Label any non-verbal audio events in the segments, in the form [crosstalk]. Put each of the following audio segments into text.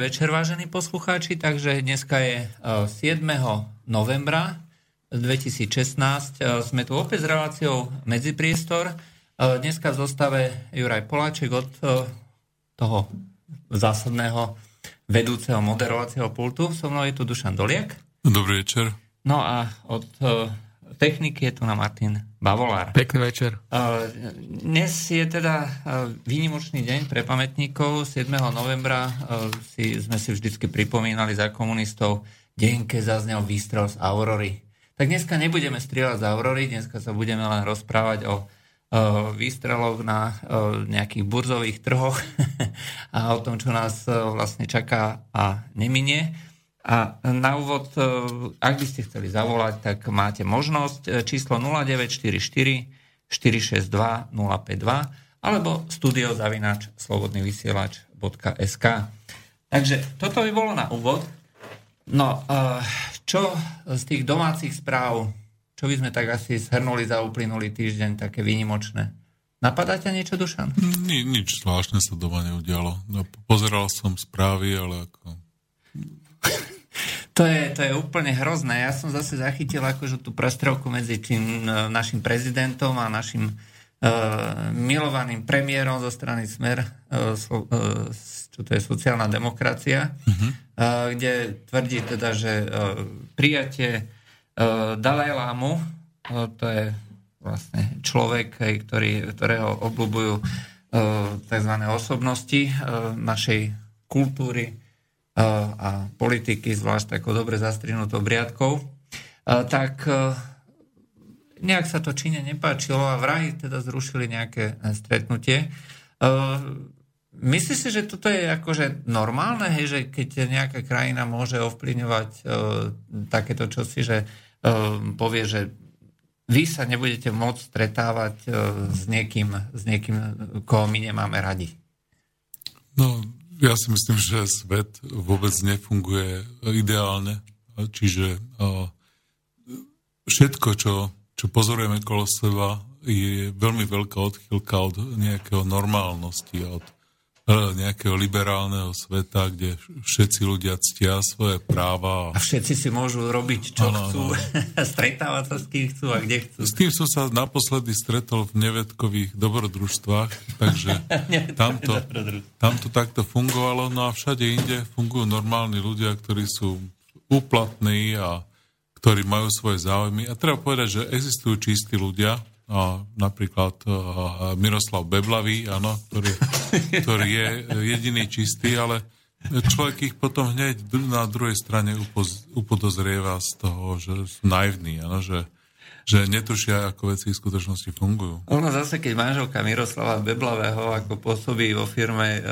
Dobrý večer, vážení poslucháči. Takže dneska je e, 7. novembra 2016. E, Sme tu opäť s reláciou Medzipriestor. E, Dneska v zostave Juraj Poláček od toho zásadného vedúceho moderovacieho pultu. So mnou je tu Dušan Doliak. Dobrý večer. No a od techniky je tu na Martin Bavolár. Pekný večer. Uh, Dnes je teda uh, výnimočný deň pre pamätníkov. 7. novembra uh, si, sme si vždycky pripomínali za komunistov deň, keď zaznel výstrel z Aurory. Tak dneska nebudeme strieľať z Aurory, dneska sa budeme len rozprávať o výstreloch na nejakých burzových trhoch [laughs] a o tom, čo nás vlastne čaká a neminie. A na úvod, e, ak by ste chceli zavolať, tak máte možnosť e, číslo 0944 462 052 alebo studiozavinač slobodnyvysielač.sk Takže toto by bolo na úvod. No, e, čo z tých domácich správ, čo by sme tak asi zhrnuli za uplynulý týždeň, také výnimočné? Napadá ťa niečo, Dušan? Ni, nič zvláštne sa doma neudialo. No, pozeral som správy, ale ako... To je, to je úplne hrozné. Ja som zase zachytil akože tú prestrelku medzi tým e, našim prezidentom a našim uh, milovaným premiérom zo strany Smer, uh, so, uh, čo to je sociálna demokracia, uh-huh. uh, kde tvrdí teda, že uh, prijatie uh, Dalajlámu, uh, to je vlastne človek, ktorý, ktorého obľúbujú tzv. osobnosti našej kultúry, a politiky, zvlášť ako dobre zastrinutou briadkou, tak nejak sa to Číne nepáčilo a vraj teda zrušili nejaké stretnutie. Myslíš si, že toto je akože normálne, hej, že keď nejaká krajina môže ovplyvňovať takéto čosi, že povie, že vy sa nebudete môcť stretávať s niekým, s niekým, koho my nemáme radi? No, ja si myslím, že svet vôbec nefunguje ideálne. čiže všetko, čo, čo pozorujeme kolo seba, je veľmi veľká odchylka od nejakého normálnosti, od nejakého liberálneho sveta, kde všetci ľudia ctia svoje práva. A všetci si môžu robiť, čo ano, chcú, ano. [laughs] stretávať sa s kým chcú a kde chcú. S tým som sa naposledy stretol v nevedkových dobrodružstvách, takže [laughs] tamto, tamto takto fungovalo, no a všade inde fungujú normálni ľudia, ktorí sú úplatní a ktorí majú svoje záujmy. A treba povedať, že existujú čistí ľudia, napríklad Miroslav Beblavý, áno, ktorý, ktorý je jediný čistý, ale človek ich potom hneď na druhej strane upoz, upodozrieva z toho, že sú naivní, áno, že, že netušia, ako veci v skutočnosti fungujú. Ono zase, keď manželka Miroslava Beblavého ako pôsobí vo firme, e,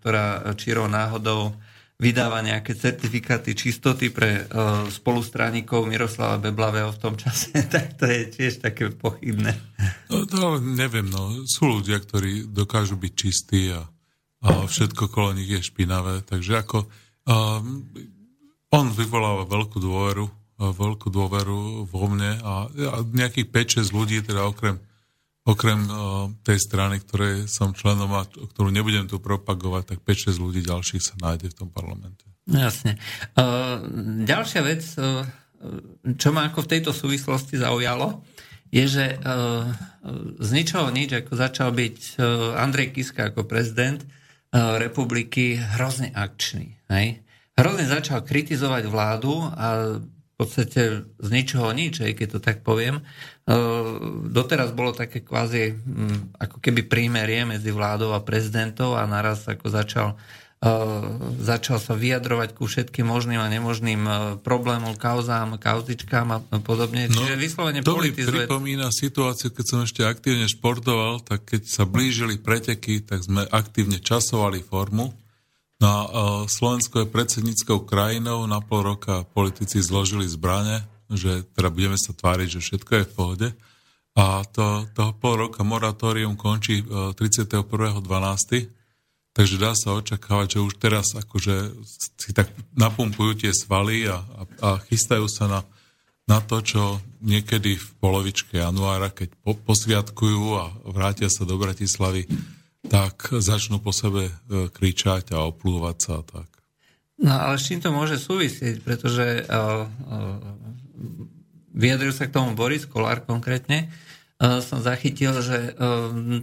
ktorá čirou náhodou vydáva nejaké certifikáty čistoty pre uh, spolustránikov Miroslava Beblavého v tom čase, [laughs] tak to je tiež také pochybné. No, to neviem, no. Sú ľudia, ktorí dokážu byť čistí a, a všetko kolo nich je špinavé, takže ako um, on vyvoláva veľkú dôveru, veľkú dôveru vo mne a, a nejakých 5-6 ľudí, teda okrem okrem tej strany, ktorej som členom a ktorú nebudem tu propagovať, tak 5-6 ľudí ďalších sa nájde v tom parlamente. Jasne. Ďalšia vec, čo ma ako v tejto súvislosti zaujalo, je, že z ničoho nič, ako začal byť Andrej Kiska ako prezident republiky hrozne akčný. Hej? Hrozne začal kritizovať vládu a podstate z ničoho nič, aj keď to tak poviem. E, doteraz bolo také kvázi mm, ako keby prímerie medzi vládou a prezidentom a naraz ako začal e, začal sa vyjadrovať ku všetkým možným a nemožným e, problémom, kauzám, kauzičkám a podobne. No, Čiže vyslovene to politizuje... To pripomína situáciu, keď som ešte aktívne športoval, tak keď sa blížili preteky, tak sme aktívne časovali formu No uh, Slovensko je predsedníckou krajinou, na pol roka politici zložili zbrane, že teda budeme sa tváriť, že všetko je v pohode. A to, toho pol roka moratórium končí uh, 31.12. Takže dá sa očakávať, že už teraz akože si tak napumpujú tie svaly a, a, a chystajú sa na, na to, čo niekedy v polovičke januára, keď po, posviatkujú a vrátia sa do Bratislavy, tak začnú po sebe e, kričať a oplúvať sa a tak. No ale s čím to môže súvisieť? Pretože uh, vyjadril sa k tomu Boris Kolár konkrétne. Som zachytil, že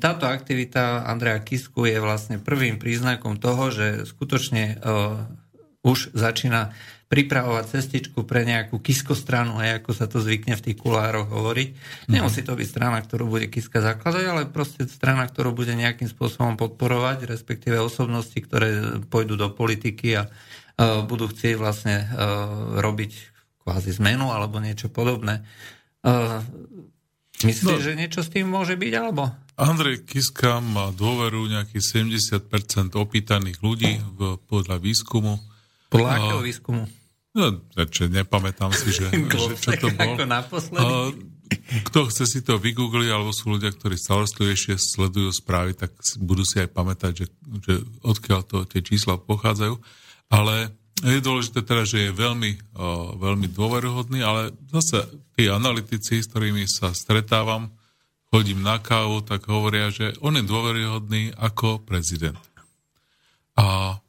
táto aktivita Andreja Kisku je vlastne prvým príznakom toho, že skutočne už začína pripravovať cestičku pre nejakú kiskostranu, aj ako sa to zvykne v tých kulároch hovoriť. Nemusí to byť strana, ktorú bude kiska zakladať, ale proste strana, ktorú bude nejakým spôsobom podporovať, respektíve osobnosti, ktoré pôjdu do politiky a uh, budú chcieť vlastne uh, robiť kvázi zmenu alebo niečo podobné. Uh, myslíte, no, že niečo s tým môže byť, alebo? Andrej Kiska má dôveru nejakých 70% opýtaných ľudí v, podľa výskumu podľa uh, akého výskumu? No, čo, nepamätám si, že, [laughs] že čo to bol. Uh, kto chce si to vygoogliť, alebo sú ľudia, ktorí starostlivejšie sledujú správy, tak budú si aj pamätať, že, že odkiaľ to tie čísla pochádzajú. Ale je dôležité teda, že je veľmi, uh, veľmi dôveruhodný, ale zase tí analytici, s ktorými sa stretávam, chodím na kávu, tak hovoria, že on je dôveryhodný ako prezident. A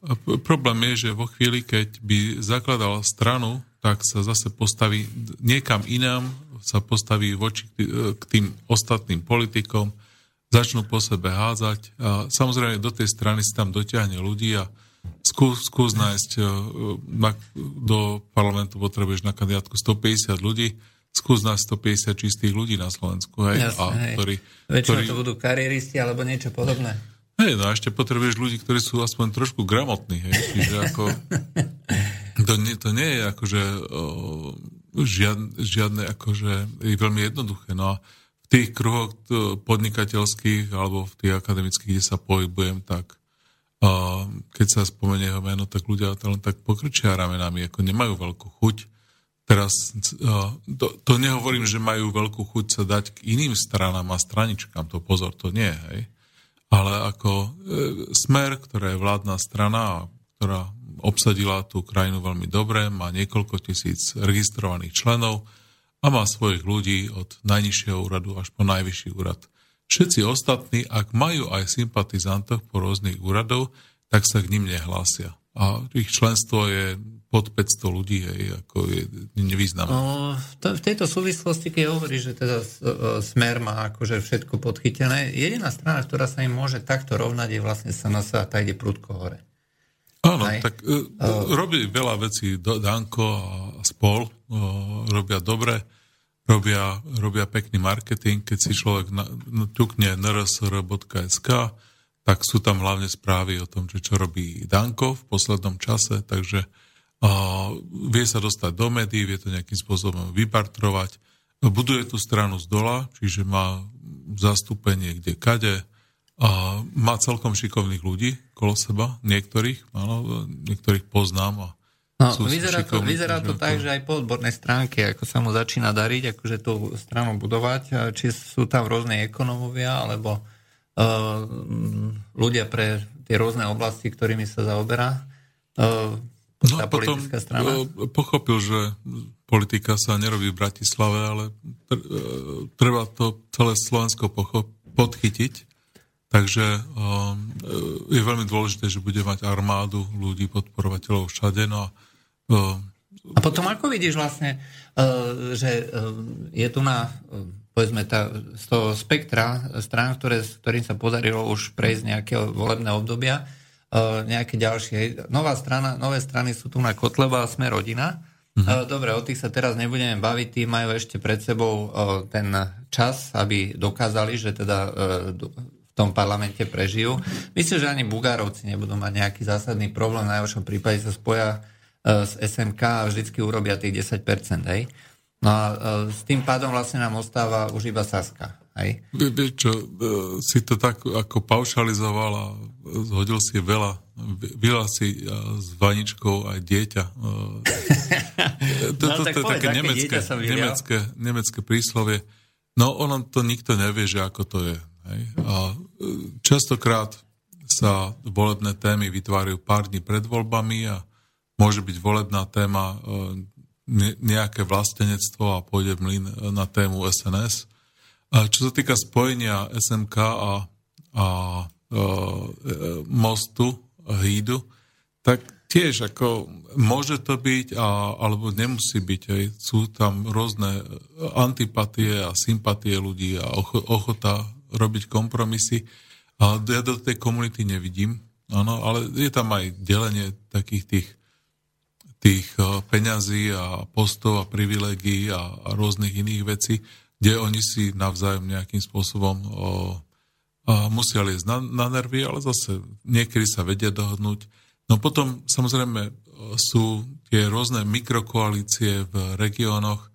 problém je, že vo chvíli, keď by zakladal stranu, tak sa zase postaví niekam inám, sa postaví voči k tým ostatným politikom, začnú po sebe hádzať a samozrejme do tej strany si tam dotiahne ľudí a skús, skús nájsť e, na, do parlamentu potrebuješ na kandidátku 150 ľudí, skús nájsť 150 čistých ľudí na Slovensku. Hej, Jasne, a, hej. Ktorí, Väčšinou ktorí... to budú kariéristi alebo niečo podobné. Hej, no a ešte potrebuješ ľudí, ktorí sú aspoň trošku gramotní, hej, čiže ako... [laughs] To nie, to nie je akože o, žiadne, žiadne akože je veľmi jednoduché. No a v tých kruhoch podnikateľských alebo v tých akademických, kde sa pohybujem, tak o, keď sa spomenie jeho meno, tak ľudia to len tak pokrčia ramenami, ako nemajú veľkú chuť. Teraz to, to nehovorím, že majú veľkú chuť sa dať k iným stranám a straničkám, to pozor, to nie, hej ale ako e, smer, ktorá je vládna strana, ktorá obsadila tú krajinu veľmi dobre, má niekoľko tisíc registrovaných členov a má svojich ľudí od najnižšieho úradu až po najvyšší úrad. Všetci ostatní, ak majú aj sympatizantov po rôznych úradov, tak sa k ním nehlásia. A ich členstvo je pod 500 ľudí, hej, ako je nevýznamné. No, to, v tejto súvislosti, keď hovorí, že teda e, Smer má akože všetko podchytené, jediná strana, ktorá sa im môže takto rovnať, je vlastne SNS a tá ide prudko hore. Áno, Aj? tak uh, robí veľa vecí, Danko a spol uh, robia dobre, robia, robia pekný marketing, keď si človek na, na, ťukne nrsr.sk, tak sú tam hlavne správy o tom, že čo robí Danko v poslednom čase, takže a vie sa dostať do médií, vie to nejakým spôsobom vypartrovať. Buduje tú stranu z dola, čiže má zastúpenie kde kade. A má celkom šikovných ľudí kolo seba, niektorých, áno, niektorých poznám a No, vyzerá to, vyzerá to tak, že aj po odbornej stránke, ako sa mu začína dariť, akože tú stranu budovať, či sú tam rôzne ekonomovia, alebo uh, ľudia pre tie rôzne oblasti, ktorými sa zaoberá. Uh, No a potom strana? E, pochopil, že politika sa nerobí v Bratislave, ale e, treba to celé Slovensko podchytiť. Takže e, je veľmi dôležité, že bude mať armádu ľudí, podporovateľov všade. No a, a potom ako vidíš vlastne, že je tu na povedzme tá, z toho spektra strán, ktoré, ktorým sa podarilo už prejsť nejaké volebné obdobia, nejaké ďalšie. Nová strana, nové strany sú tu na Kotleba a Sme rodina. Uh-huh. Dobre, o tých sa teraz nebudeme baviť, tí majú ešte pred sebou e, ten čas, aby dokázali, že teda v tom parlamente prežijú. Myslím, že ani Bugárovci nebudú mať nejaký zásadný problém, v najhoršom prípade sa spoja s SMK a vždycky urobia tých 10%. Hej? No a s tým pádom vlastne nám ostáva už iba Saska. Hej? Vieš čo, e, si to tak ako paušalizoval a zhodil si veľa, veľa si e, s vaničkou aj dieťa. E, to, [laughs] no, to, to je také nemecké, nemecké, nemecké príslovie. No ono to nikto nevie, že ako to je. Hej? A častokrát sa volebné témy vytvárajú pár dní pred voľbami a môže byť volebná téma nejaké vlastenectvo a pôjde mlin na tému SNS čo sa týka spojenia SMK a, a, a e, mostu Hídu, tak tiež ako môže to byť, a, alebo nemusí byť. Aj. Sú tam rôzne antipatie a sympatie ľudí a ochota robiť kompromisy. A ja do tej komunity nevidím, áno, ale je tam aj delenie takých tých, tých e, peňazí a postov a privilegií a, a rôznych iných vecí kde oni si navzájom nejakým spôsobom o, o, musia liesť na, na nervy, ale zase niekedy sa vedia dohodnúť. No potom samozrejme sú tie rôzne mikrokoalície v regiónoch,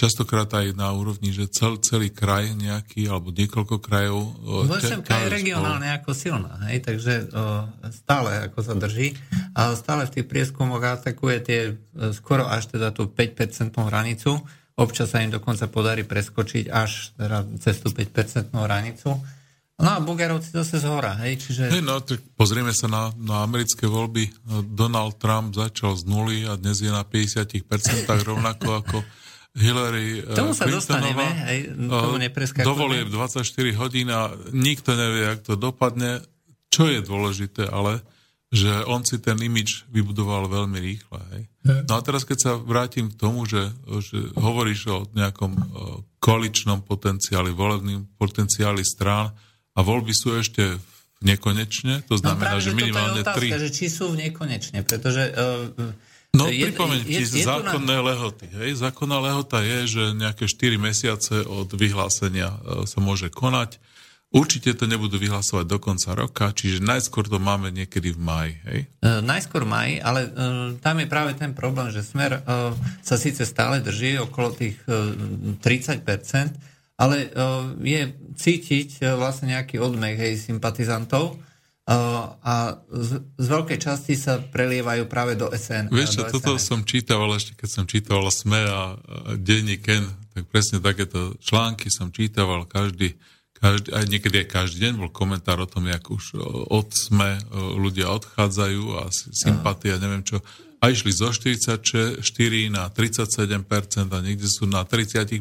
častokrát aj na úrovni, že cel, celý kraj nejaký, alebo niekoľko krajov. SMK je regionálne ako silná, hej, takže o, stále ako sa drží, ale stále v tých prieskumoch atakuje tie skoro až teda tú 5% hranicu, Občas sa im dokonca podarí preskočiť až teda cez tú 5% hranicu. No a Bugerovci zase z hora, hej, čiže... Hey, no, tak pozrieme sa na, na americké voľby. Donald Trump začal z nuly a dnes je na 50% rovnako ako Hillary eh, Tomu sa dostaneme, hej, tomu nepreskakujeme. Dovolie 24 hodín a nikto nevie, jak to dopadne. Čo je dôležité, ale že on si ten imič vybudoval veľmi rýchle. Hej. No a teraz, keď sa vrátim k tomu, že, že hovoríš o nejakom koaličnom potenciáli, volebným potenciáli strán a voľby sú ešte v nekonečne, to no znamená, no práve, že minimálne to je otázka, tri... že či sú v nekonečne, pretože... Uh, No je, pripomeň ti zákonné na... lehoty. Hej? Zákonná lehota je, že nejaké 4 mesiace od vyhlásenia uh, sa môže konať. Určite to nebudú vyhlasovať do konca roka, čiže najskôr to máme niekedy v maji. Hej? E, najskôr maj, ale e, tam je práve ten problém, že smer e, sa síce stále drží okolo tých e, 30%, ale e, je cítiť e, vlastne nejaký odmech hej, sympatizantov e, a z, z veľkej časti sa prelievajú práve do SN. Vieš čo, do toto SNS. som čítal ešte keď som čítal SME a, a denní Ken, tak presne takéto články som čítaval každý každý, aj niekedy aj každý deň bol komentár o tom, jak už od sme ľudia odchádzajú a sympatia, neviem čo. A išli zo 44 na 37% a niekde sú na 30%.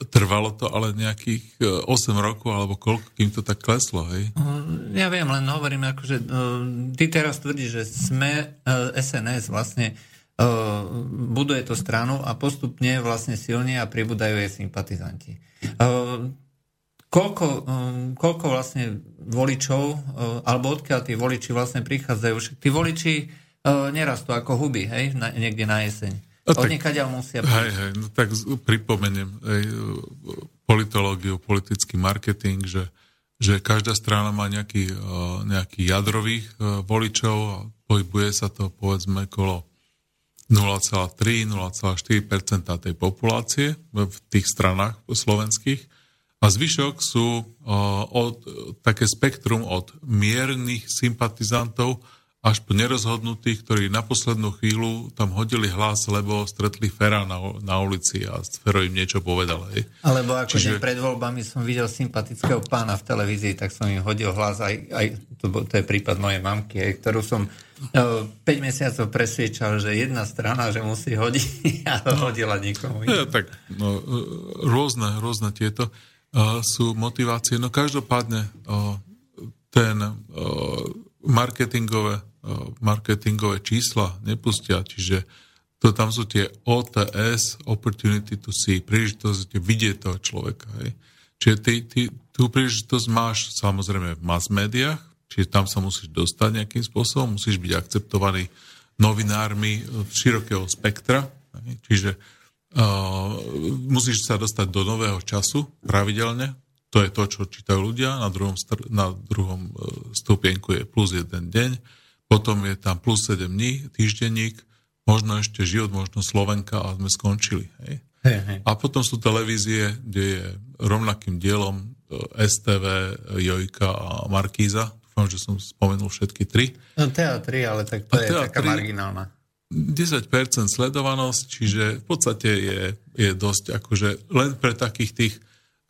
Trvalo to ale nejakých 8 rokov, alebo koľko, kým to tak kleslo, hej? Ja viem, len hovorím, akože ty teraz tvrdíš, že sme SNS vlastne buduje to stranu a postupne vlastne silne a pribúdajú jej sympatizanti. Koľko, koľko vlastne voličov, alebo odkiaľ tí voliči vlastne prichádzajú? Však tí voliči nerastú ako huby, hej, na, niekde na jeseň. No, tak, musia Hej, hej, no tak pripomeniem hej, politológiu, politický marketing, že, že každá strana má nejaký, nejaký jadrových voličov a pohybuje sa to povedzme kolo 0,3-0,4 tej populácie v tých stranách slovenských. A zvyšok sú od, také spektrum od miernych sympatizantov až po nerozhodnutých, ktorí na poslednú chvíľu tam hodili hlas, lebo stretli Fera na, na ulici a Fero im niečo povedal. Hej. Alebo ako Čiže... pred voľbami som videl sympatického pána v televízii, tak som im hodil hlas, aj, aj to, to je prípad mojej mamky, aj, ktorú som 5 e, mesiacov presviečal, že jedna strana, že musí hodiť [laughs] a no, hodila nikomu. Ja, tak no, e, rôzne, rôzne tieto sú motivácie. No každopádne uh, ten uh, marketingové marketingové čísla nepustia, čiže to tam sú tie OTS, Opportunity to See, príležitosť vidieť toho človeka. Hej. Čiže ty, ty, tú príležitosť máš samozrejme v mass médiách, čiže tam sa musíš dostať nejakým spôsobom, musíš byť akceptovaný novinármi širokého spektra, hej. čiže musíš sa dostať do nového času pravidelne, to je to, čo čítajú ľudia, na druhom, na druhom e, stupienku je plus jeden deň, potom je tam plus 7 dní, týždenník, možno ešte život, možno Slovenka a sme skončili. Hej? A potom sú televízie, kde je rovnakým dielom e, STV, Jojka a Markíza. Dúfam, že som spomenul všetky tri. No TA3, ale tak to a je taká marginálna. 10% sledovanosť, čiže v podstate je, je dosť akože len pre takých tých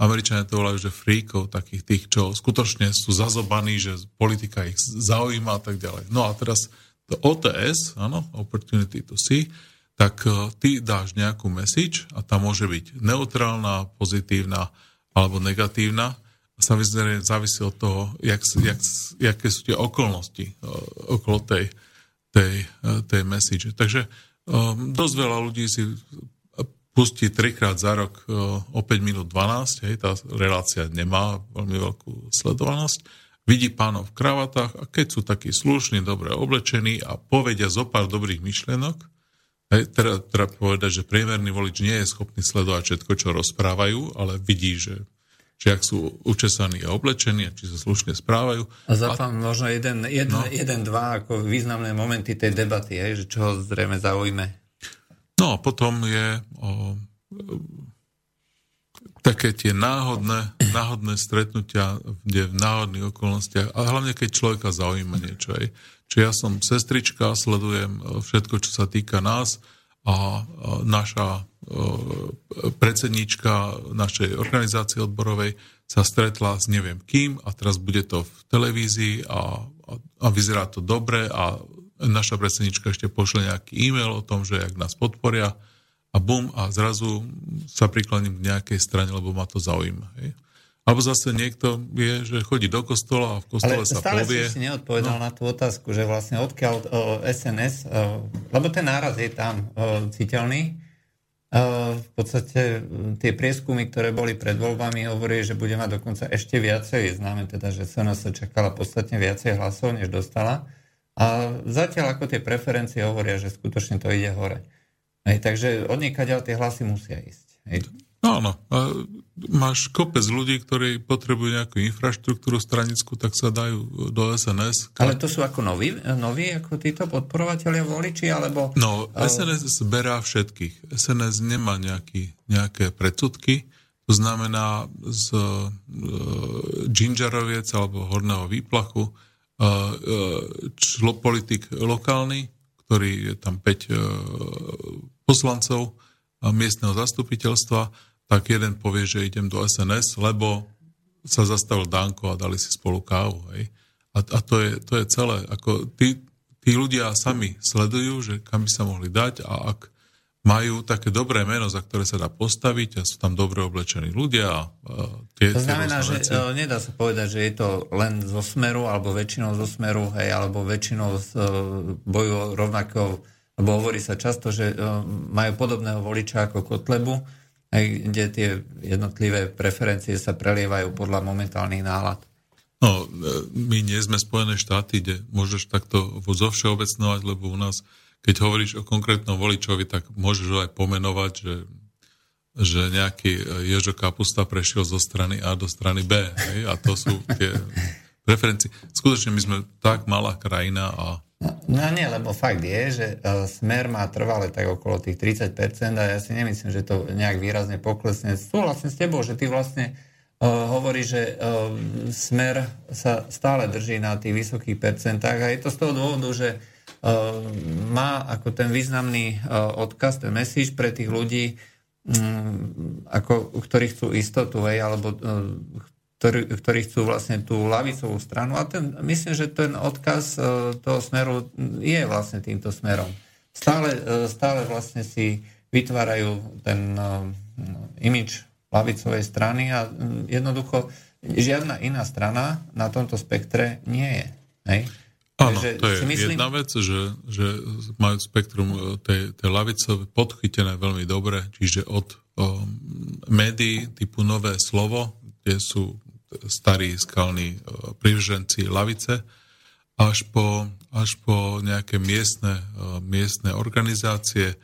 Američania to volajú, že fríkov, takých tých, čo skutočne sú zazobaní, že politika ich zaujíma a tak ďalej. No a teraz to OTS, áno, Opportunity to See, tak uh, ty dáš nejakú message a tá môže byť neutrálna, pozitívna alebo negatívna. Samozrejme závisí od toho, jak, jak, jaké sú tie okolnosti uh, okolo tej, tej, uh, tej message. Takže um, dosť veľa ľudí si pustí trikrát za rok e, o 5 minút 12, hej, tá relácia nemá veľmi veľkú sledovanosť, vidí pánov v kravatách a keď sú takí slušní, dobre oblečení a povedia zo pár dobrých myšlienok, hej, teda, teda povedať, že priemerný volič nie je schopný sledovať všetko, čo rozprávajú, ale vidí, že že ak sú učesaní a oblečení, či sa slušne správajú. A zapám a... možno jeden, jeden, no. jeden, dva ako významné momenty tej debaty, hej, že čo ho zrejme zaujme. No a potom je o, také tie náhodné, náhodné stretnutia, kde v náhodných okolnostiach, a hlavne keď človeka zaujíma niečo. Aj. Čiže ja som sestrička, sledujem všetko, čo sa týka nás a naša predsedníčka našej organizácie odborovej sa stretla s neviem kým a teraz bude to v televízii a, a, a vyzerá to dobre a naša predsednička ešte pošle nejaký e-mail o tom, že ak nás podporia a bum, a zrazu sa prikloním k nejakej strane, lebo ma to zaujíma. Hej. Alebo zase niekto vie, že chodí do kostola a v kostole Ale sa stále povie... si neodpovedal no. na tú otázku, že vlastne odkiaľ o, SNS, o, lebo ten náraz je tam o, citeľný, v podstate tie prieskumy, ktoré boli pred voľbami, hovorí, že bude mať dokonca ešte viacej. Známe teda, že SNS čakala podstatne viacej hlasov, než dostala. A zatiaľ ako tie preferencie hovoria, že skutočne to ide hore. Hej, takže od niekaďal tie hlasy musia ísť. Hej. No áno. Máš kopec ľudí, ktorí potrebujú nejakú infraštruktúru stranickú, tak sa dajú do SNS. Ale to sú ako noví, noví ako títo podporovateľia voliči, alebo... No, SNS zberá všetkých. SNS nemá nejaký, nejaké predsudky. To znamená z uh, Gingeroviec alebo Horného výplachu člo, politik lokálny, ktorý je tam 5 e, poslancov miestneho zastupiteľstva, tak jeden povie, že idem do SNS, lebo sa zastavil Danko a dali si spolu kávu. Hej. A, a to, je, to je celé. Ako tí, tí ľudia sami sledujú, že kam by sa mohli dať a ak majú také dobré meno, za ktoré sa dá postaviť a sú tam dobre oblečení ľudia. A tie, to znamená, že veci. E, nedá sa povedať, že je to len zo smeru, alebo väčšinou zo smeru, hej, alebo väčšinou z uh, boju rovnakého, lebo hovorí sa často, že uh, majú podobného voliča ako Kotlebu, kde tie jednotlivé preferencie sa prelievajú podľa momentálnych nálad. No, my nie sme Spojené štáty, kde môžeš takto zovšeobecnovať, lebo u nás keď hovoríš o konkrétnom voličovi, tak môžeš aj pomenovať, že, že nejaký Ježo Kapusta prešiel zo strany A do strany B. Hej? A to sú tie preferencie. Skutočne my sme tak malá krajina a No, no nie, lebo fakt je, že uh, smer má trvale tak okolo tých 30% a ja si nemyslím, že to nejak výrazne poklesne. Súhlasím s tebou, že ty vlastne uh, hovorí, že uh, smer sa stále drží na tých vysokých percentách a je to z toho dôvodu, že Ehm, má ako ten významný e, odkaz, ten message pre tých ľudí, mm, ako, ktorí chcú istotu, hej, alebo e, ktorí, ktorí chcú vlastne tú lavicovú stranu. A ten, myslím, že ten odkaz e, toho smeru je vlastne týmto smerom. Stále, stále vlastne si vytvárajú ten imič lavicovej strany a jednoducho žiadna iná strana na tomto spektre nie je. Hej? Áno, to je myslím... jedna vec, že, že majú spektrum e, tej, tej lavice podchytené veľmi dobre, čiže od médií typu Nové slovo, kde sú starí skalní o, privrženci lavice, až po, až po nejaké miestne, o, miestne organizácie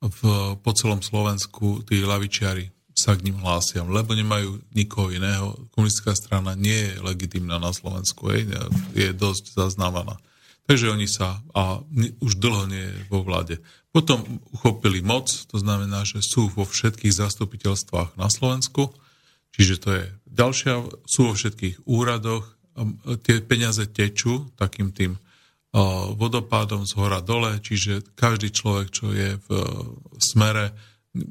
v, po celom Slovensku, tí lavičiari sa k ním hlásia, lebo nemajú nikoho iného. Komunistická strana nie je legitimná na Slovensku, je, je dosť zaznávaná. Takže oni sa, a už dlho nie je vo vláde. Potom uchopili moc, to znamená, že sú vo všetkých zastupiteľstvách na Slovensku, čiže to je ďalšia, sú vo všetkých úradoch, tie peniaze tečú takým tým vodopádom z hora dole, čiže každý človek, čo je v smere,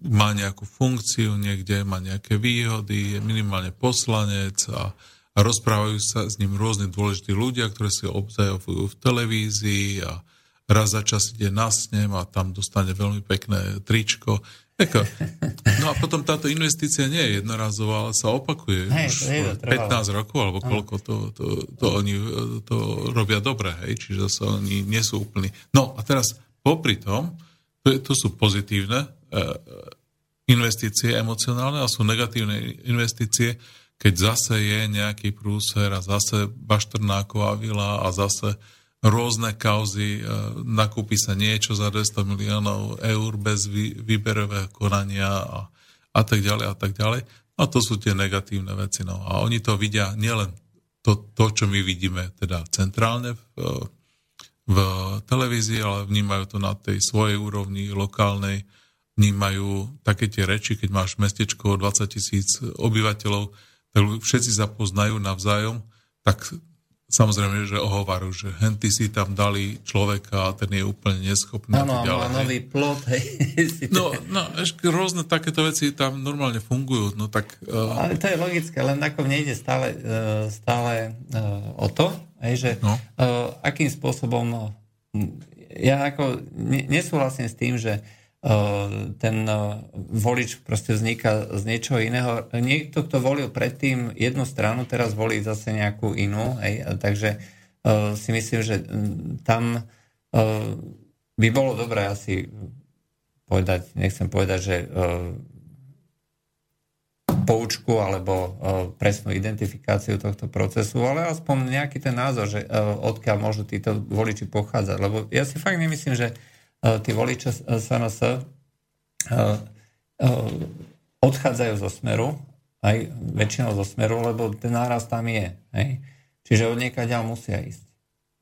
má nejakú funkciu niekde, má nejaké výhody, je minimálne poslanec a, a rozprávajú sa s ním rôzne dôležití ľudia, ktoré si obzajavujú v televízii a raz za čas ide na snem a tam dostane veľmi pekné tričko. Eko. No a potom táto investícia nie je jednorazová, ale sa opakuje hej, už hej, 15 rokov, alebo koľko to, to, to oni to robia dobre, hej, čiže sa oni nie sú úplní. No a teraz popri tom, to, to sú pozitívne, E, investície emocionálne a sú negatívne investície, keď zase je nejaký prúser a zase Baštrnáková vila a zase rôzne kauzy, e, nakúpi sa niečo za 200 miliónov eur bez výberového konania a, a tak ďalej a tak ďalej. A to sú tie negatívne veci. No. A oni to vidia nielen to, to, čo my vidíme teda centrálne v, v televízii, ale vnímajú to na tej svojej úrovni lokálnej, vnímajú také tie reči, keď máš mestečko 20 tisíc obyvateľov, tak všetci sa poznajú navzájom, tak samozrejme, že ohovaru, že henty si tam dali človeka a ten je úplne neschopný. Áno, má nový plot. Hej. [laughs] No, no ešte rôzne takéto veci tam normálne fungujú. No, tak, uh... Ale to je logické, len ako nejde stále, uh, stále uh, o to, hej, že no. uh, akým spôsobom uh, ja ako nesúhlasím s tým, že ten volič proste vzniká z niečoho iného. Niekto, kto volil predtým jednu stranu, teraz volí zase nejakú inú. Hej? Takže si myslím, že tam by bolo dobré asi povedať, nechcem povedať, že poučku alebo presnú identifikáciu tohto procesu, ale aspoň nejaký ten názor, že odkiaľ môžu títo voliči pochádzať. Lebo ja si fakt nemyslím, že tí voliči SNS eh, eh, odchádzajú zo smeru, aj väčšinou zo smeru, lebo ten náraz tam je. Hej? Čiže od ďal musia ísť.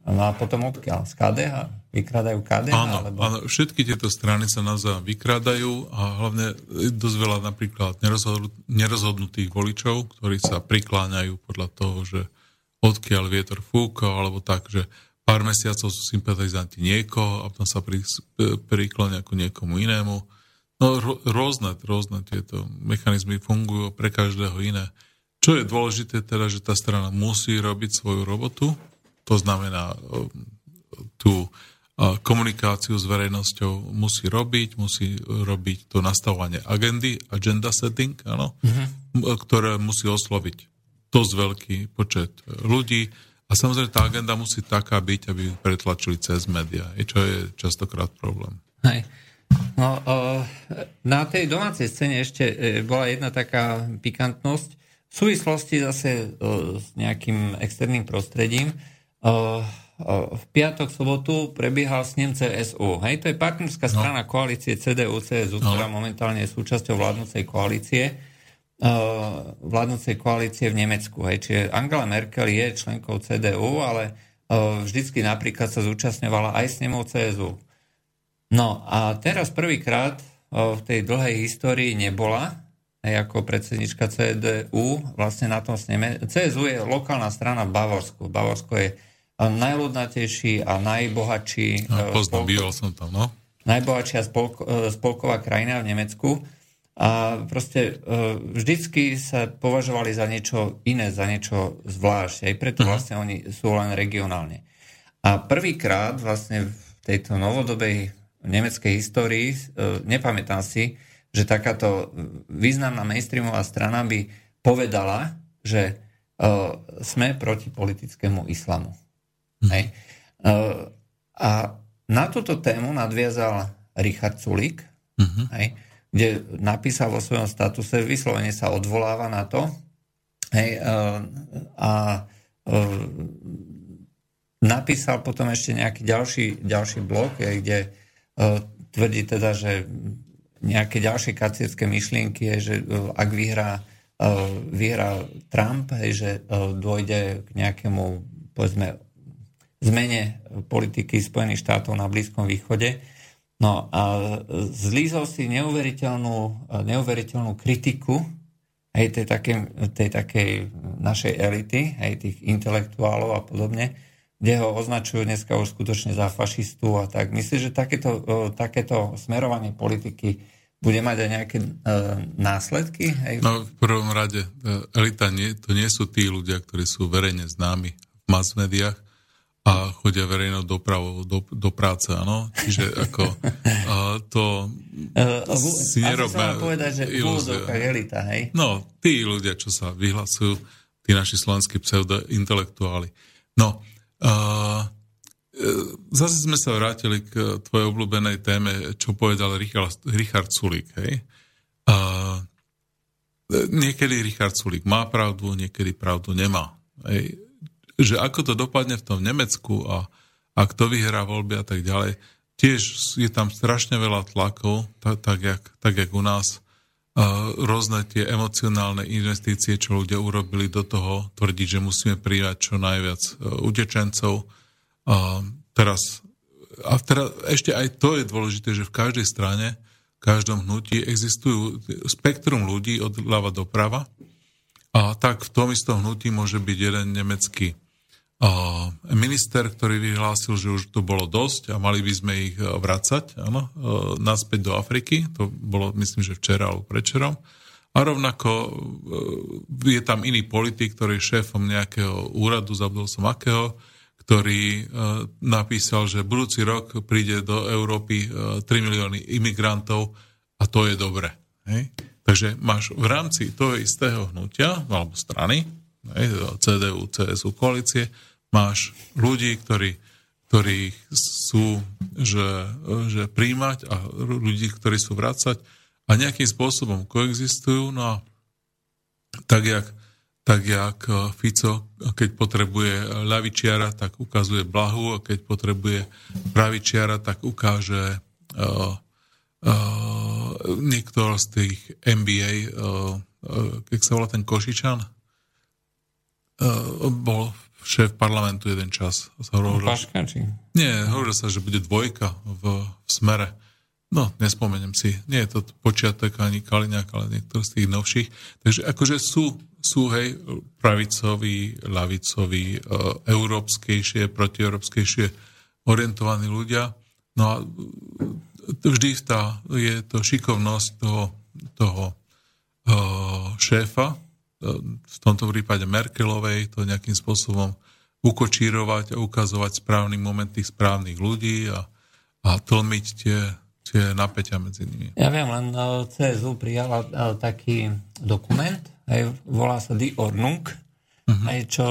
No a potom odkiaľ? Z KDH? Vykradajú KDH? Áno, alebo... áno, všetky tieto strany sa navzájom vykradajú a hlavne dosť veľa napríklad nerozhodnutých voličov, ktorí sa prikláňajú podľa toho, že odkiaľ vietor fúka, alebo tak, že pár mesiacov sú sympatizanti niekoho a potom sa pri, priklonia ku niekomu inému. No rôzne, rôzne tieto mechanizmy fungujú pre každého iné. Čo je dôležité teda, že tá strana musí robiť svoju robotu, to znamená tú komunikáciu s verejnosťou musí robiť, musí robiť to nastavovanie agendy, agenda setting, áno, uh-huh. ktoré musí osloviť dosť veľký počet ľudí a samozrejme tá agenda musí taká byť, aby pretlačili cez médiá, čo je častokrát problém. Hej. No, na tej domácej scéne ešte e, bola jedna taká pikantnosť v súvislosti zase s nejakým externým prostredím v piatok, sobotu prebiehal snem CSU. Hej, to je partnerská no. strana no. koalície CDU-CSU, no. ktorá momentálne je súčasťou vládnucej koalície uh, vládnucej koalície v Nemecku. Hej. Čiže Angela Merkel je členkou CDU, ale uh, vždycky napríklad sa zúčastňovala aj snemov CSU. No a teraz prvýkrát uh, v tej dlhej histórii nebola hej, ako predsednička CDU vlastne na tom sneme. CSU je lokálna strana v Bavorsku. Bavorsko je najľudnatejší a najbohatší... No, poznám, býval som tam, no. Najbohatšia spolk, e, spolková krajina v Nemecku. A proste e, vždycky sa považovali za niečo iné, za niečo zvlášť. Aj preto uh-huh. vlastne oni sú len regionálne. A prvýkrát vlastne v tejto novodobej nemeckej histórii, nepamätám si, že takáto významná mainstreamová strana by povedala, že sme proti politickému islamu. Mm. Hej. Uh, a na túto tému nadviazal Richard Sulik, hej, kde napísal vo svojom statuse, vyslovene sa odvoláva na to, hej, uh, a uh, napísal potom ešte nejaký ďalší, ďalší blok, hej, kde uh, tvrdí teda, že nejaké ďalšie kaciecké myšlienky je, že ak vyhrá, vyhrá Trump, hej, že dôjde k nejakému povedzme zmene politiky Spojených štátov na Blízkom východe. No a zlízol si neuveriteľnú, neuveriteľnú kritiku aj tej, takej, tej takej našej elity, aj tých intelektuálov a podobne, kde ho označujú dneska už skutočne za fašistu a tak. Myslím, že takéto, takéto smerovanie politiky bude mať aj nejaké uh, následky? Hej? No v prvom rade, e, elita nie, to nie sú tí ľudia, ktorí sú verejne známi v mass médiách, a chodia verejnou dopravou do, do práce, áno. Čiže ako a to [laughs] uh, si nerobme... povedať, že v elita, hej? No, tí ľudia, čo sa vyhlasujú, tí naši slovenskí pseudointelektuáli. No, uh, zase sme sa vrátili k tvojej obľúbenej téme, čo povedal Richard, Richard Sulík, hej? Uh, niekedy Richard Sulík má pravdu, niekedy pravdu nemá. Hej? Že ako to dopadne v tom Nemecku a, a kto vyhrá voľby a tak ďalej, tiež je tam strašne veľa tlakov, tak, tak, jak, tak jak u nás. Uh, rôzne tie emocionálne investície, čo ľudia urobili do toho, tvrdiť, že musíme prijať čo najviac uh, utečencov. Uh, teraz, a teraz ešte aj to je dôležité, že v každej strane, v každom hnutí existujú spektrum ľudí od ľava doprava a tak v tom istom hnutí môže byť jeden nemecký minister, ktorý vyhlásil, že už to bolo dosť a mali by sme ich e, vracať áno, e, naspäť do Afriky. To bolo, myslím, že včera alebo prečerom. A rovnako e, je tam iný politik, ktorý je šéfom nejakého úradu, zabudol som akého, ktorý napísal, že budúci rok príde do Európy 3 milióny imigrantov a to je dobre. Hej? Takže máš v rámci toho istého hnutia, alebo strany, CDU, CSU koalície, máš ľudí, ktorí, ktorí sú, že, že príjmať a ľudí, ktorí sú vracať a nejakým spôsobom koexistujú. No a tak jak, tak jak Fico, keď potrebuje ľavičiara, tak ukazuje blahu a keď potrebuje pravičiara, tak ukáže uh, uh, niektorý z tých NBA, uh, uh, keď sa volá ten Košičan, uh, bol šéf parlamentu jeden čas. Hovoril, Paška, či? Nie, hovoril sa, že bude dvojka v, v smere. No, nespomeniem si. Nie je to počiatok ani Kaliňák, ale niektorý z tých novších. Takže akože sú, sú hej, pravicoví, lavicoví, e, európskejšie, protieurópskejšie orientovaní ľudia. No a vždy tá, je to šikovnosť toho, toho e, šéfa, v tomto prípade Merkelovej to nejakým spôsobom ukočírovať a ukazovať správny moment tých správnych ľudí a, a tlmiť tie, tie napäťa medzi nimi. Ja viem, len CSU prijala taký dokument, aj volá sa Die Ordnung, uh-huh. aj čo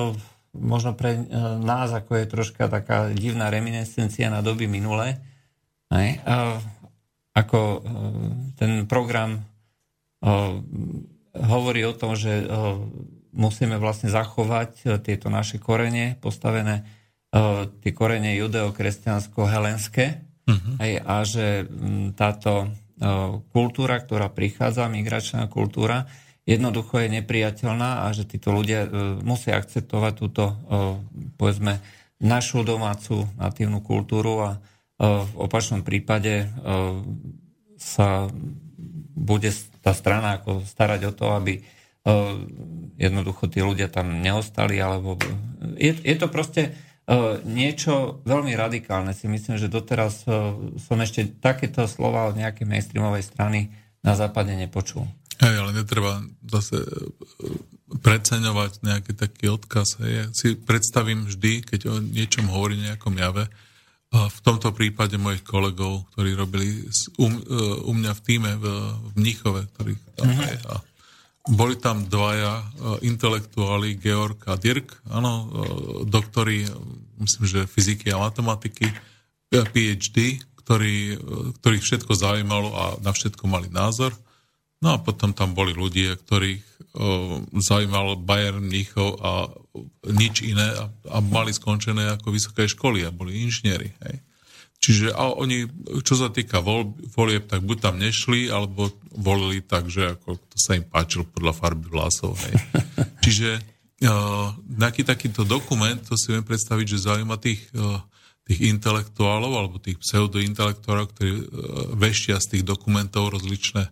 možno pre nás ako je troška taká divná reminiscencia na doby minulé. Aj, ako ten program hovorí o tom, že musíme vlastne zachovať e, tieto naše korene, postavené e, tie korene judeo-kresťansko-helenské uh-huh. a že táto e, kultúra, ktorá prichádza, migračná kultúra, jednoducho je nepriateľná a že títo ľudia musia akceptovať túto, povedzme, našu domácu natívnu kultúru a v opačnom prípade sa bude tá strana ako starať o to, aby jednoducho tí ľudia tam neostali, alebo je, je to proste niečo veľmi radikálne. Si myslím, že doteraz som ešte takéto slova od nejakej mainstreamovej strany na západe nepočul. Hej, ale netreba zase e, preceňovať nejaký taký odkaz. Hej. Ja si predstavím vždy, keď o niečom hovorí nejakom jave, v tomto prípade mojich kolegov, ktorí robili u, e, u mňa v týme v, v Mnichove, ktorí tam uh-huh. je. A boli tam dvaja e, intelektuáli, Georg a Dirk, áno, e, doktori, myslím, že fyziky a matematiky, PhD, ktorý, ktorých všetko zaujímalo a na všetko mali názor. No a potom tam boli ľudia, ktorých o, zaujímalo Bayern Mníchov a nič iné a, a mali skončené ako vysoké školy a boli inžinieri. Hej. Čiže a oni, čo sa týka vol, volieb, tak buď tam nešli, alebo volili tak, že ako to sa im páčilo podľa farby vlasov. Hej. [laughs] Čiže uh, nejaký takýto dokument, to si viem predstaviť, že zaujíma tých, uh, tých intelektuálov alebo tých pseudointelektorov, ktorí uh, veštia z tých dokumentov rozličné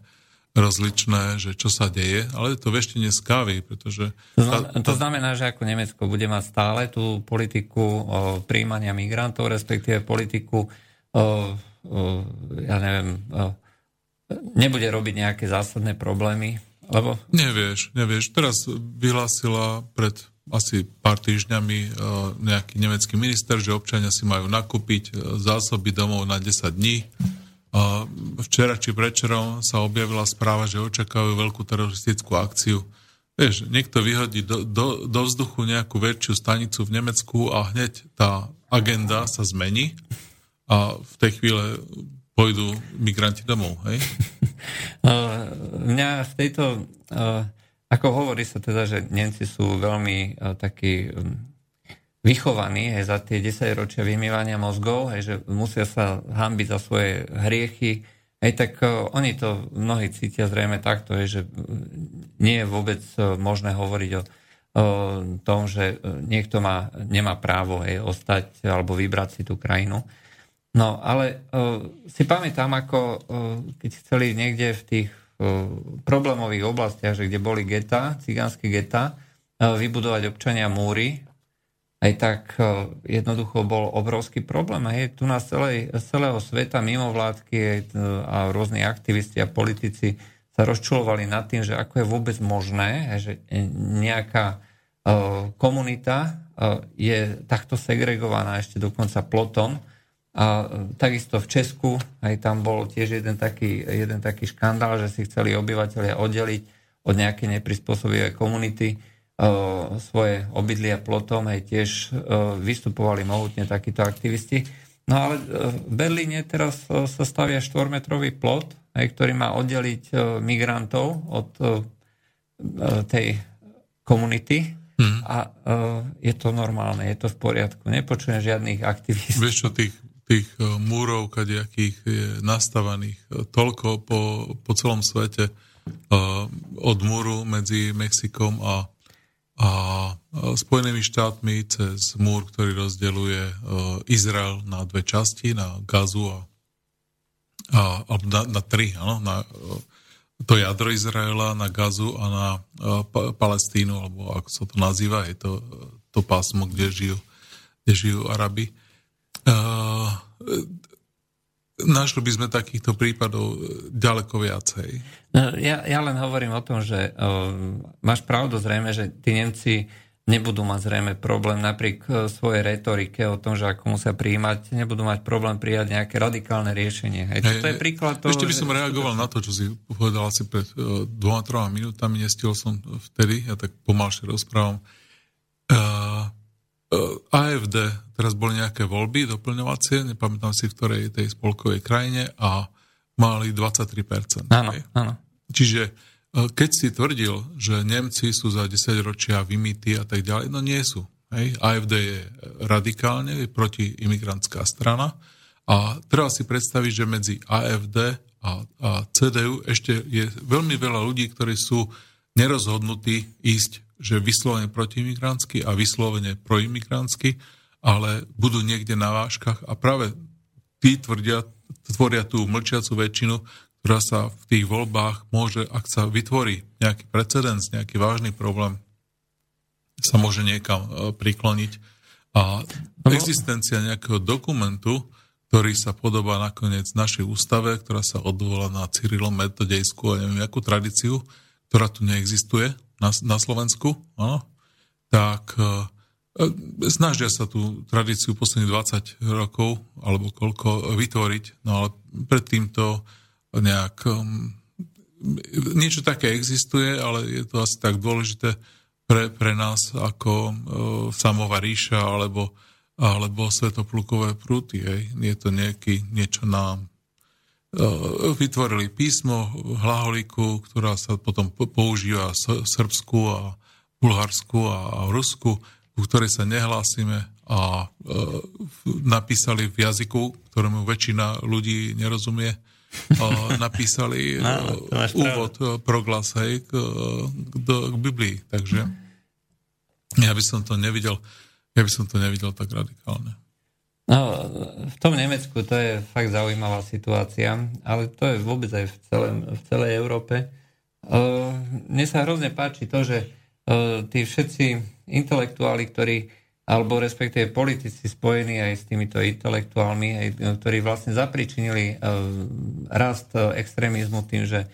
rozličné, že čo sa deje, ale to veštenie z kávy, pretože... To znamená, to znamená, že ako Nemecko bude mať stále tú politiku o, príjmania migrantov, respektíve politiku, o, o, ja neviem, o, nebude robiť nejaké zásadné problémy, lebo... Nevieš, nevieš. Teraz vyhlásila pred asi pár týždňami nejaký nemecký minister, že občania si majú nakúpiť zásoby domov na 10 dní včera či prečerom sa objavila správa, že očakávajú veľkú teroristickú akciu. Vieš, niekto vyhodí do, do, do vzduchu nejakú väčšiu stanicu v Nemecku a hneď tá agenda sa zmení a v tej chvíle pôjdu migranti domov, hej? [laughs] Mňa v tejto, ako hovorí sa teda, že Nemci sú veľmi takí vychovaní hej, za tie 10 ročia vymývania mozgov, hej, že musia sa hambiť za svoje hriechy, hej, tak uh, oni to mnohí cítia zrejme takto, hej, že nie je vôbec uh, možné hovoriť o, o tom, že niekto má, nemá právo hej, ostať alebo vybrať si tú krajinu. No, ale uh, si pamätám, ako uh, keď chceli niekde v tých uh, problémových oblastiach, že kde boli geta, cigánske geta, vybudovať občania múry, aj tak e, jednoducho bol obrovský problém. Hej, tu na celej, celého sveta mimovládky e, a rôzni aktivisti a politici sa rozčulovali nad tým, že ako je vôbec možné, že nejaká e, komunita je takto segregovaná ešte dokonca plotom. A takisto v Česku aj tam bol tiež jeden taký, jeden taký škandál, že si chceli obyvateľia oddeliť od nejakej neprispôsobivej komunity svoje obydlia plotom, aj tiež vystupovali mohutne takíto aktivisti. No ale v Berlíne teraz sa stavia štvormetrový plot, aj, ktorý má oddeliť migrantov od tej komunity hmm. a je to normálne, je to v poriadku. Nepočujem žiadnych aktivistov. Vieš čo, tých, tých múrov, kadejakých je nastavaných toľko po, po celom svete od múru medzi Mexikom a a Spojenými štátmi cez múr, ktorý rozdeluje e, Izrael na dve časti, na Gazu a, a na, na tri, áno, na e, to jadro Izraela, na Gazu a na uh, Palestínu, alebo ako sa to nazýva, je to to pásmo, kde žijú, kde žijú Arabi. Uh, našli by sme takýchto prípadov ďaleko viacej. No, ja, ja len hovorím o tom, že uh, máš pravdu zrejme, že tí Nemci nebudú mať zrejme problém napriek e, svojej retorike o tom, že ako musia prijímať, nebudú mať problém prijať nejaké radikálne riešenie. Hej, toto je príklad toho, Ešte by som reagoval na to, čo si povedal asi pred uh, dvoma, troma minútami, nestiel som vtedy, ja tak pomalšie rozprávam. Uh, AFD, teraz boli nejaké voľby doplňovacie, nepamätám si, v ktorej tej spolkovej krajine a mali 23%. Áno, áno. Čiže keď si tvrdil, že Nemci sú za 10 ročia vymýtí a tak ďalej, no nie sú. Hej. AFD je radikálne je protiimigrantská strana a treba si predstaviť, že medzi AFD a, a CDU ešte je veľmi veľa ľudí, ktorí sú nerozhodnutí ísť, že vyslovene protiimigrantsky a vyslovene proimigrantsky, ale budú niekde na váškach a práve tí tvrdia, tvoria tú mlčiacu väčšinu, ktorá sa v tých voľbách môže, ak sa vytvorí nejaký precedens, nejaký vážny problém, sa môže niekam e, prikloniť. A existencia nejakého dokumentu, ktorý sa podobá nakoniec našej ústave, ktorá sa odvolá na Cyrilom metodejskú a neviem akú tradíciu, ktorá tu neexistuje na, na Slovensku, áno, tak e, e snažia sa tú tradíciu posledných 20 rokov alebo koľko vytvoriť, no ale predtým to nejak... Um, niečo také existuje, ale je to asi tak dôležité pre, pre nás ako uh, samová ríša alebo, alebo svetoplukové prúty. Hej. Je to nejaký, niečo na... Uh, vytvorili písmo hlaholiku, ktorá sa potom používa v Srbsku a Bulharsku a, v Rusku, v ktorej sa nehlásime a uh, napísali v jazyku, ktorému väčšina ľudí nerozumie [laughs] napísali no, úvod proglas hej, k, k, k Biblii. Takže ja by som to nevidel, ja by som to nevidel tak radikálne. No, v tom Nemecku to je fakt zaujímavá situácia, ale to je vôbec aj v, celém, v celej Európe. Uh, mne sa hrozne páči to, že uh, tí všetci intelektuáli, ktorí alebo respektíve politici spojení aj s týmito intelektuálmi, aj, ktorí vlastne zapričinili rast extrémizmu tým, že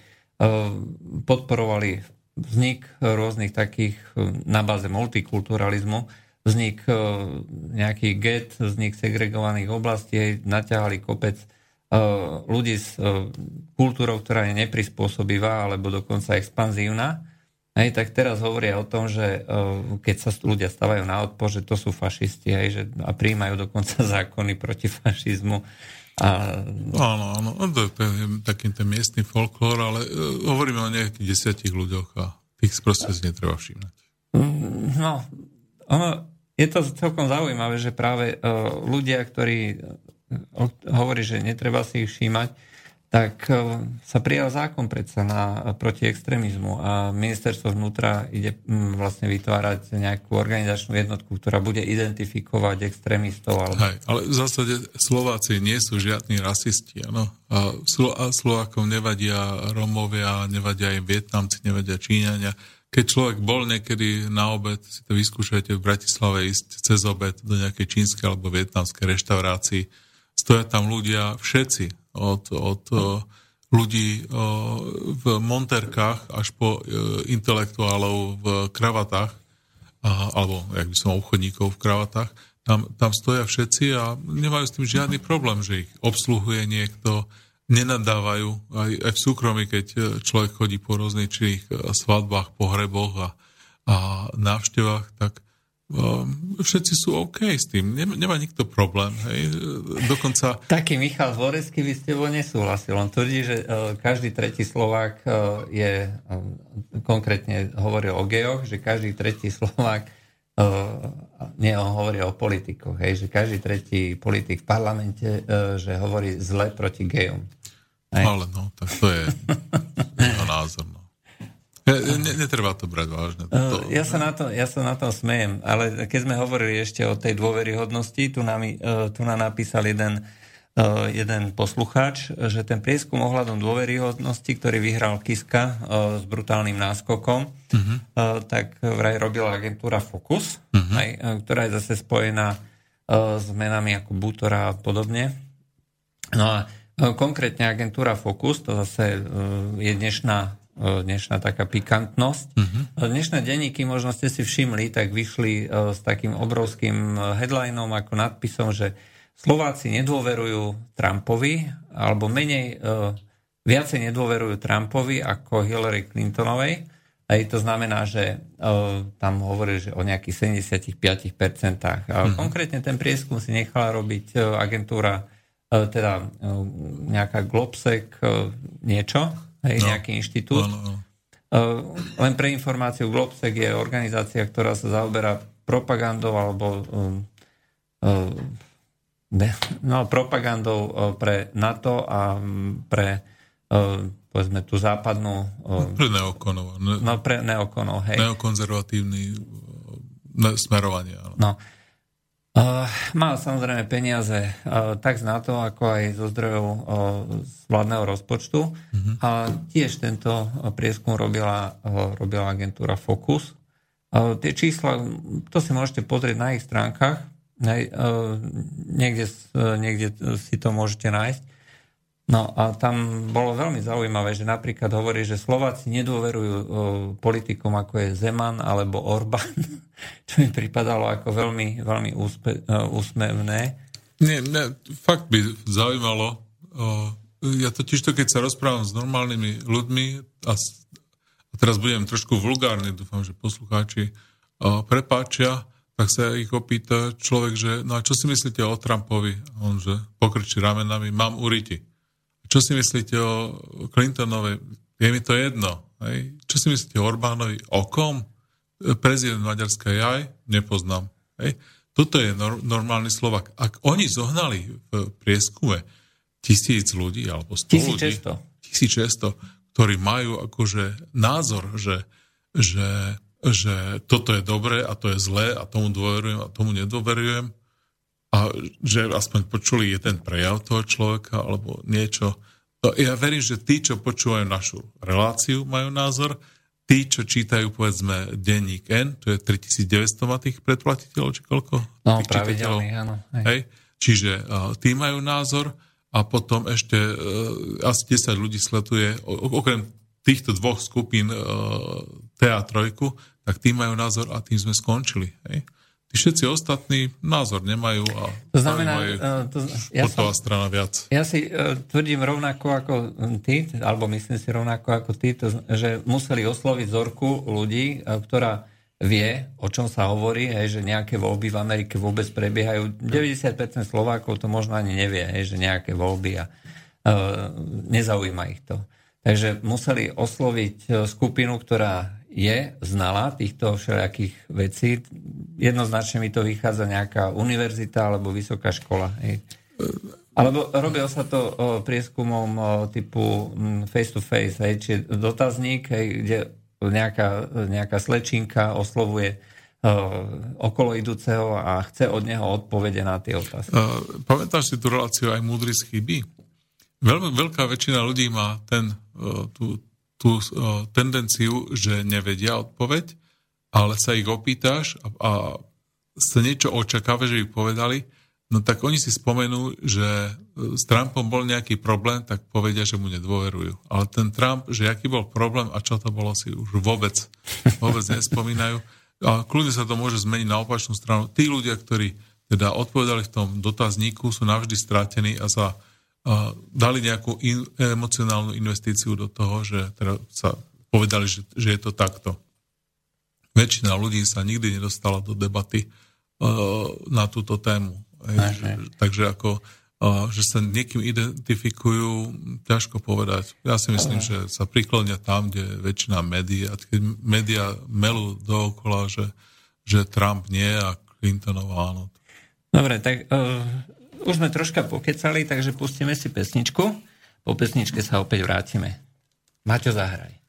podporovali vznik rôznych takých na báze multikulturalizmu, vznik uh, nejaký get, vznik segregovaných oblastí, naťahali kopec uh, ľudí s uh, kultúrou, ktorá je neprispôsobivá alebo dokonca expanzívna Hej, tak teraz hovoria o tom, že keď sa ľudia stavajú na odpor, že to sú fašisti hej, že, a príjmajú dokonca [laughs] zákony proti fašizmu. A... Áno, áno, no, to, to je taký ten miestny folklór, ale hovoríme o nejakých desiatich ľuďoch a tých proste si netreba všímať. Mm, no, ono, je to celkom zaujímavé, že práve uh, ľudia, ktorí uh, hovorí, že netreba si ich všímať, tak e, sa prijal zákon predsa na, proti extrémizmu a ministerstvo vnútra ide vlastne vytvárať nejakú organizačnú jednotku, ktorá bude identifikovať extrémistov. Alebo... Hej, ale v zásade Slováci nie sú žiadni rasisti. Ano? A, Slo- a Slovákom nevadia Romovia, nevadia aj Vietnamci, nevadia Číňania. Keď človek bol niekedy na obed, si to vyskúšajte v Bratislave ísť cez obed do nejakej čínskej alebo vietnamskej reštaurácii, stoja tam ľudia všetci od, od ľudí v monterkách až po intelektuálov v kravatách, alebo, jak by som obchodníkov v kravatách, tam, tam stoja všetci a nemajú s tým žiadny problém, že ich obsluhuje niekto, nenadávajú aj, aj v súkromí, keď človek chodí po rôznych svadbách, pohreboch a, a návštevách, tak Ehm, všetci sú OK s tým, nemá, nemá nikto problém. Hej. Dokonca... Taký Michal Zvorecký by ste tebou nesúhlasil. On tvrdí, že uh, každý tretí Slovák uh, je, uh, konkrétne hovoril o gejoch, že každý tretí Slovák nie, on hovorí o politikoch, hej, že každý tretí politik v parlamente, že hovorí zle proti gejom. Hej. Ale no, tak to je [laughs] názor. No. Ne, netreba to brať vážne. To, ja, sa na to, ja sa na to smejem, ale keď sme hovorili ešte o tej dôveryhodnosti, tu nám, e, tu nám napísal jeden, e, jeden poslucháč, že ten prieskum ohľadom dôveryhodnosti, ktorý vyhral Kiska e, s brutálnym náskokom, uh-huh. tak vraj robila agentúra Focus, uh-huh. aj, ktorá je zase spojená s menami ako Butora a podobne. No a konkrétne agentúra Focus, to zase je dnešná, dnešná taká pikantnosť. Uh-huh. Dnešné denníky, možno ste si všimli, tak vyšli s takým obrovským headlinom ako nadpisom, že Slováci nedôverujú Trumpovi, alebo menej, viacej nedôverujú Trumpovi ako Hillary Clintonovej. A to znamená, že tam hovorí že o nejakých 75%. Uh-huh. Konkrétne ten prieskum si nechala robiť agentúra E, teda e, nejaká Globsec e, niečo, hej, no. nejaký inštitút. No, no, no. Len pre informáciu, Globsec je organizácia, ktorá sa zaoberá propagandou alebo no, propagandou pre NATO a pre povedzme tú západnú... Pre neokonov. Ne, no pre neokonov, hej. Neokonzervatívny smerovanie. No. Uh, má samozrejme peniaze uh, tak z NATO, ako aj zo zdrojov uh, z vládneho rozpočtu. Uh-huh. A tiež tento prieskum robila, uh, robila agentúra Focus. Uh, tie čísla, to si môžete pozrieť na ich stránkach. uh, niekde, uh, niekde si to môžete nájsť. No a tam bolo veľmi zaujímavé, že napríklad hovorí, že Slováci nedôverujú o, politikom ako je Zeman alebo Orbán, [laughs] čo mi pripadalo ako veľmi, veľmi úspe, úsmevné. Nie, nie, fakt by zaujímalo. O, ja totiž to, keď sa rozprávam s normálnymi ľuďmi a, teraz budem trošku vulgárny, dúfam, že poslucháči prepáčia, tak sa ich opýta človek, že no a čo si myslíte o Trumpovi? On, že pokrčí ramenami, mám uriti. Čo si myslíte o Clintonovej? Je mi to jedno. Hej? Čo si myslíte o Orbánovi? O kom? Prezident Maďarska aj? Nepoznám. Hej? Toto je nor- normálny Slovak. Ak oni zohnali v prieskume tisíc ľudí, alebo sto 1600. ľudí, 1600, ktorí majú akože názor, že, že, že toto je dobré a to je zlé a tomu dôverujem a tomu nedôverujem, a že aspoň počuli jeden prejav toho človeka alebo niečo. To ja verím, že tí, čo počúvajú našu reláciu, majú názor. Tí, čo čítajú, povedzme, denník N, to je 3900 má tých predplatiteľov, či koľko? No, pravidelných, áno. Hej. Hej. Čiže uh, tí majú názor a potom ešte uh, asi 10 ľudí sleduje, okrem týchto dvoch skupín uh, TA3, tak tí majú názor a tým sme skončili. Hej. Tí všetci ostatní názor nemajú a to znamená, je to, ja som, strana viac. Ja si uh, tvrdím rovnako ako ty, alebo myslím si rovnako ako ty, to, že museli osloviť zorku ľudí, uh, ktorá vie, o čom sa hovorí, hej, že nejaké voľby v Amerike vôbec prebiehajú. 90% Slovákov to možno ani nevie, hej, že nejaké voľby a uh, nezaujíma ich to. Takže museli osloviť skupinu, ktorá je znala týchto všelijakých vecí. Jednoznačne mi to vychádza nejaká univerzita alebo vysoká škola. Hej. Alebo robil sa to prieskumom typu face to face, hej, či dotazník, hej, kde nejaká, nejaká slečinka oslovuje okolo idúceho a chce od neho odpovede na tie otázky. Uh, pamätáš si tú reláciu aj múdry z chyby? Veľmi veľká väčšina ľudí má ten, tú, tú tendenciu, že nevedia odpoveď, ale sa ich opýtaš a, a sa niečo očakáva, že ich povedali, no tak oni si spomenú, že e, s Trumpom bol nejaký problém, tak povedia, že mu nedôverujú. Ale ten Trump, že aký bol problém a čo to bolo, si už vôbec, [laughs] vôbec nespomínajú. A kľudne sa to môže zmeniť na opačnú stranu. Tí ľudia, ktorí teda odpovedali v tom dotazníku, sú navždy stratení a za dali nejakú in, emocionálnu investíciu do toho, že teda sa povedali, že, že je to takto. Väčšina ľudí sa nikdy nedostala do debaty uh, na túto tému. Aj, že, takže ako, uh, že sa niekým identifikujú, ťažko povedať. Ja si myslím, že sa priklonia tam, kde väčšina médií a keď médiá melú dookola, že, že Trump nie a Clintonová áno. Dobre, tak uh, už sme troška pokecali, takže pustíme si pesničku. Po pesničke sa opäť vrátime. Maťo, zahraj.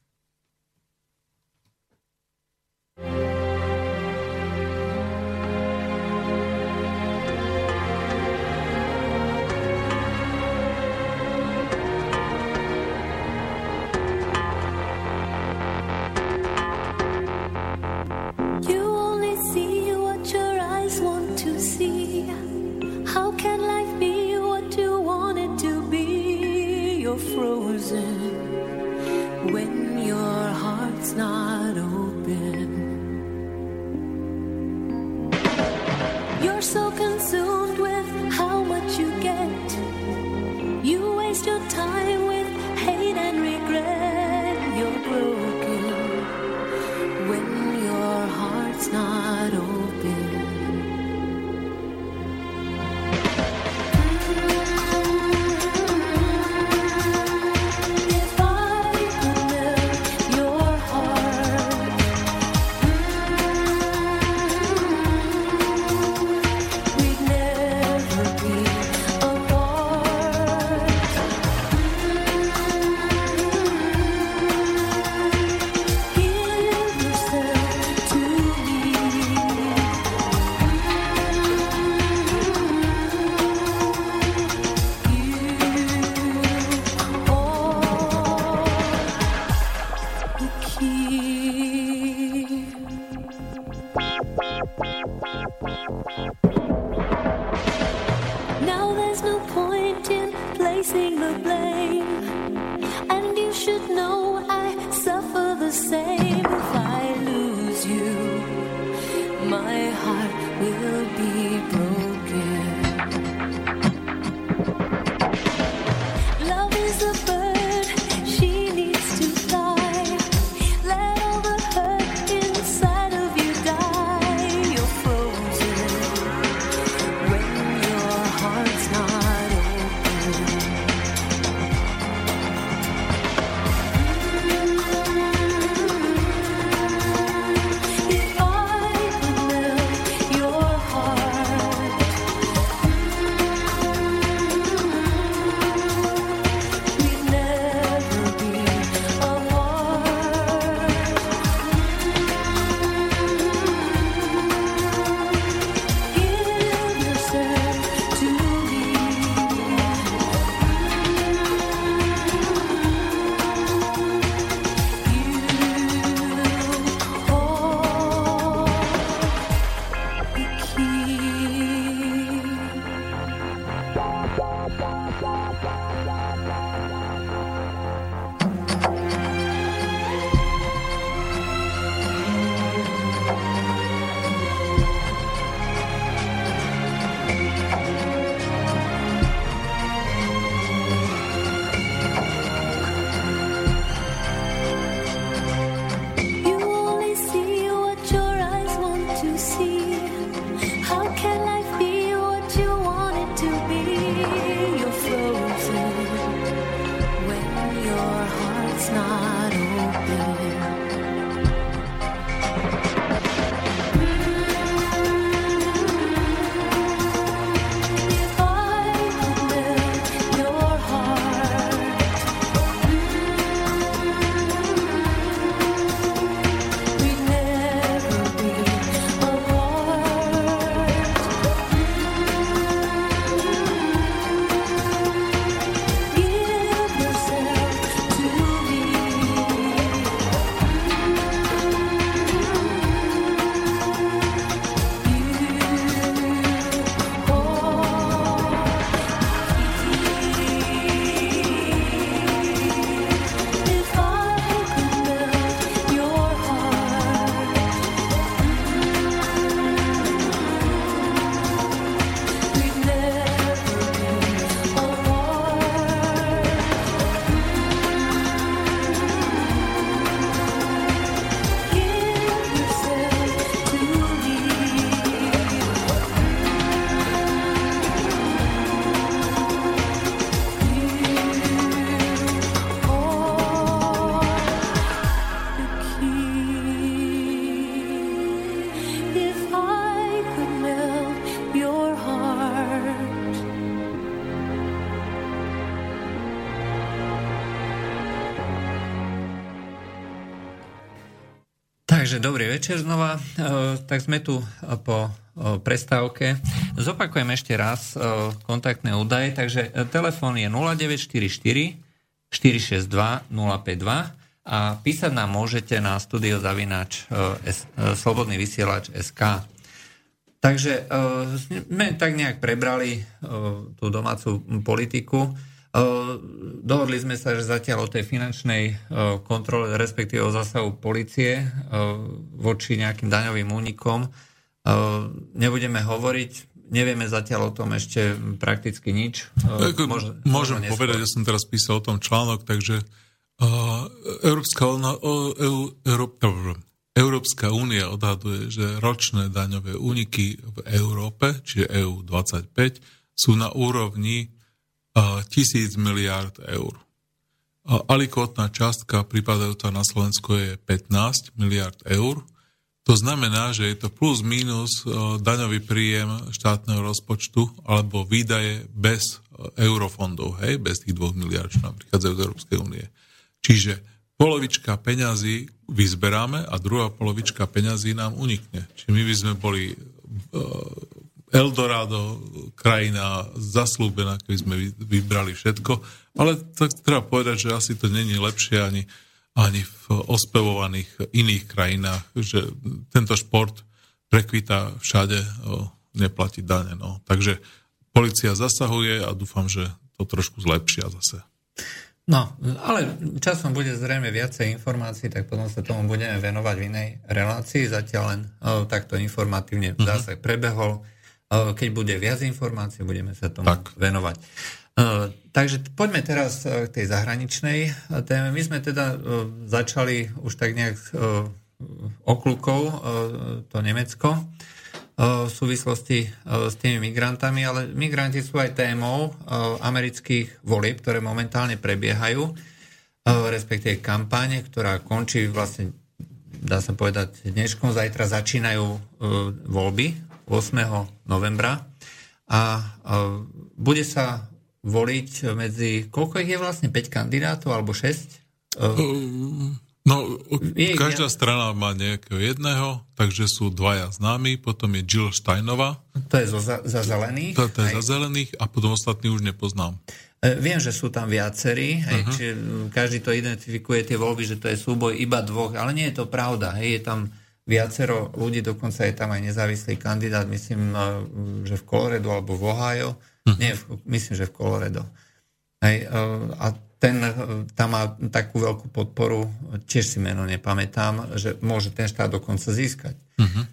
Večer znova. E, tak sme tu po prestávke. Zopakujem ešte raz kontaktné údaje. Takže e, telefón je 0944 462 052 a písať nám môžete na studiozavinač e, slobodný vysielač SK. Takže sme tak nejak prebrali tú domácu politiku. Dohodli sme sa, že zatiaľ o tej finančnej kontrole, respektíve o zásahu policie voči nejakým daňovým únikom nebudeme hovoriť. Nevieme zatiaľ o tom ešte prakticky nič. Ako, Môže, môžem povedať, ja som teraz písal o tom článok, takže Európska, EU, Európa, Európska únia odhaduje, že ročné daňové úniky v Európe, čiže EU 25, sú na úrovni tisíc miliárd eur. Alikotná častka pripadajúca na Slovensko je 15 miliard eur to znamená, že je to plus minus e, daňový príjem štátneho rozpočtu alebo výdaje bez e, eurofondov, hej, bez tých dvoch miliard, čo nám prichádzajú z Európskej únie. Čiže polovička peňazí vyzberáme a druhá polovička peňazí nám unikne. Čiže my by sme boli e, Eldorado, krajina zaslúbená, keby sme vybrali všetko, ale tak treba povedať, že asi to není lepšie ani ani v ospevovaných iných krajinách, že tento šport prekvita všade, neplatí dane. No. Takže policia zasahuje a dúfam, že to trošku zlepšia zase. No, ale časom bude zrejme viacej informácií, tak potom sa tomu budeme venovať v inej relácii. Zatiaľ len o, takto informatívne uh-huh. zase prebehol. Keď bude viac informácií, budeme sa tomu tak. venovať. Uh, takže poďme teraz uh, k tej zahraničnej uh, téme. My sme teda začali už tak nejak okľukov to Nemecko v súvislosti s tými migrantami, ale migranti sú aj témou amerických volieb, ktoré momentálne prebiehajú, respektíve kampáne, ktorá končí vlastne, dá sa povedať, dneškom, zajtra začínajú voľby 8. novembra a bude sa voliť medzi, koľko ich je vlastne, 5 kandidátov alebo 6? Uh, no, je, každá strana má nejakého jedného, takže sú dvaja známi, potom je Jill Steinová. To je zo, za, za zelených. To, to je aj. za zelených a potom ostatní už nepoznám. E, viem, že sú tam viacerí, hej, uh-huh. čiže každý to identifikuje tie voľby, že to je súboj iba dvoch, ale nie je to pravda. Hej, je tam viacero ľudí, dokonca je tam aj nezávislý kandidát, myslím, e, že v Colorado alebo v Ohio, Uh-huh. Nie, myslím, že v Colorado. Hej, e, a ten e, tam má takú veľkú podporu, tiež si meno nepamätám, že môže ten štát dokonca získať. Uh-huh.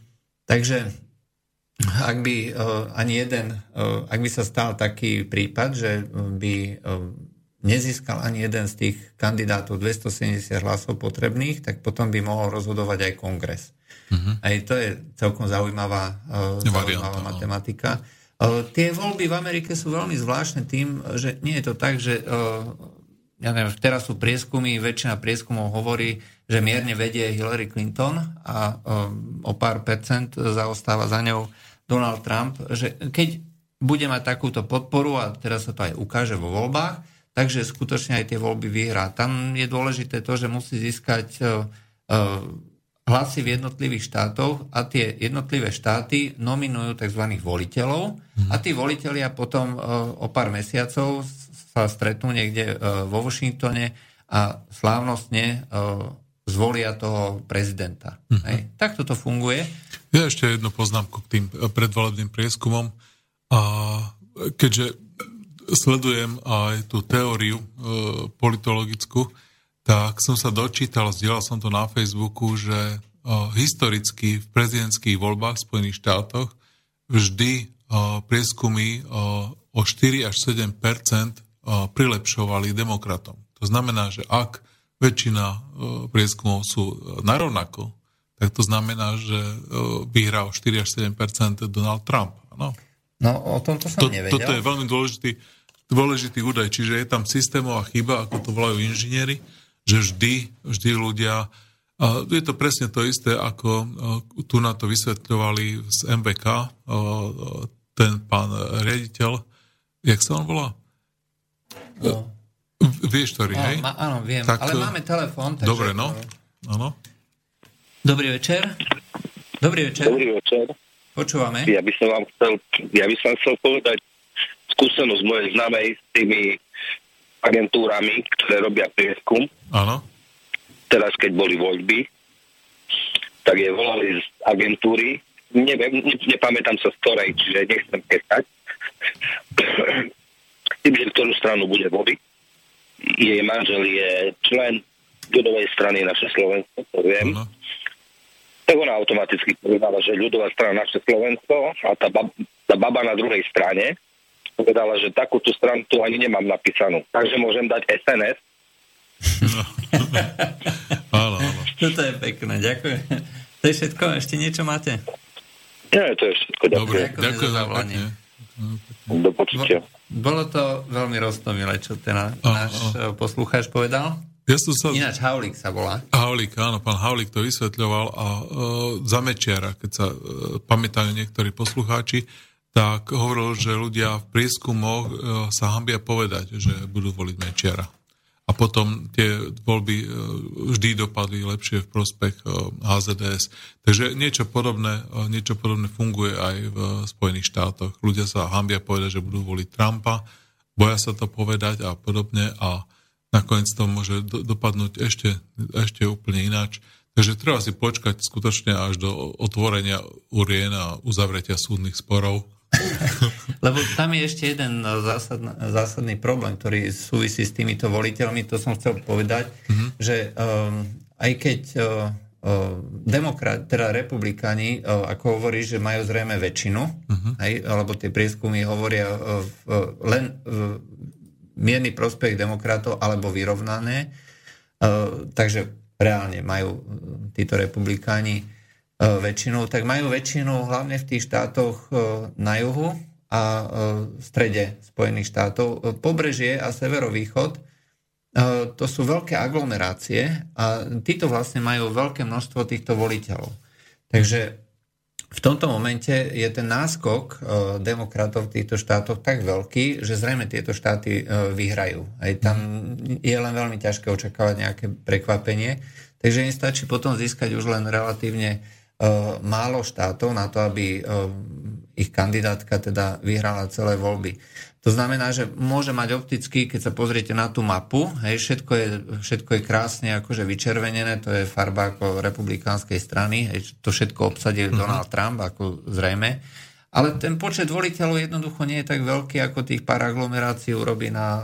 Takže ak by uh, ani jeden, uh, ak by sa stal taký prípad, že by uh, nezískal ani jeden z tých kandidátov 270 hlasov potrebných, tak potom by mohol rozhodovať aj kongres. Uh-huh. Aj to je celkom zaujímavá, uh, zaujímavá no. matematika. Uh, Tie voľby v Amerike sú veľmi zvláštne tým, že nie je to tak, že ja neviem, teraz sú prieskumy, väčšina prieskumov hovorí, že mierne vedie Hillary Clinton a o pár percent zaostáva za ňou Donald Trump, že keď bude mať takúto podporu, a teraz sa to aj ukáže vo voľbách, takže skutočne aj tie voľby vyhrá. Tam je dôležité to, že musí získať hlasy v jednotlivých štátoch a tie jednotlivé štáty nominujú tzv. voliteľov a tí voliteľia potom e, o pár mesiacov sa stretnú niekde e, vo Washingtone a slávnostne e, zvolia toho prezidenta. Uh-huh. Hej. Takto to funguje. Ja ešte jednu poznámku k tým predvolebným prieskumom. A keďže sledujem aj tú teóriu politologickú, tak som sa dočítal, zdieľal som to na Facebooku, že historicky v prezidentských voľbách v Spojených štátoch vždy prieskumy o, o 4 až 7 o, prilepšovali demokratom. To znamená, že ak väčšina prieskumov sú narovnako, tak to znamená, že vyhrá o 4 až 7% Donald Trump. No. no, o tomto som to, nevedel. Toto je veľmi dôležitý, dôležitý údaj, čiže je tam systémová chyba, ako to volajú inžinieri, že vždy, vždy ľudia... A je to presne to isté, ako tu na to vysvetľovali z MBK, ten pán riaditeľ, jak sa on volá? No. Vieš, ktorý, no, hej? Ma, áno, viem, tak, ale máme telefón. Dobre, no. Áno. Dobrý večer. Dobrý večer. Dobrý večer. Počúvame. Ja by som vám chcel, ja by som chcel povedať skúsenosť mojej známej s tými agentúrami, ktoré robia prieskum. Áno. Teraz, keď boli voľby, tak je volali z agentúry, neviem, nepamätám sa z ktorej, čiže nechcem kecať. [clears throat] tým, že ktorú stranu bude voliť. Jej manžel je člen ľudovej strany naše Slovensko, to viem. Uh-huh. Tak ona automaticky povedala, že ľudová strana naše Slovensko a tá, bab, tá baba na druhej strane povedala, že takúto stranu tu ani nemám napísanú. Takže môžem dať SNS. No. áno, áno. Toto je pekné, ďakujem. To je všetko, ešte niečo máte? Nie, to je všetko, ďakujem. Dobre, ďakujem za zavolanie. Do počutia. Bolo to veľmi roztomilé, čo ten náš a. poslucháč povedal. Ja som sa... Ináč Haulik sa volá. Haulik, áno, pán Haulik to vysvetľoval a uh, za Mečiara, keď sa uh, pamätajú niektorí poslucháči, tak hovoril, že ľudia v prieskumoch uh, sa hambia povedať, že budú voliť Mečiara a potom tie voľby e, vždy dopadli lepšie v prospech HZDS. E, Takže niečo podobné, e, niečo podobné funguje aj v Spojených štátoch. Ľudia sa hambia povedať, že budú voliť Trumpa, boja sa to povedať a podobne a nakoniec to môže do, dopadnúť ešte, ešte úplne ináč. Takže treba si počkať skutočne až do otvorenia urien a uzavretia súdnych sporov [laughs] Lebo tam je ešte jeden zásadný, zásadný problém, ktorý súvisí s týmito voliteľmi, to som chcel povedať, mm-hmm. že um, aj keď uh, uh, demokrat, teda republikáni, uh, ako hovorí, že majú zrejme väčšinu, uh-huh. aj, alebo tie prieskumy hovoria uh, uh, len uh, mierny prospech demokratov alebo vyrovnané, uh, takže reálne majú títo republikáni E, väčšinou, tak majú väčšinu hlavne v tých štátoch e, na juhu a e, v strede Spojených štátov. Pobrežie a severovýchod to sú veľké aglomerácie a títo vlastne majú veľké množstvo týchto voliteľov. Takže v tomto momente je ten náskok demokratov v týchto štátoch tak veľký, že zrejme tieto štáty vyhrajú. Aj tam je len veľmi ťažké očakávať nejaké prekvapenie. Takže im stačí potom získať už len relatívne málo štátov na to, aby e, ich kandidátka teda vyhrala celé voľby. To znamená, že môže mať opticky, keď sa pozriete na tú mapu, hej, všetko, je, všetko je krásne akože vyčervenené, to je farba ako republikánskej strany, hej, to všetko obsadil uh-huh. Donald Trump, ako zrejme. Ale ten počet voliteľov jednoducho nie je tak veľký, ako tých pár aglomerácií urobí na uh,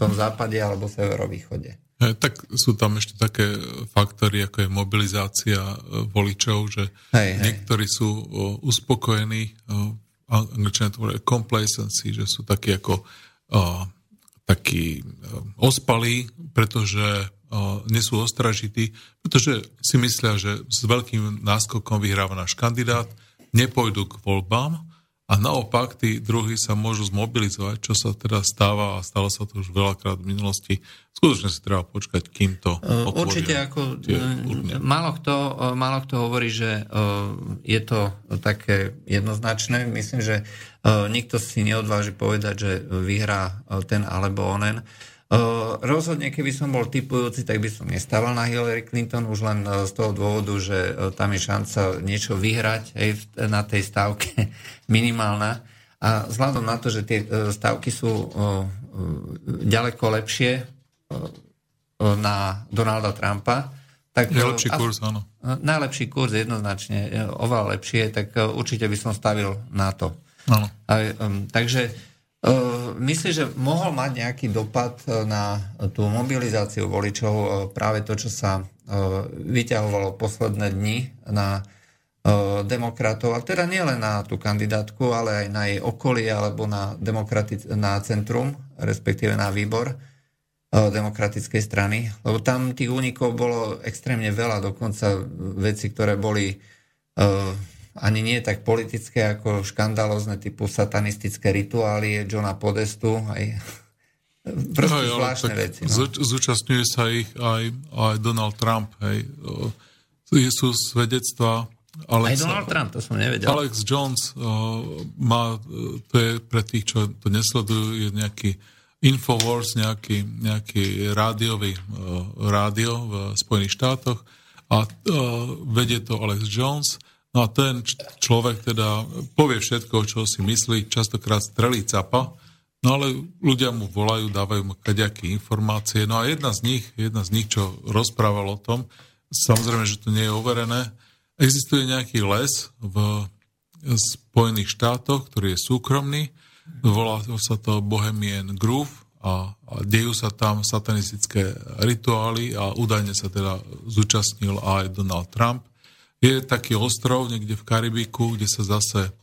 tom západe alebo severovýchode. Tak sú tam ešte také faktory, ako je mobilizácia e, voličov, že hej, hej. niektorí sú uspokojení, angličania to hovorí complacency, že sú takí ako takí e, ospalí, pretože nie sú ostražití, pretože si myslia, že s veľkým náskokom vyhráva náš kandidát, nepôjdu k voľbám a naopak tí druhí sa môžu zmobilizovať, čo sa teda stáva a stalo sa to už veľakrát v minulosti. Skutočne si treba počkať, kým to otvoria. Určite ako málo kto, málo kto hovorí, že je to také jednoznačné. Myslím, že nikto si neodváži povedať, že vyhrá ten alebo onen. Rozhodne, keby som bol typujúci, tak by som nestával na Hillary Clinton už len uh, z toho dôvodu, že uh, tam je šanca niečo vyhrať aj na tej stávke [laughs] minimálna. A vzhľadom na to, že tie stávky sú ďaleko lepšie na Donalda Trumpa, tak... Najlepší kurz, áno. Najlepší kurz, jednoznačne, oveľa lepšie, tak určite by som stavil na to. Áno. Um, takže Myslíš, že mohol mať nejaký dopad e, na tú mobilizáciu voličov e, práve to, čo sa e, vyťahovalo posledné dni na demokratov, a teda nielen na tú kandidátku, ale aj na jej okolie alebo na, demokratic- na centrum, respektíve na výbor demokratickej strany, lebo tam tých únikov bolo extrémne veľa, dokonca veci, ktoré boli ani nie tak politické ako škandalozne typu satanistické rituály Johna Podestu, aj [laughs] proste hej, zvláštne veci. No. Zúčastňuje sa ich aj, aj Donald Trump. Hej. Sú svedectva Alex, aj Donald Trump, to som nevedel. Alex Jones uh, má, to je pre tých, čo to nesledujú, je nejaký Infowars, nejaký, nejaký rádiový uh, rádio v Spojených štátoch a uh, vedie to Alex Jones No a ten človek teda povie všetko, čo si myslí, častokrát strelí capa, no ale ľudia mu volajú, dávajú mu kaďaké informácie. No a jedna z nich, jedna z nich, čo rozprával o tom, samozrejme, že to nie je overené, existuje nejaký les v Spojených štátoch, ktorý je súkromný, volá sa to Bohemian Groove a, a dejú sa tam satanistické rituály a údajne sa teda zúčastnil aj Donald Trump. Je taký ostrov niekde v Karibiku, kde sa zase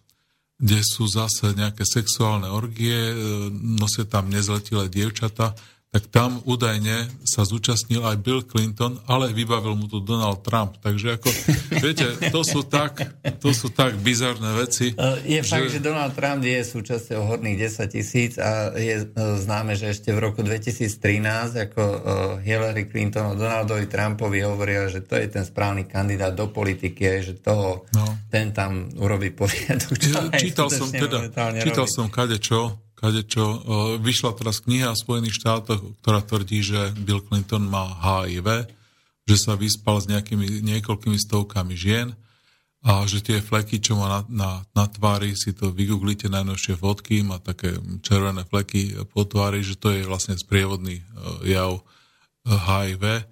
kde sú zase nejaké sexuálne orgie, e, nosia tam nezletilé dievčata tak tam údajne sa zúčastnil aj Bill Clinton, ale vybavil mu to Donald Trump. Takže ako, [laughs] viete, to sú tak, to sú tak bizarné veci. Je že... fakt, že Donald Trump je súčasťou horných 10 tisíc a je e, známe, že ešte v roku 2013 ako e, Hillary Clinton a Donaldovi Trumpovi hovoria, že to je ten správny kandidát do politiky, že toho, no. ten tam urobí poriadok. Ja, čítal som teda, čítal robí. som kade čo, kadečo. Vyšla teraz kniha v Spojených štátoch, ktorá tvrdí, že Bill Clinton má HIV, že sa vyspal s nejakými niekoľkými stovkami žien a že tie fleky, čo má na, na, na tvári, si to vygooglite najnovšie fotky, má také červené fleky po tvári, že to je vlastne sprievodný jav HIV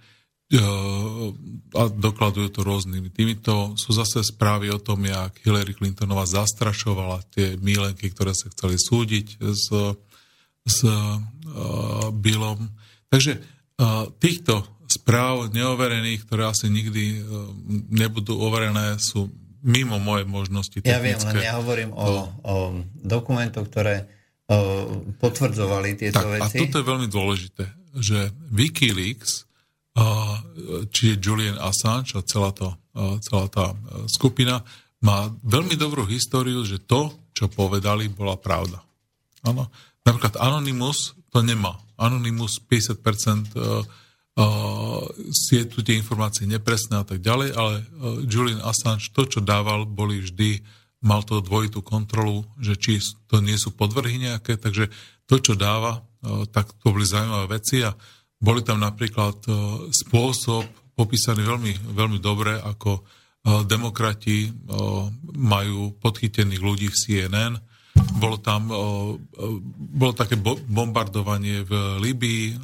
a dokladujú to rôznymi týmito. Sú zase správy o tom, jak Hillary Clintonová zastrašovala tie mílenky, ktoré sa chceli súdiť s, s uh, Billom. Takže uh, týchto správ neoverených, ktoré asi nikdy uh, nebudú overené, sú mimo moje možnosti technické. Ja viem, len ja hovorím o, o dokumentoch, ktoré uh, potvrdzovali tieto tak, veci. A toto je veľmi dôležité, že Wikileaks či Julian Assange a celá, to, celá tá skupina má veľmi dobrú históriu, že to, čo povedali, bola pravda. Ano. Napríklad Anonymous to nemá. Anonymous 50% si je tu tie informácie nepresné a tak ďalej, ale Julian Assange to, čo dával, boli vždy, mal to dvojitú kontrolu, že či to nie sú podvrhy nejaké, takže to, čo dáva, tak to boli zaujímavé veci a boli tam napríklad e, spôsob popísaný veľmi, veľmi dobre, ako e, demokrati e, majú podchytených ľudí v CNN. Bolo tam bolo také bombardovanie v Libii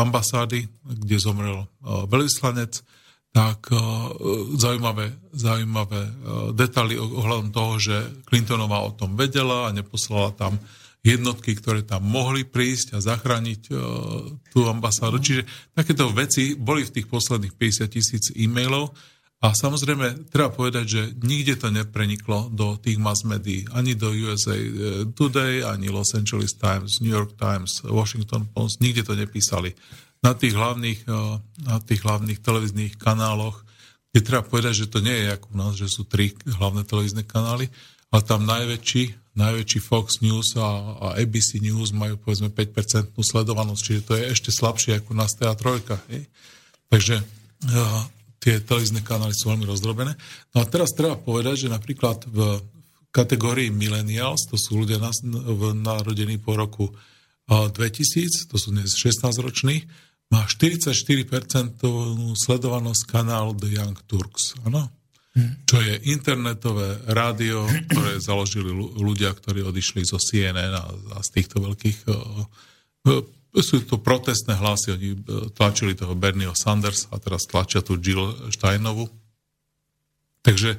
ambasády, kde zomrel veľvyslanec, tak zaujímavé, zaujímavé detaily ohľadom toho, že Clintonová o tom vedela a neposlala tam jednotky, ktoré tam mohli prísť a zachrániť uh, tú ambasádu. Čiže takéto veci boli v tých posledných 50 tisíc e-mailov a samozrejme treba povedať, že nikde to nepreniklo do tých mass médií, ani do USA eh, Today, ani Los Angeles Times, New York Times, Washington Post, nikde to nepísali. Na tých hlavných, uh, na tých hlavných televíznych kanáloch, kde treba povedať, že to nie je ako u nás, že sú tri hlavné televízne kanály, ale tam najväčší najväčší Fox News a, a ABC News majú povedzme 5% sledovanosť, čiže to je ešte slabšie ako nás TA3. Hej? Takže uh, tie televízne kanály sú veľmi rozdrobené. No a teraz treba povedať, že napríklad v kategórii millennials, to sú ľudia na, v, narodení po roku uh, 2000, to sú dnes 16 roční, má 44% sledovanosť kanál The Young Turks. Ano? Čo je internetové rádio, ktoré založili ľudia, ktorí odišli zo CNN a, a z týchto veľkých... Sú to protestné hlasy, oni tlačili toho Bernieho Sanders a teraz tlačia tu Jill Steinovu. Takže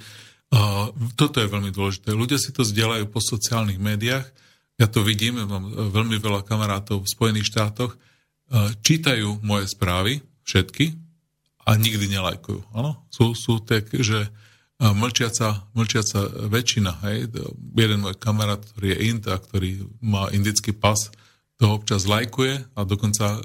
toto je veľmi dôležité. Ľudia si to zdieľajú po sociálnych médiách. Ja to vidím, mám veľmi veľa kamarátov v Spojených štátoch. Uh, čítajú moje správy, všetky, a nikdy nelajkujú. Ano? Sú, sú tak, že mlčiaca, mlčiaca väčšina. Hej. Jeden môj kamarát, ktorý je Ind a ktorý má indický pas, to občas lajkuje a dokonca,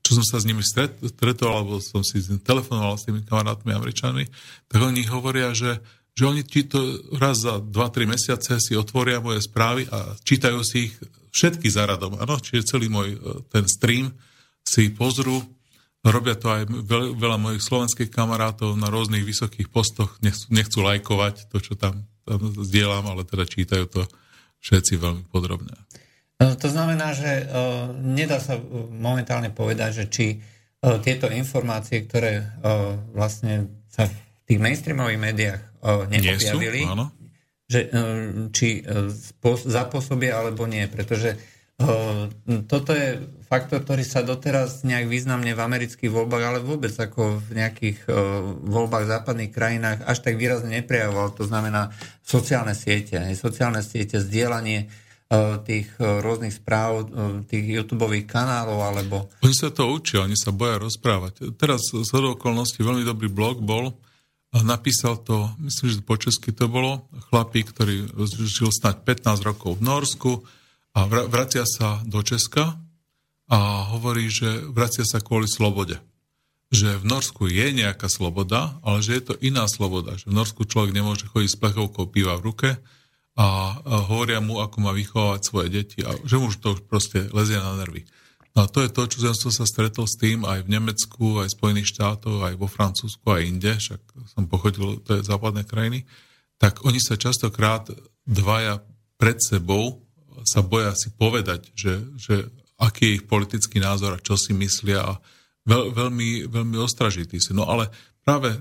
čo som sa s nimi stretol, alebo som si telefonoval s tými kamarátmi američanmi, tak oni hovoria, že, že oni ti to raz za 2-3 mesiace si otvoria moje správy a čítajú si ich všetky za radom. Ano? Čiže celý môj ten stream si pozrú Robia to aj veľ, veľa mojich slovenských kamarátov na rôznych vysokých postoch. Nechcú, nechcú lajkovať to, čo tam, tam zdieľam, ale teda čítajú to všetci veľmi podrobne. No, to znamená, že uh, nedá sa momentálne povedať, že či tieto informácie, ktoré vlastne sa v tých mainstreamových médiách neobjavili, Nie sú, že, uh, či zapôsobia alebo nie, pretože toto je faktor, ktorý sa doteraz nejak významne v amerických voľbách, ale vôbec ako v nejakých voľbách v západných krajinách až tak výrazne neprejavoval. To znamená sociálne siete. Sociálne siete, zdieľanie tých rôznych správ, tých YouTube kanálov, alebo... Oni sa to učia, oni sa boja rozprávať. Teraz z okolností veľmi dobrý blog bol, napísal to, myslím, že po česky to bolo, chlapík, ktorý žil snať 15 rokov v Norsku a vracia sa do Česka a hovorí, že vracia sa kvôli slobode že v Norsku je nejaká sloboda, ale že je to iná sloboda. Že v Norsku človek nemôže chodiť s plechovkou piva v ruke a, hovoria mu, ako má vychovávať svoje deti a že mu to proste lezie na nervy. No a to je to, čo som sa stretol s tým aj v Nemecku, aj v Spojených štátoch, aj vo Francúzsku, aj inde, však som pochodil, to západné krajiny, tak oni sa častokrát dvaja pred sebou sa boja si povedať, že, že aký je ich politický názor a čo si myslia a veľ, veľmi, veľmi ostražitý si. No ale práve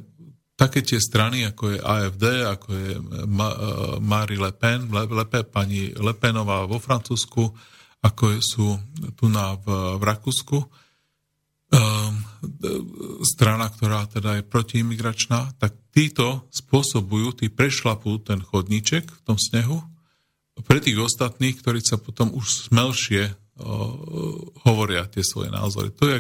také tie strany, ako je AFD, ako je uh, Marie Le Pen, Le, Le Pen, pani Le Penová vo Francúzsku, ako sú tu na, v, v Rakúsku, um, strana, ktorá teda je protiimigračná, tak títo spôsobujú, tí prešlapú ten chodníček v tom snehu pre tých ostatných, ktorí sa potom už smelšie hovoria tie svoje názory. To je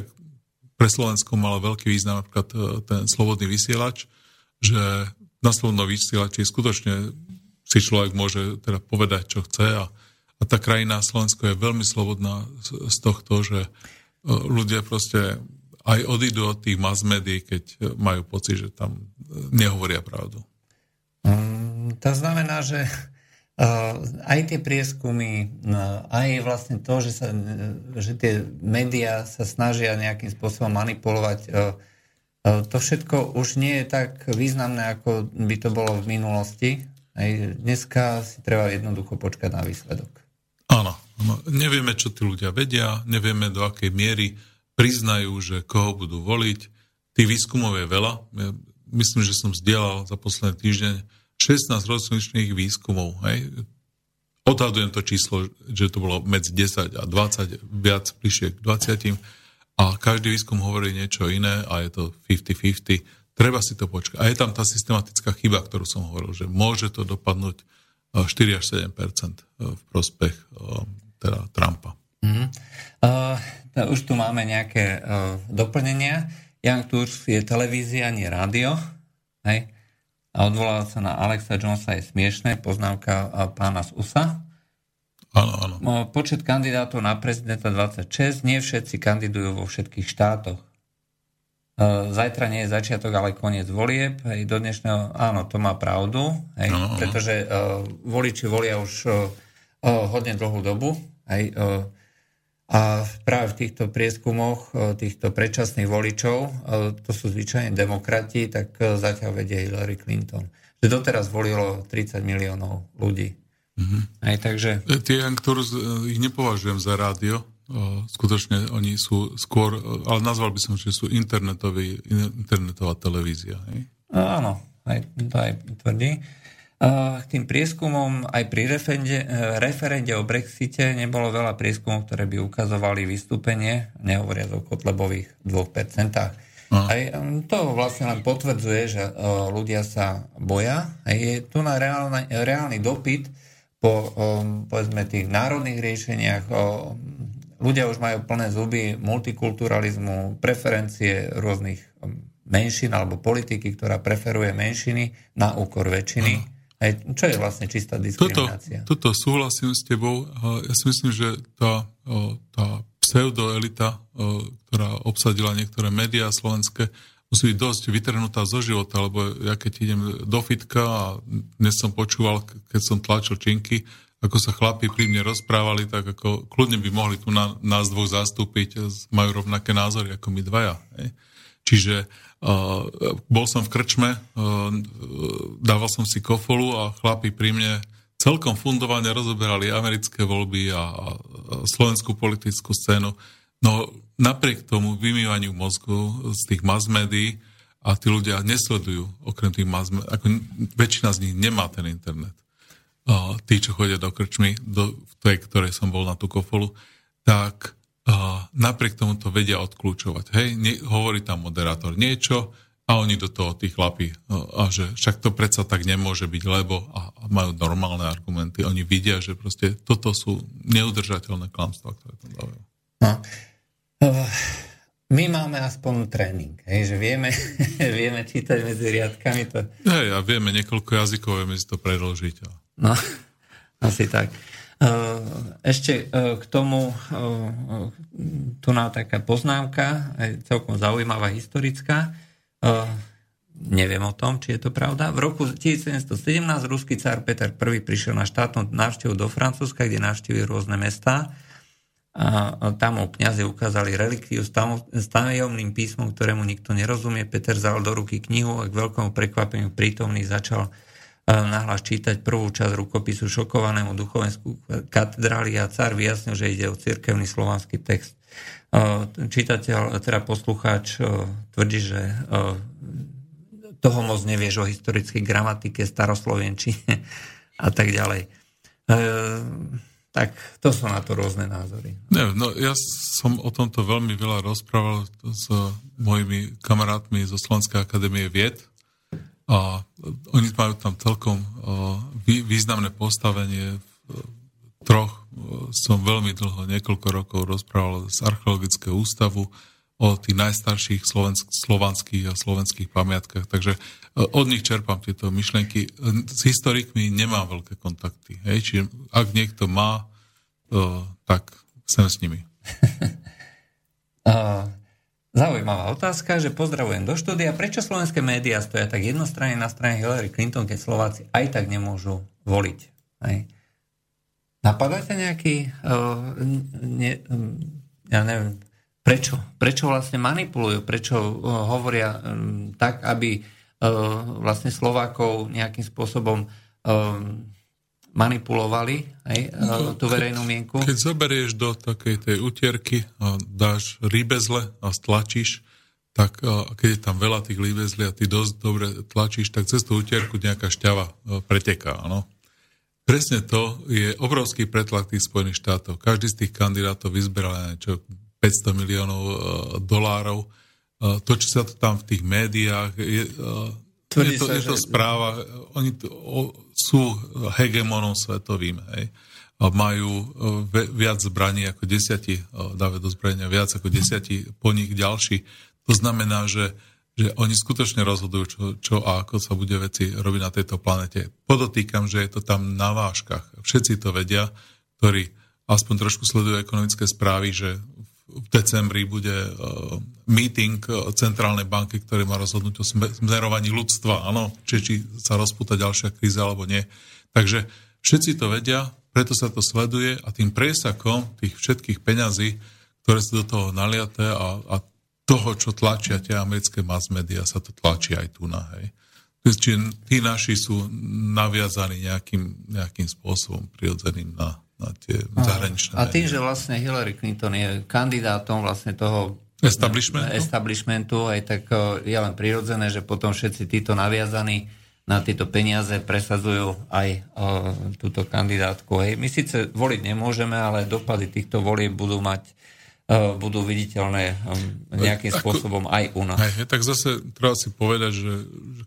pre Slovensko mal veľký význam napríklad e, ten slobodný vysielač, že na slobodnom vysielači skutočne si človek môže teda povedať, čo chce a, a tá krajina Slovensko je veľmi slobodná z, z tohto, že e, ľudia proste aj odídu od tých mass médií, keď majú pocit, že tam nehovoria pravdu. Mm, to znamená, že aj tie prieskumy, no, aj vlastne to, že, sa, že tie médiá sa snažia nejakým spôsobom manipulovať, to všetko už nie je tak významné, ako by to bolo v minulosti. Aj dneska si treba jednoducho počkať na výsledok. Áno, áno. Nevieme, čo tí ľudia vedia, nevieme, do akej miery priznajú, že koho budú voliť. Tých výskumov je veľa. Ja myslím, že som zdieľal za posledný týždeň 16 rozličných výskumov. Hej. Odhadujem to číslo, že to bolo medzi 10 a 20, viac bližšie k 20. A každý výskum hovorí niečo iné a je to 50-50. Treba si to počkať. A je tam tá systematická chyba, ktorú som hovoril, že môže to dopadnúť 4 až 7 v prospech teda Trumpa. Mm-hmm. Uh, už tu máme nejaké uh, doplnenia. Young Tours je televízia, nie rádio. Hej? A odvolávať sa na Alexa Jonesa je smiešné, poznámka pána z USA. Áno, áno. Počet kandidátov na prezidenta 26, nie všetci kandidujú vo všetkých štátoch. Zajtra nie je začiatok, ale koniec volieb. Hej, do dnešného, áno, to má pravdu, hej, áno, áno. pretože uh, voliči volia už uh, hodne dlhú dobu. Hej, uh, a práve v týchto prieskumoch e, týchto predčasných voličov, e, to sú zvyčajne demokrati, tak e, zatiaľ vedie Hillary Clinton. Že doteraz volilo 30 miliónov ľudí. Mm-hmm. Aj, takže... Tie, ktorú ich nepovažujem za rádio, skutočne oni sú skôr, ale nazval by som, že sú internetový, internetová televízia. Hej? Áno, aj, to aj tvrdí. K tým prieskumom aj pri referende, referende o Brexite nebolo veľa prieskumov, ktoré by ukazovali vystúpenie, nehovoriac o Kotlebových 2%. Aj um, to vlastne len potvrdzuje, že uh, ľudia sa boja. Je tu na reálny, reálny dopyt po um, povedzme tých národných riešeniach. Ľudia už majú plné zuby multikulturalizmu, preferencie rôznych menšín alebo politiky, ktorá preferuje menšiny na úkor väčšiny. Aj, čo je vlastne čistá diskriminácia? Toto, toto súhlasím s tebou. Ja si myslím, že tá, tá pseudoelita, ktorá obsadila niektoré médiá slovenské, musí byť dosť vytrhnutá zo života, lebo ja keď idem do fitka a dnes som počúval, keď som tlačil činky, ako sa chlapi pri mne rozprávali, tak ako kľudne by mohli tu na, nás dvoch zastúpiť, majú rovnaké názory ako my dvaja. Hej. Čiže uh, bol som v krčme, uh, dával som si kofolu a chlapi pri mne celkom fundovane rozoberali americké voľby a, a slovenskú politickú scénu. No napriek tomu vymývaniu mozgu z tých mass médií a tí ľudia nesledujú, okrem tých mass médií, ako väčšina z nich nemá ten internet. Uh, tí, čo chodia do krčmy, do tej, ktorej som bol na tú kofolu, tak napriek tomu to vedia odkľúčovať. Hej, ne, hovorí tam moderátor niečo, A oni do toho tí chlapí, a že však to predsa tak nemôže byť, lebo a, a majú normálne argumenty. Oni vidia, že proste toto sú neudržateľné klamstvá, ktoré tam dávajú. No. My máme aspoň tréning, hej, že vieme, [laughs] vieme čítať medzi riadkami. To... Hej, a vieme niekoľko jazykov, vieme si to predložiť. A... No, [laughs] asi tak. Ešte k tomu tu na taká poznámka, celkom zaujímavá historická. Neviem o tom, či je to pravda. V roku 1717 ruský cár Peter I prišiel na štátnu návštevu do Francúzska, kde navštívil rôzne mestá. A tam mu kniazy ukázali relikviu s tajomným písmom, ktorému nikto nerozumie. Peter vzal do ruky knihu a k veľkomu prekvapeniu prítomný začal nahlas čítať prvú časť rukopisu šokovanému duchovensku katedrály a cár vyjasnil, že ide o cirkevný slovanský text. Čítateľ, teda poslucháč tvrdí, že toho moc nevieš o historickej gramatike, staroslovenčine [laughs] a tak ďalej. E, tak to sú na to rôzne názory. Ne, no ja som o tomto veľmi veľa rozprával s mojimi kamarátmi zo Slovenskej akadémie vied a oni majú tam celkom významné postavenie. V troch som veľmi dlho, niekoľko rokov rozprával z Archeologického ústavu o tých najstarších slovanských a slovenských pamiatkách. Takže od nich čerpám tieto myšlenky. S historikmi nemám veľké kontakty. Hej? Čiže ak niekto má, tak sem s nimi. [laughs] Zaujímavá otázka, že pozdravujem do štúdia. Prečo slovenské médiá stoja tak jednostranne na strane Hillary Clinton, keď Slováci aj tak nemôžu voliť? Hej. Napadáte nejaký, uh, ne, um, ja neviem, prečo? Prečo vlastne manipulujú? Prečo uh, hovoria um, tak, aby uh, vlastne Slovákov nejakým spôsobom um, manipulovali aj, no, tú verejnú mienku. Keď zoberieš do takej tej utierky a dáš rýbezle a stlačíš, tak keď je tam veľa tých líbezli a ty dosť dobre tlačíš, tak cez tú utierku nejaká šťava preteká. Áno. Presne to je obrovský pretlak tých Spojených štátov. Každý z tých kandidátov vyzberal niečo 500 miliónov dolárov. To, čo sa to tam v tých médiách, je, je, to, sa, je to že... správa, oni to, o, sú hegemonom svetovým, hej. A majú e, viac zbraní ako desiati, e, dávajú do zbrania viac ako desiati, po nich ďalší. To znamená, že, že oni skutočne rozhodujú, čo, čo a ako sa bude veci robiť na tejto planete. Podotýkam, že je to tam na váškach. Všetci to vedia, ktorí aspoň trošku sledujú ekonomické správy, že v decembri bude uh, meeting Centrálnej banky, ktorý má rozhodnúť o smerovaní ľudstva, áno, či, či sa rozputa ďalšia kríza alebo nie. Takže všetci to vedia, preto sa to sleduje a tým presakom tých všetkých peňazí, ktoré sú do toho naliaté a, a toho, čo tlačia tie americké mass media, sa to tlačí aj tu na, hej. Čiže tí naši sú naviazaní nejakým, nejakým spôsobom prirodzeným na, na tie zahraničné. A tým, že vlastne Hillary Clinton je kandidátom vlastne toho Establishmentu? Establishmentu, aj tak je len prirodzené, že potom všetci títo naviazaní na tieto peniaze presadzujú aj o, túto kandidátku. Hej. My síce voliť nemôžeme, ale dopady týchto volieb budú mať o, budú viditeľné o, nejakým Ako, spôsobom aj u nás. Hej, tak zase treba si povedať, že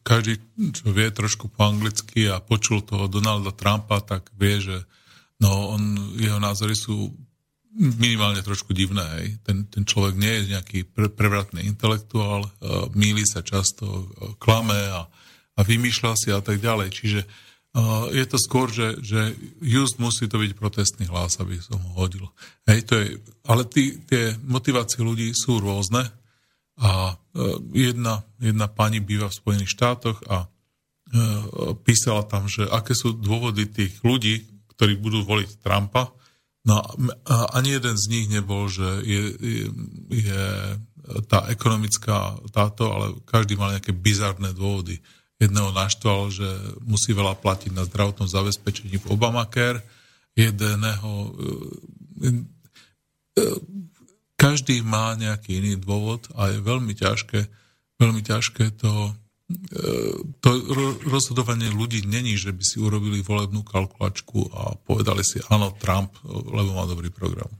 každý, čo vie trošku po anglicky a počul toho Donalda Trumpa, tak vie, že no, on, jeho názory sú minimálne trošku divné. Hej. Ten, ten človek nie je nejaký pre, prevratný intelektuál, uh, míli sa často, uh, klame a, a vymýšľa si a tak ďalej. Čiže uh, je to skôr, že, že just musí to byť protestný hlas, aby som ho hodil. Hej, to je, ale tí, tie motivácie ľudí sú rôzne a uh, jedna, jedna pani býva v Spojených štátoch a uh, písala tam, že aké sú dôvody tých ľudí, ktorí budú voliť Trumpa, No a ani jeden z nich nebol, že je, je, je tá ekonomická táto, ale každý mal nejaké bizarné dôvody. Jedného naštval, že musí veľa platiť na zdravotnom zabezpečení v Obamacare, jedného... E, e, každý má nejaký iný dôvod a je veľmi ťažké, veľmi ťažké to to rozhodovanie ľudí není, že by si urobili volebnú kalkulačku a povedali si áno, Trump, lebo má dobrý program.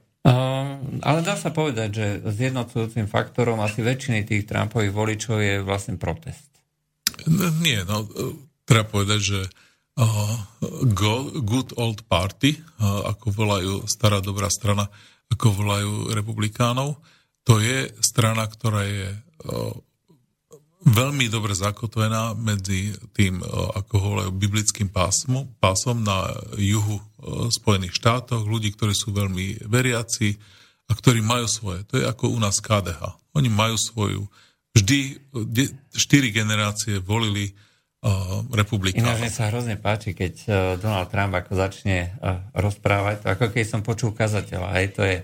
ale dá sa povedať, že zjednocujúcim faktorom asi väčšiny tých Trumpových voličov je vlastne protest. Nie, no, treba povedať, že uh, good old party, uh, ako volajú stará dobrá strana, ako volajú republikánov, to je strana, ktorá je uh, veľmi dobre zakotvená medzi tým, ako volajú, biblickým pásmom, pásom na juhu Spojených štátoch, ľudí, ktorí sú veľmi veriaci a ktorí majú svoje. To je ako u nás KDH. Oni majú svoju. Vždy štyri generácie volili republikánov. Ináč mi sa hrozne páči, keď Donald Trump ako začne rozprávať, ako keď som počul kazateľa. Hej, to je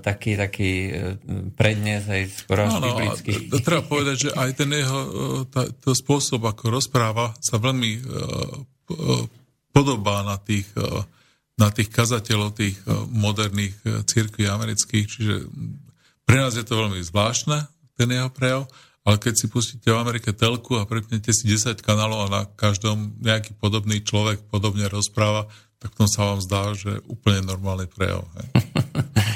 taký, taký uh, prednes aj skoro no, no, biblický. Treba povedať, že aj ten jeho uh, tá, to spôsob, ako rozpráva, sa veľmi podobá na tých, na tých kazateľov tých moderných církví amerických, čiže pre nás je to veľmi zvláštne, ten jeho prejav, ale keď si pustíte v Amerike telku a prepnete si 10 kanálov a na každom nejaký podobný človek podobne rozpráva, tak tom sa vám zdá, že úplne normálny prejav. Hej.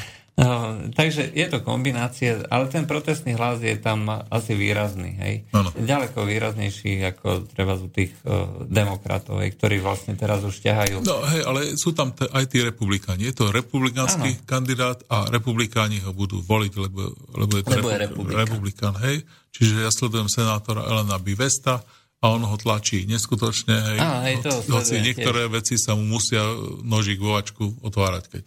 [laughs] No, takže je to kombinácia, ale ten protestný hlas je tam asi výrazný. Hej? Ano. Ďaleko výraznejší ako treba z tých uh, demokratov, hej, ktorí vlastne teraz už ťahajú. No hej, ale sú tam t- aj tí republikáni. Je to republikánsky ano. kandidát a republikáni ho budú voliť, lebo, lebo je to lebo repu- je republikán. republikán. Hej? Čiže ja sledujem senátora Elena Bivesta, a on ho tlačí neskutočne. Hej. Á, hej, to Hoci niektoré tiež. veci sa mu musia nožík vovačku otvárať, keď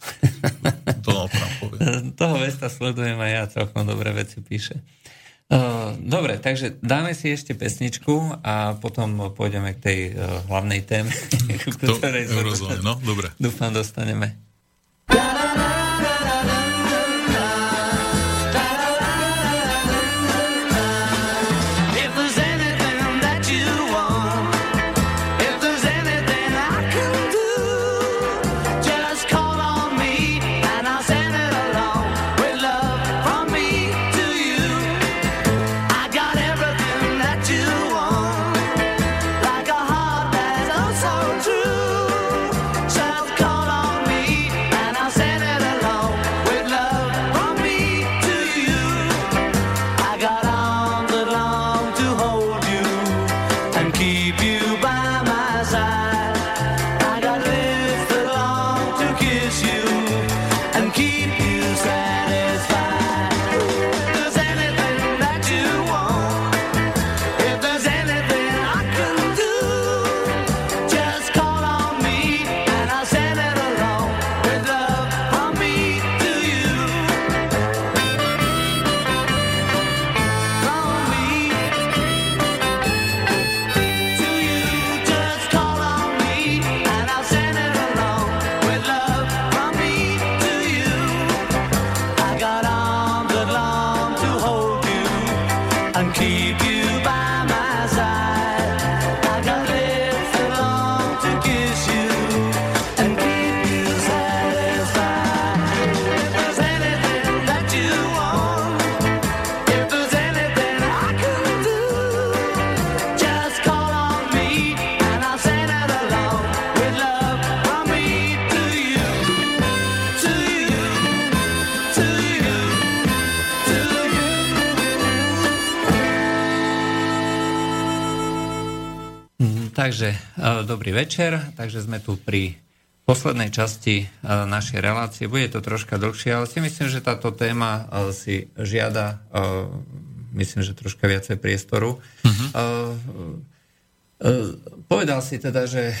[laughs] Donald Trump povie. Toho Vesta sledujem aj ja, celkom dobré veci píše. Dobre, takže dáme si ešte pesničku a potom pôjdeme k tej hlavnej téme, [laughs] ktorej to, rozumiem, no, dobre. Dúfam, dostaneme. Takže e, dobrý večer, takže sme tu pri poslednej časti e, našej relácie. Bude to troška dlhšie, ale si myslím, že táto téma e, si žiada, myslím, že troška viacej priestoru. Uh-huh. Povedal si teda, že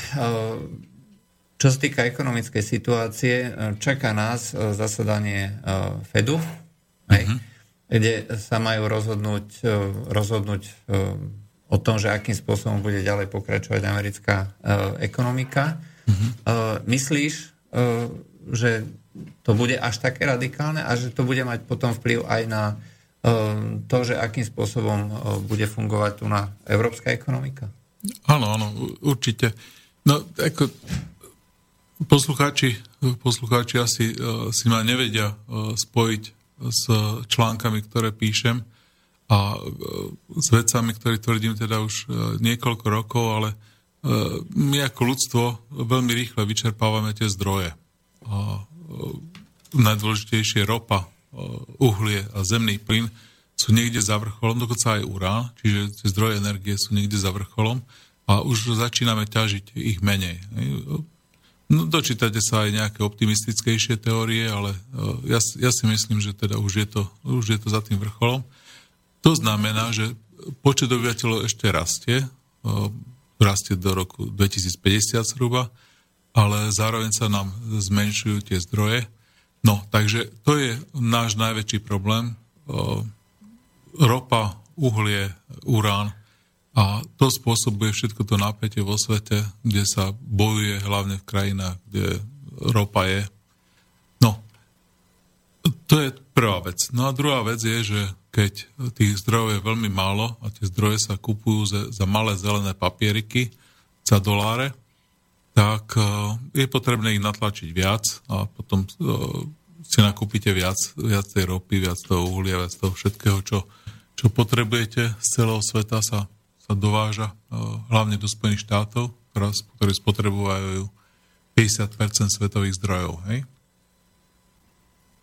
čo sa týka ekonomickej situácie, čaká nás zasadanie Fedu, uh-huh. kde sa majú rozhodnúť, rozhodnúť o tom, že akým spôsobom bude ďalej pokračovať americká uh, ekonomika. Uh-huh. Uh, myslíš, uh, že to bude až také radikálne a že to bude mať potom vplyv aj na uh, to, že akým spôsobom uh, bude fungovať tu na európska ekonomika? Áno, áno, určite. No, ako poslucháči, poslucháči asi uh, si ma nevedia uh, spojiť s článkami, ktoré píšem a e, s vecami, ktoré tvrdím teda už e, niekoľko rokov, ale e, my ako ľudstvo veľmi rýchle vyčerpávame tie zdroje. A najdôležitejšie ropa, uhlie a zemný plyn sú niekde za vrcholom, dokonca aj urán, čiže tie zdroje energie sú niekde za vrcholom a už začíname ťažiť ich menej. No, dočítate sa aj nejaké optimistickejšie teórie, ale ja, ja si myslím, že teda už je, to, už je to za tým vrcholom. To znamená, že počet obyvateľov ešte rastie, rastie do roku 2050 zhruba, ale zároveň sa nám zmenšujú tie zdroje. No, takže to je náš najväčší problém. Ropa, uhlie, urán a to spôsobuje všetko to napätie vo svete, kde sa bojuje hlavne v krajinách, kde ropa je. No, to je prvá vec. No a druhá vec je, že keď tých zdrojov je veľmi málo a tie zdroje sa kupujú za, malé zelené papieriky za doláre, tak uh, je potrebné ich natlačiť viac a potom uh, si nakúpite viac, viac tej ropy, viac toho uhlia, viac toho všetkého, čo, čo potrebujete z celého sveta sa, sa dováža uh, hlavne do Spojených štátov, ktorí spotrebujú 50% svetových zdrojov. Hej?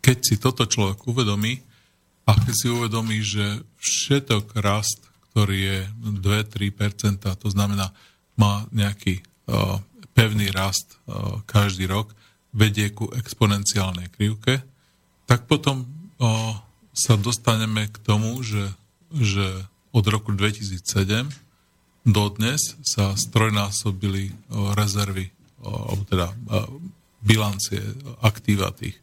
Keď si toto človek uvedomí, a keď si uvedomí, že všetok rast, ktorý je 2-3%, to znamená, má nejaký uh, pevný rast uh, každý rok, vedie ku exponenciálnej krivke, tak potom uh, sa dostaneme k tomu, že, že od roku 2007 do dnes sa strojnásobili rezervy, alebo teda bilancie aktíva tých,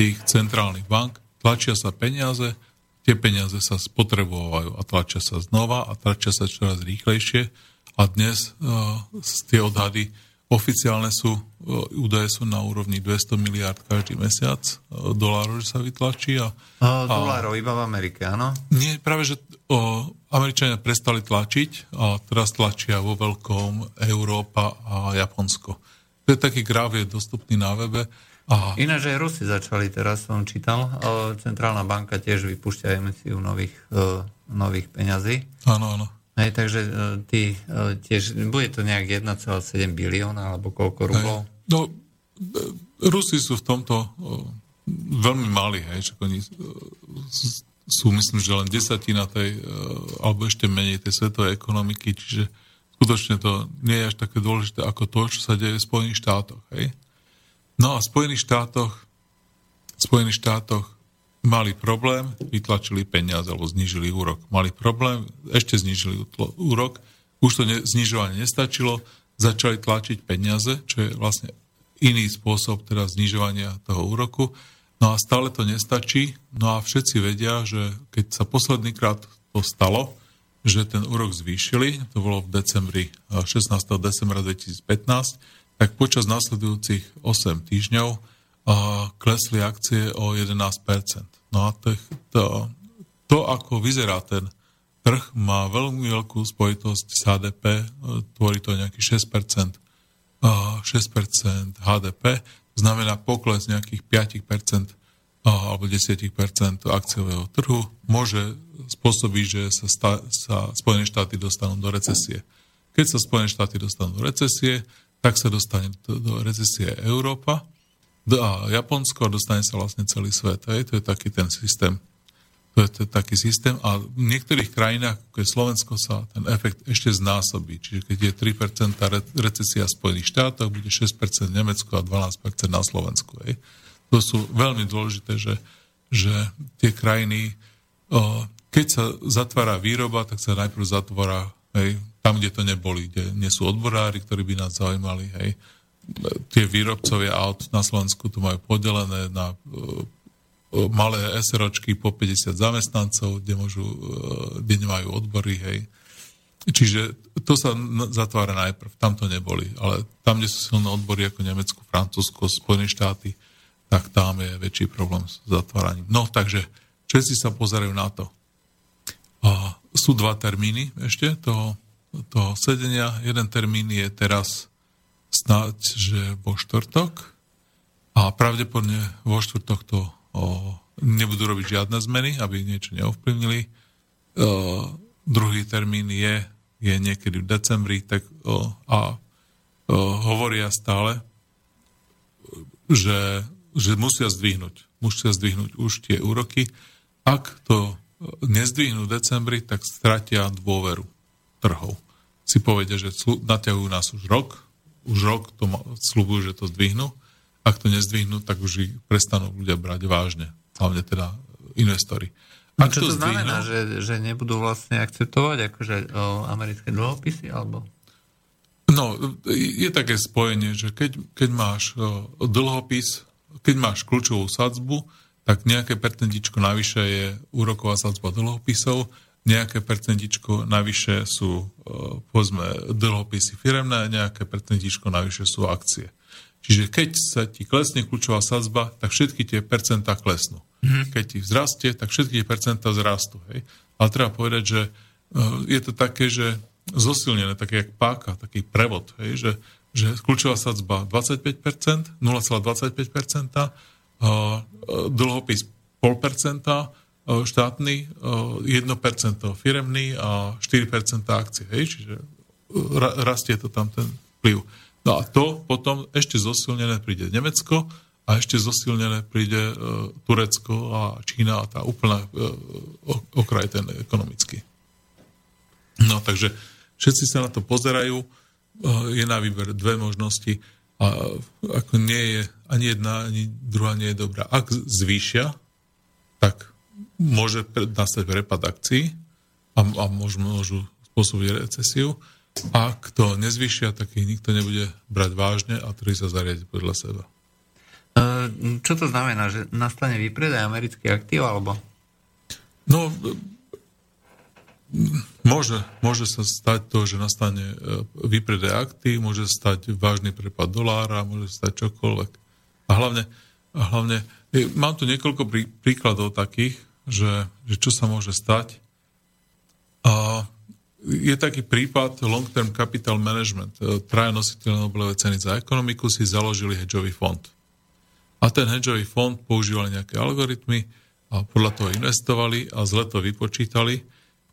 tých centrálnych bank tlačia sa peniaze, tie peniaze sa spotrebovajú a tlačia sa znova a tlačia sa čoraz rýchlejšie a dnes uh, tie odhady oficiálne sú, uh, údaje sú na úrovni 200 miliard každý mesiac uh, dolárov, že sa vytlačí. A, a, dolárov iba v Amerike, áno? Nie, práve, že uh, Američania prestali tlačiť a teraz tlačia vo veľkom Európa a Japonsko. To je taký graf, je dostupný na webe Aha. Ináč aj Rusi začali, teraz som čítal, centrálna banka tiež vypúšťa emisiu nových, uh, nových peňazí. Áno, áno. Hej, takže uh, ty, tiež, bude to nejak 1,7 bilióna, alebo koľko rublov? No, Rusi sú v tomto veľmi malí, hej, že oni sú, myslím, že len desatina tej, alebo ešte menej tej svetovej ekonomiky, čiže skutočne to nie je až také dôležité ako to, čo sa deje v Spojených štátoch, hej. No a v Spojených štátoch, v Spojených štátoch mali problém, vytlačili peniaze alebo znížili úrok. Mali problém, ešte znížili úrok, už to ne, znižovanie nestačilo, začali tlačiť peniaze, čo je vlastne iný spôsob teda znižovania toho úroku. No a stále to nestačí. No a všetci vedia, že keď sa posledný krát to stalo, že ten úrok zvýšili, to bolo v decembri, 16. decembra 2015, tak počas nasledujúcich 8 týždňov klesli akcie o 11%. No a to, to, to, ako vyzerá ten trh, má veľmi veľkú spojitosť s HDP, tvorí to nejaký 6%, uh, 6% HDP, znamená pokles nejakých 5% uh, alebo 10% akciového trhu, môže spôsobiť, že sa, sta, sa Spojené štáty dostanú do recesie. Keď sa Spojené štáty dostanú do recesie, tak sa dostane do, do recesie Európa a Japonsko a dostane sa vlastne celý svet. Hej? To je taký ten systém. To je, to je taký systém a v niektorých krajinách, ako je Slovensko, sa ten efekt ešte znásobí. Čiže keď je 3% recesia v Spojených štátoch, bude 6% v Nemecku a 12% na Slovensku. Hej? To sú veľmi dôležité, že, že tie krajiny, keď sa zatvára výroba, tak sa najprv zatvára hej, tam, kde to neboli, kde nie sú odborári, ktorí by nás zaujímali, hej. Tie výrobcovia aut na Slovensku to majú podelené na uh, malé SROčky po 50 zamestnancov, kde, môžu, uh, kde nemajú odbory, hej. Čiže to sa zatvára najprv, tam to neboli. Ale tam, kde sú silné odbory ako Nemecko, Francúzsko, Spojené štáty, tak tam je väčší problém s zatváraním. No, takže všetci sa pozerajú na to. A sú dva termíny ešte toho toho sedenia. Jeden termín je teraz snáď, že vo štvrtok a pravdepodobne vo štvrtok to o, nebudú robiť žiadne zmeny, aby niečo neovplyvnili. O, druhý termín je, je niekedy v decembri tak, o, a o, hovoria stále, že že musia zdvihnúť. Musia zdvihnúť už tie úroky. Ak to nezdvihnú v decembri, tak stratia dôveru trhov. Si povedia, že naťahujú nás už rok, už rok to slúbujú, že to zdvihnú. Ak to nezdvihnú, tak už ich prestanú ľudia brať vážne. Hlavne teda investori. A čo to, to znamená, že, že nebudú vlastne akceptovať akože o, americké dlhopisy, alebo? No, je také spojenie, že keď, keď máš o, dlhopis, keď máš kľúčovú sadzbu, tak nejaké percentičko navyše je úroková sadzba dlhopisov, nejaké percentičko navyše sú, povedzme, dlhopisy firemné, nejaké percentičko navyše sú akcie. Čiže keď sa ti klesne kľúčová sadzba, tak všetky tie percentá klesnú. Mm-hmm. Keď ti vzrastie, tak všetky tie percentá zrastú. Hej? Ale treba povedať, že je to také, že zosilnené, také jak páka, taký prevod, hej? Že, že kľúčová sadzba 25%, 0,25%, dlhopis 0,5%, štátny, 1% firemný a 4% akcie. Hej? Čiže rastie to tam ten vplyv. No a to potom ešte zosilnené príde Nemecko a ešte zosilnené príde Turecko a Čína a tá úplná okraj ten ekonomický. No takže všetci sa na to pozerajú, je na výber dve možnosti a ako nie je ani jedna, ani druhá nie je dobrá. Ak zvýšia, tak môže nastať prepad akcií a, a môžu, môžu spôsobiť recesiu. Ak to nezvyšia, tak ich nikto nebude brať vážne a ktorý sa zariadi podľa seba. E, čo to znamená? Že nastane výpredaj amerických aktív, alebo? No, môže, môže sa stať to, že nastane e, výpredaj aktív, môže stať vážny prepad dolára, môže stať čokoľvek. A hlavne, a hlavne mám tu niekoľko prí, príkladov takých, že, že čo sa môže stať. A je taký prípad Long Term Capital Management. E, traja nositeľ Nobelovej ceny za ekonomiku si založili hedžový fond. A ten hedžový fond používali nejaké algoritmy a podľa toho investovali a zle to vypočítali,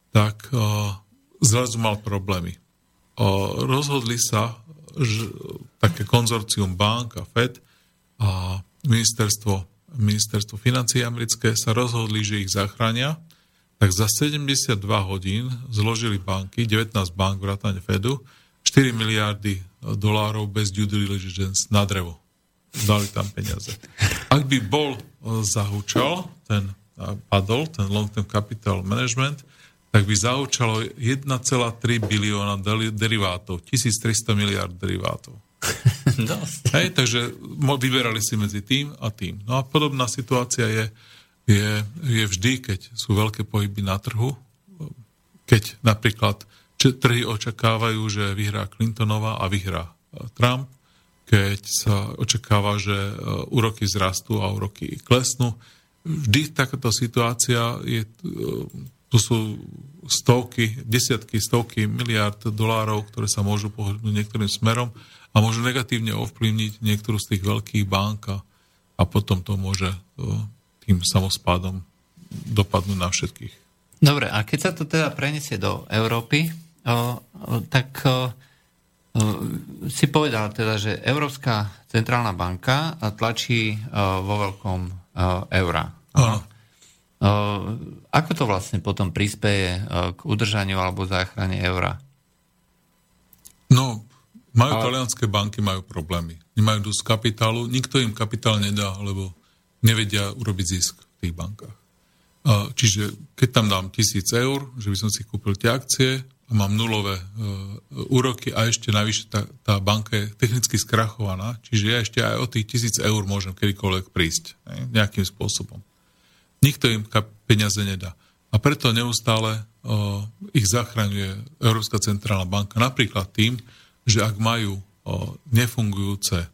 tak uh, zrazu mal problémy. Rozhodli sa, že také konzorcium bank a FED a ministerstvo, ministerstvo financí americké sa rozhodli, že ich zachránia tak za 72 hodín zložili banky, 19 bank vrátane Fedu, 4 miliardy dolárov bez due diligence na drevo. Dali tam peniaze. Ak by bol e, zahúčal, ten padol, ten long term capital management, tak by zahúčalo 1,3 bilióna derivátov, 1300 miliard derivátov. [laughs] Hej, takže vyberali si medzi tým a tým. No a podobná situácia je je, je vždy, keď sú veľké pohyby na trhu, keď napríklad trhy očakávajú, že vyhrá Clintonová a vyhrá e, Trump, keď sa očakáva, že e, úroky zrastú a úroky klesnú. Vždy takáto situácia je, e, tu sú stovky, desiatky, stovky miliard dolárov, ktoré sa môžu pohnúť niektorým smerom a môžu negatívne ovplyvniť niektorú z tých veľkých bank a, potom to môže tým samospádom dopadnú na všetkých. Dobre, a keď sa to teda preniesie do Európy, o, o, tak o, si povedal teda, že Európska centrálna banka tlačí vo veľkom eura. Áno. Ako to vlastne potom prispieje k udržaniu alebo záchrane eura? No, majú a... talianské banky, majú problémy. Nemajú dosť kapitálu, nikto im kapitál nedá, lebo nevedia urobiť zisk v tých bankách. Čiže keď tam dám tisíc eur, že by som si kúpil tie akcie a mám nulové e, úroky a ešte navyše tá, tá banka je technicky skrachovaná, čiže ja ešte aj o tých tisíc eur môžem kedykoľvek prísť ne, nejakým spôsobom. Nikto im peniaze nedá. A preto neustále o, ich zachraňuje Európska centrálna banka. Napríklad tým, že ak majú nefungujúce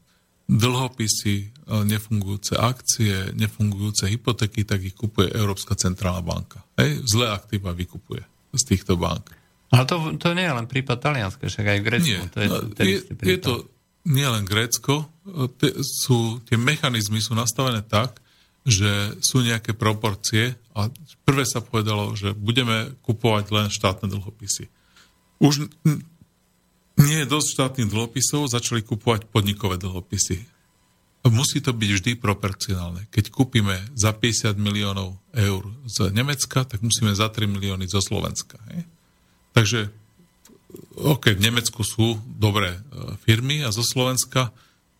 dlhopisy, nefungujúce akcie, nefungujúce hypotéky, tak ich kupuje Európska centrálna banka. Hej, zlé aktíva vykupuje z týchto bank. Ale to, to nie je len prípad Talianska, však aj v Grécku. Nie, to je, no, je, je to nie len Grécko, te, sú, tie mechanizmy sú nastavené tak, že sú nejaké proporcie a prvé sa povedalo, že budeme kupovať len štátne dlhopisy. Už nie je dosť štátnych dlhopisov, začali kupovať podnikové dlhopisy. musí to byť vždy proporcionálne. Keď kúpime za 50 miliónov eur z Nemecka, tak musíme za 3 milióny zo Slovenska. Hej? Takže OK, v Nemecku sú dobré e, firmy a zo Slovenska,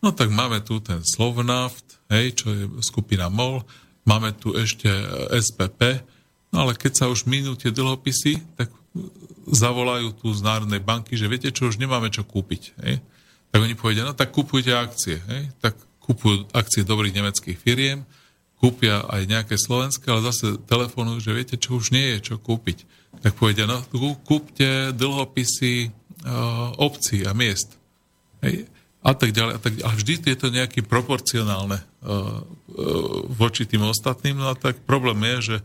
no tak máme tu ten Slovnaft, hej, čo je skupina MOL, máme tu ešte e, SPP, no ale keď sa už minú tie dlhopisy, tak zavolajú tu z Národnej banky, že viete čo, už nemáme čo kúpiť. Hej? Tak oni povedia, no tak kúpujte akcie. Hej? Tak kúpujú akcie dobrých nemeckých firiem, kúpia aj nejaké slovenské, ale zase telefonujú, že viete čo, už nie je čo kúpiť tak povedia, no kúpte dlhopisy uh, obcí a miest. Hej, a tak ďalej. A, tak a vždy je to nejaké proporcionálne uh, uh, voči tým ostatným. No a tak problém je, že,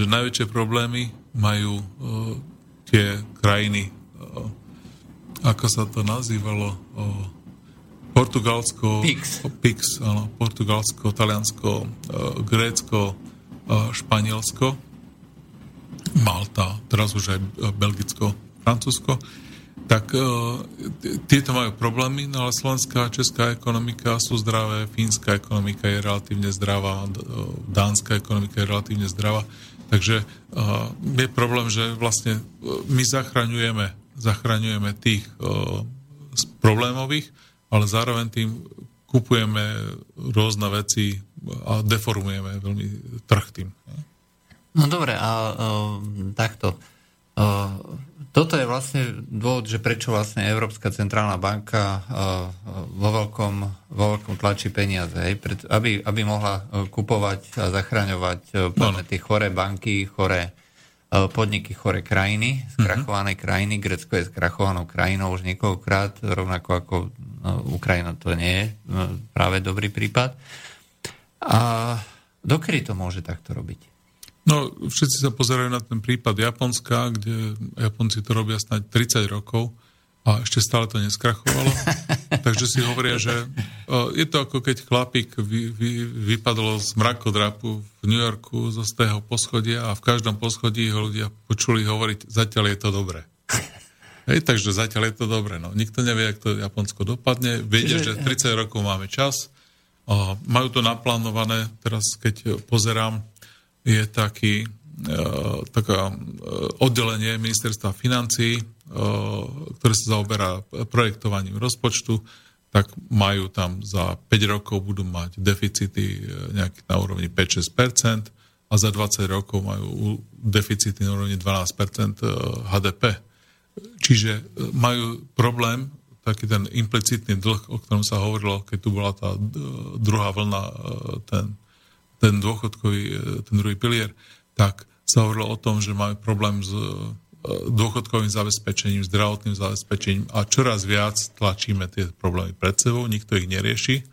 že najväčšie problémy majú uh, tie krajiny, uh, ako sa to nazývalo, uh, Portugalsko, Pix, Pix áno, Portugalsko, Taliansko, uh, Grécko, Španielsko Malta, teraz už aj Belgicko, Francúzsko, tak tieto majú problémy, no ale slovenská a česká ekonomika sú zdravé, fínska ekonomika je relatívne zdravá, dánska ekonomika je relatívne zdravá. Takže uh, je problém, že vlastne my zachraňujeme, zachraňujeme tých uh, problémových, ale zároveň tým kupujeme rôzne veci a deformujeme veľmi trh tým. No dobre, a uh, takto. Uh, toto je vlastne dôvod, že prečo vlastne Európska centrálna banka uh, vo, veľkom, vo veľkom tlačí peniaze, hej, pred, aby, aby mohla kupovať a zachraňovať uh, no. tie choré banky, choré podniky, choré krajiny, skrachované uh-huh. krajiny. Grecko je skrachovanou krajinou už niekoľkokrát, rovnako ako Ukrajina to nie je práve dobrý prípad. A dokedy to môže takto robiť? No, všetci sa pozerajú na ten prípad Japonska, kde Japonci to robia snáď 30 rokov a ešte stále to neskrachovalo. [laughs] Takže si hovoria, že je to ako keď chlapík vy, vy, vypadol z mrakodrapu v New Yorku zo stého poschodia a v každom poschodí ho ľudia počuli hovoriť, zatiaľ je to dobré. [laughs] Hej, takže zatiaľ je to dobré. No. Nikto nevie, ako to Japonsko dopadne. Vedia, že 30 rokov máme čas. Majú to naplánované. Teraz, keď pozerám, je taký, e, taká e, oddelenie ministerstva financí, e, ktoré sa zaoberá projektovaním rozpočtu, tak majú tam za 5 rokov budú mať deficity nejaký na úrovni 5-6% a za 20 rokov majú deficity na úrovni 12% HDP. Čiže majú problém, taký ten implicitný dlh, o ktorom sa hovorilo, keď tu bola tá druhá vlna, ten ten dôchodkový, e, ten druhý pilier, tak sa hovorilo o tom, že máme problém s e, dôchodkovým zabezpečením, zdravotným zabezpečením a čoraz viac tlačíme tie problémy pred sebou, nikto ich nerieši.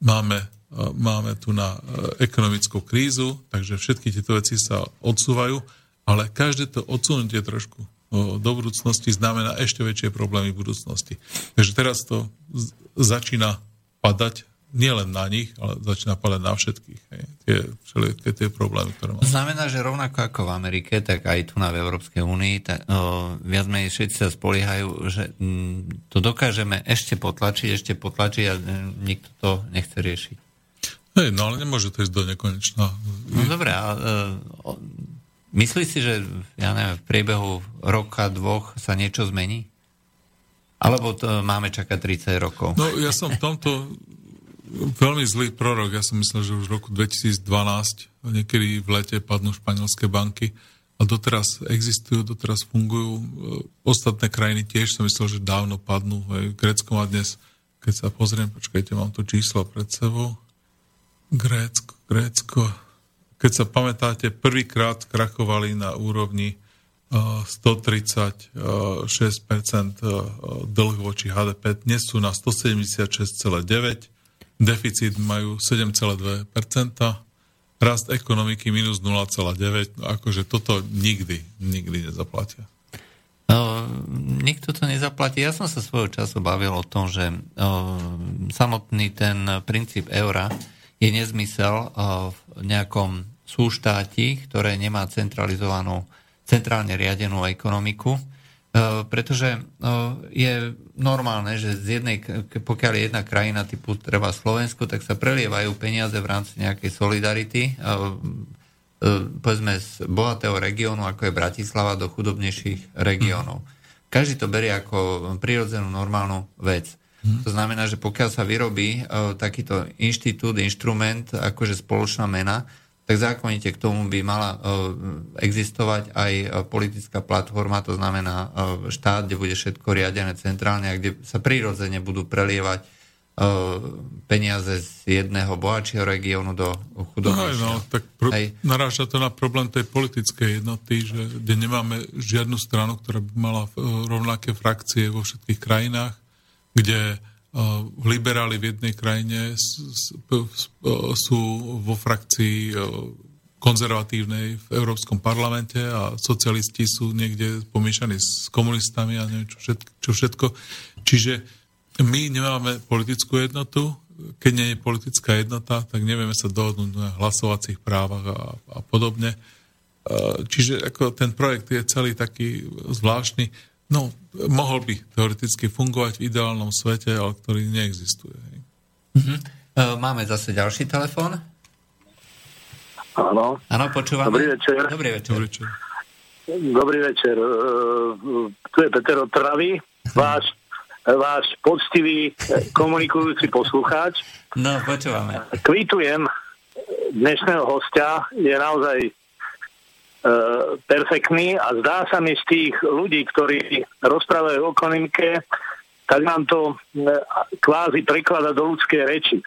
Máme, e, máme tu na ekonomickú krízu, takže všetky tieto veci sa odsúvajú, ale každé to odsunutie trošku do budúcnosti znamená ešte väčšie problémy v budúcnosti. Takže teraz to začína padať nielen na nich, ale začína padať na všetkých. Hej. Tie, všelijaké tie problémy, ktoré máme. Znamená, že rovnako ako v Amerike, tak aj tu na v Európskej únii, tak, o, viac menej všetci sa spoliehajú, že m, to dokážeme ešte potlačiť, ešte potlačiť a m, mm, nikto to nechce riešiť. Hej, no ale nemôže to ísť do nekonečna. No dobré, a e, myslíš si, že ja neviem, v priebehu roka, dvoch sa niečo zmení? Alebo to máme čakať 30 rokov? No ja som v tomto veľmi zlý prorok. Ja som myslel, že už v roku 2012 niekedy v lete padnú španielské banky a doteraz existujú, doteraz fungujú. E, ostatné krajiny tiež som myslel, že dávno padnú. Grécko má dnes, keď sa pozriem, počkajte, mám to číslo pred sebou. Grécko, Grécko. Keď sa pamätáte, prvýkrát krachovali na úrovni 136% e, e, dlh voči HDP. Dnes sú na 176,9% deficit majú 7,2%, rast ekonomiky minus 0,9%, no akože toto nikdy, nikdy nezaplatia. No, nikto to nezaplatí. Ja som sa svojho času bavil o tom, že o, samotný ten princíp eura je nezmysel o, v nejakom súštáti, ktoré nemá centralizovanú, centrálne riadenú ekonomiku, pretože je normálne, že z jednej, pokiaľ je jedna krajina typu treba Slovensku, tak sa prelievajú peniaze v rámci nejakej solidarity povedzme z bohatého regiónu, ako je Bratislava, do chudobnejších regiónov. Každý to berie ako prirodzenú normálnu vec. To znamená, že pokiaľ sa vyrobí takýto inštitút, inštrument, akože spoločná mena, tak zákonite k tomu by mala e, existovať aj e, politická platforma, to znamená e, štát, kde bude všetko riadené centrálne a kde sa prirodzene budú prelievať peniaze z jedného bohatšieho regiónu do chudobnejšieho. No, no, tak pro, naráža to na problém tej politickej jednoty, že, kde nemáme žiadnu stranu, ktorá by mala rovnaké frakcie vo všetkých krajinách, kde liberáli v jednej krajine sú vo frakcii konzervatívnej v Európskom parlamente a socialisti sú niekde pomiešaní s komunistami a neviem čo všetko. Čo všetko. Čiže my nemáme politickú jednotu, keď nie je politická jednota, tak nevieme sa dohodnúť na hlasovacích právach a, a podobne. Čiže ako ten projekt je celý taký zvláštny. No, mohol by teoreticky fungovať v ideálnom svete, ale ktorý neexistuje. Uh-huh. Máme zase ďalší telefón. Áno. Áno, počúvame. Dobrý večer. Dobrý večer. Dobrý večer. Dobrý večer. E, tu je Peter od Travy, váš, váš poctivý komunikujúci poslucháč. No, počúvame. Kvitujem dnešného hostia, je naozaj E, perfektný a zdá sa mi z tých ľudí, ktorí rozprávajú o ekonomike, tak nám to e, kvázi preklada do ľudskej reči.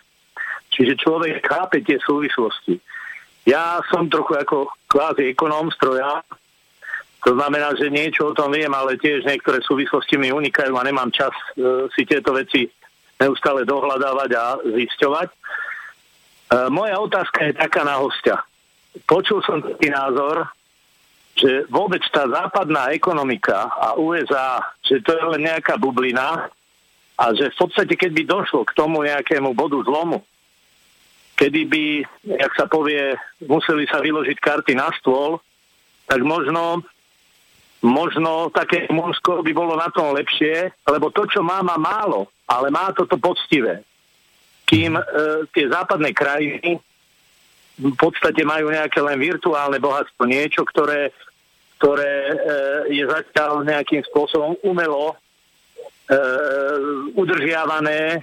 Čiže človek chápe tie súvislosti. Ja som trochu ako kvázi ekonóm stroja, to znamená, že niečo o tom viem, ale tiež niektoré súvislosti mi unikajú a nemám čas e, si tieto veci neustále dohľadávať a zisťovať. E, moja otázka je taká na hostia. Počul som taký názor, že vôbec tá západná ekonomika a USA, že to je len nejaká bublina a že v podstate, keď by došlo k tomu nejakému bodu zlomu, kedy by, jak sa povie, museli sa vyložiť karty na stôl, tak možno, možno také Monsko by bolo na tom lepšie, lebo to, čo má, má málo, ale má toto poctivé. Kým e, tie západné krajiny v podstate majú nejaké len virtuálne bohatstvo, niečo, ktoré, ktoré e, je zatiaľ nejakým spôsobom umelo e, udržiavané e,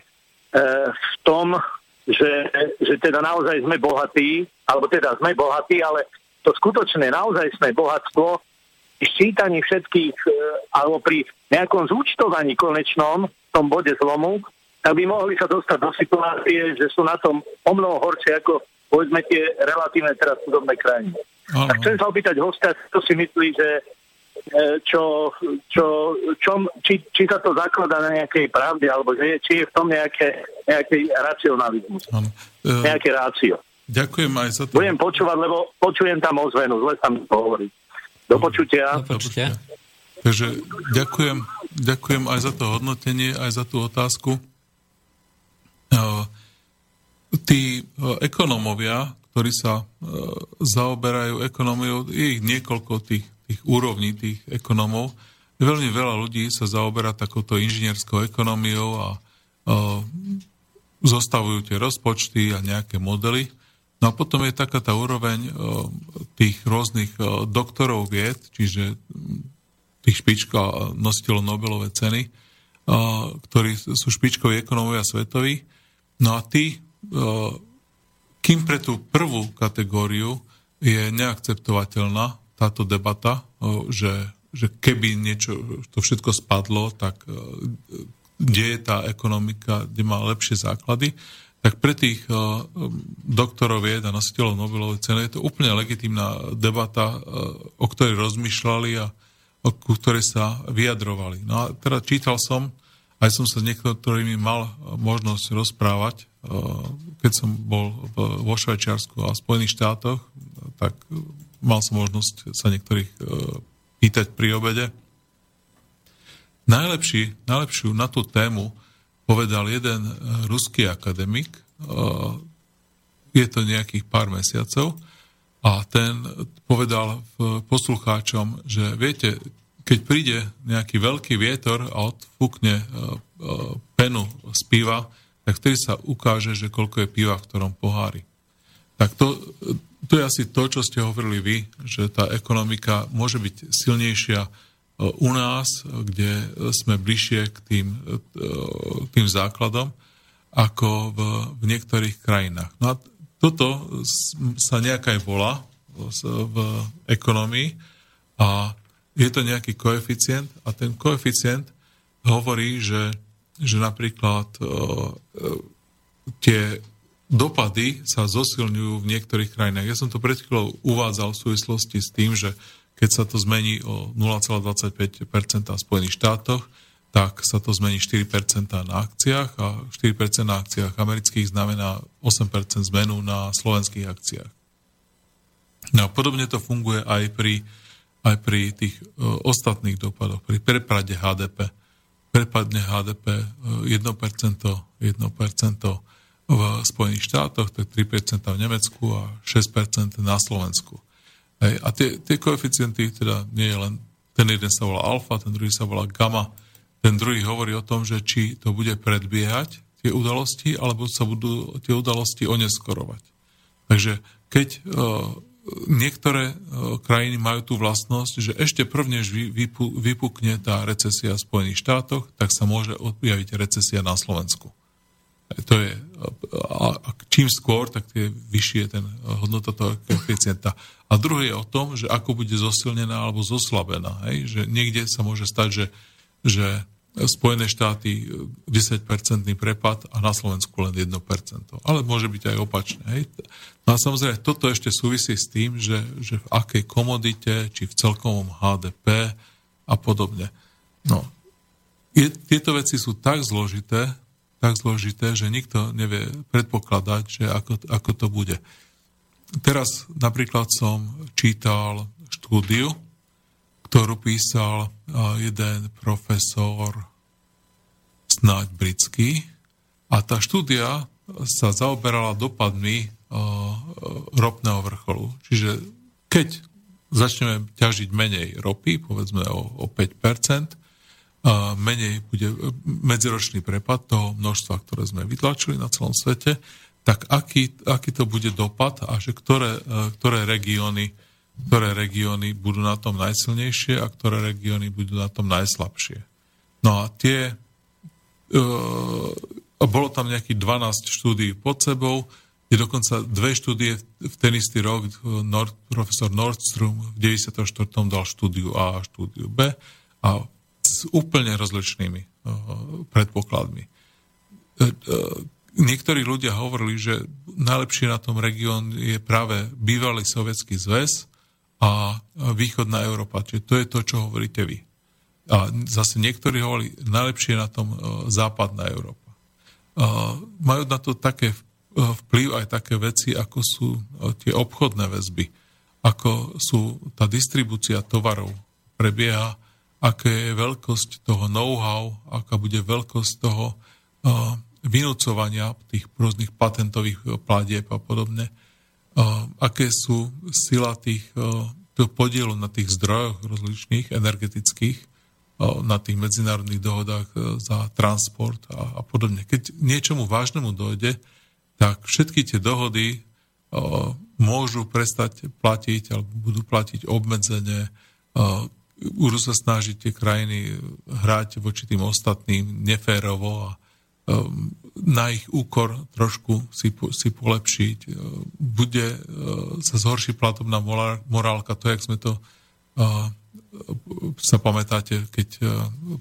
v tom, že, že teda naozaj sme bohatí, alebo teda sme bohatí, ale to skutočné, naozaj sme bohatstvo, pri ščítaní všetkých, e, alebo pri nejakom zúčtovaní konečnom, v tom bode zlomu, tak by mohli sa dostať do situácie, že sú na tom o mnoho horšie ako povedzme tie relatívne teraz chudobné krajiny. Aha. Tak chcem sa opýtať hostia, čo si myslí, že e, čo, čo, čo, či, či sa to zaklada na nejakej pravde, alebo že, či je v tom nejaké, nejaký racionalizmus. Ano. E, nejaké rácio. Ďakujem aj za to. Budem počúvať, lebo počujem tam ozvenu, zle sa mi to hovorí. Do počutia. Do počutia. Takže ďakujem, ďakujem aj za to hodnotenie, aj za tú otázku. Uh, tí e, ekonómovia, ktorí sa e, zaoberajú ekonómiou, je ich niekoľko tých, tých úrovní tých ekonómov. Veľmi veľa ľudí sa zaoberá takouto inžinierskou ekonómiou a e, zostavujú tie rozpočty a nejaké modely. No a potom je taká tá úroveň tých rôznych doktorov vied, čiže tých špička nositeľov Nobelovej ceny, ktorí sú špičkoví ekonómovia svetoví. No a tí kým pre tú prvú kategóriu je neakceptovateľná táto debata, že, že keby niečo, to všetko spadlo, tak kde je tá ekonomika, kde má lepšie základy, tak pre tých doktorov vied a nositeľov Nobelovej ceny je to úplne legitímna debata, o ktorej rozmýšľali a o ktorej sa vyjadrovali. No a teda čítal som, aj som sa s niektorými mal možnosť rozprávať keď som bol vo Švajčiarsku a Spojených štátoch, tak mal som možnosť sa niektorých e, pýtať pri obede. Najlepší, najlepšiu na tú tému povedal jeden ruský akademik, je to nejakých pár mesiacov, a ten povedal poslucháčom, že viete, keď príde nejaký veľký vietor a odfúkne penu z piva, tak vtedy sa ukáže, že koľko je piva v ktorom pohári. Tak to, to je asi to, čo ste hovorili vy, že tá ekonomika môže byť silnejšia u nás, kde sme bližšie k tým, tým základom, ako v, v niektorých krajinách. No a toto sa nejaká volá v ekonomii a je to nejaký koeficient a ten koeficient hovorí, že, že napríklad uh, tie dopady sa zosilňujú v niektorých krajinách. Ja som to pred chvíľou uvádzal v súvislosti s tým, že keď sa to zmení o 0,25% v Spojených štátoch, tak sa to zmení 4% na akciách a 4% na akciách amerických znamená 8% zmenu na slovenských akciách. No a podobne to funguje aj pri aj pri tých uh, ostatných dopadoch, pri prepade HDP. Prepadne HDP uh, 1%, 1% v Spojených štátoch, tak 3% v Nemecku a 6% na Slovensku. Hej. A tie, tie koeficienty, teda nie je len, ten jeden sa volá alfa, ten druhý sa volá gamma, ten druhý hovorí o tom, že či to bude predbiehať tie udalosti, alebo sa budú tie udalosti oneskorovať. Takže keď uh, niektoré e, krajiny majú tú vlastnosť, že ešte prvnež vypukne tá recesia v Spojených štátoch, tak sa môže objaviť recesia na Slovensku. To je, a, čím skôr, tak tie vyššie je ten hodnota toho koeficienta. A druhé je o tom, že ako bude zosilnená alebo zoslabená. Hej? Že niekde sa môže stať, že, že Spojené štáty 10-percentný prepad a na Slovensku len 1%. Ale môže byť aj opačne. Hej? No a samozrejme, toto ešte súvisí s tým, že, že v akej komodite, či v celkovom HDP a podobne. No, je, tieto veci sú tak zložité, tak zložité, že nikto nevie predpokladať, že ako, ako to bude. Teraz napríklad som čítal štúdiu, ktorú písal jeden profesor, snáď britský, a tá štúdia sa zaoberala dopadmi ropného vrcholu. Čiže keď začneme ťažiť menej ropy, povedzme o, o 5%, a menej bude medziročný prepad toho množstva, ktoré sme vytlačili na celom svete, tak aký, aký to bude dopad a že ktoré, ktoré regióny ktoré regióny budú na tom najsilnejšie a ktoré regióny budú na tom najslabšie. No a tie... E, bolo tam nejakých 12 štúdií pod sebou, je dokonca dve štúdie v ten istý rok, Nord, profesor Nordstrom v 94. dal štúdiu A a štúdiu B a s úplne rozličnými e, predpokladmi. E, e, niektorí ľudia hovorili, že najlepší na tom región je práve bývalý sovietský zväz, a východná Európa. Čiže to je to, čo hovoríte vy. A zase niektorí hovorili, najlepšie na tom e, západná Európa. E, majú na to také e, vplyv aj také veci, ako sú tie obchodné väzby, ako sú tá distribúcia tovarov prebieha, aká je veľkosť toho know-how, aká bude veľkosť toho vynúcovania tých rôznych patentových platieb a podobne aké sú sila tých podielu na tých zdrojoch rozličných energetických, na tých medzinárodných dohodách e, za transport a, a podobne. Keď niečomu vážnemu dojde, tak všetky tie dohody môžu prestať platiť alebo budú platiť obmedzenie, budú sa snažiť tie krajiny hrať voči tým ostatným neférovo a na ich úkor trošku si, si polepšiť. Ehm, bude ehm, sa zhorší platobná morálka, to, jak sme to sa pamätáte, keď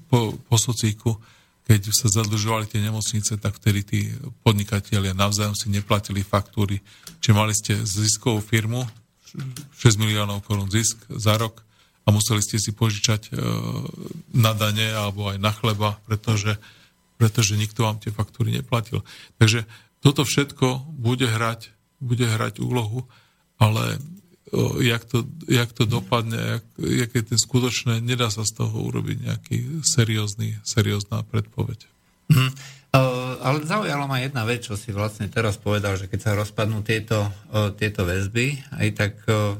po, po socíku, keď sa zadlžovali tie nemocnice, tak vtedy tí podnikatelia navzájom si neplatili faktúry. Čiže mali ste ziskovú firmu, 6 miliónov korún zisk za rok a museli ste si požičať na dane alebo aj na chleba, pretože pretože nikto vám tie faktúry neplatil. Takže toto všetko bude hrať, bude hrať úlohu, ale jak, to, jak to dopadne, jak, jak je ten skutočné, nedá sa z toho urobiť nejaký seriózny, seriózna predpoveď. Mm. Uh, ale zaujala ma jedna vec, čo si vlastne teraz povedal, že keď sa rozpadnú tieto, uh, tieto väzby, aj tak uh,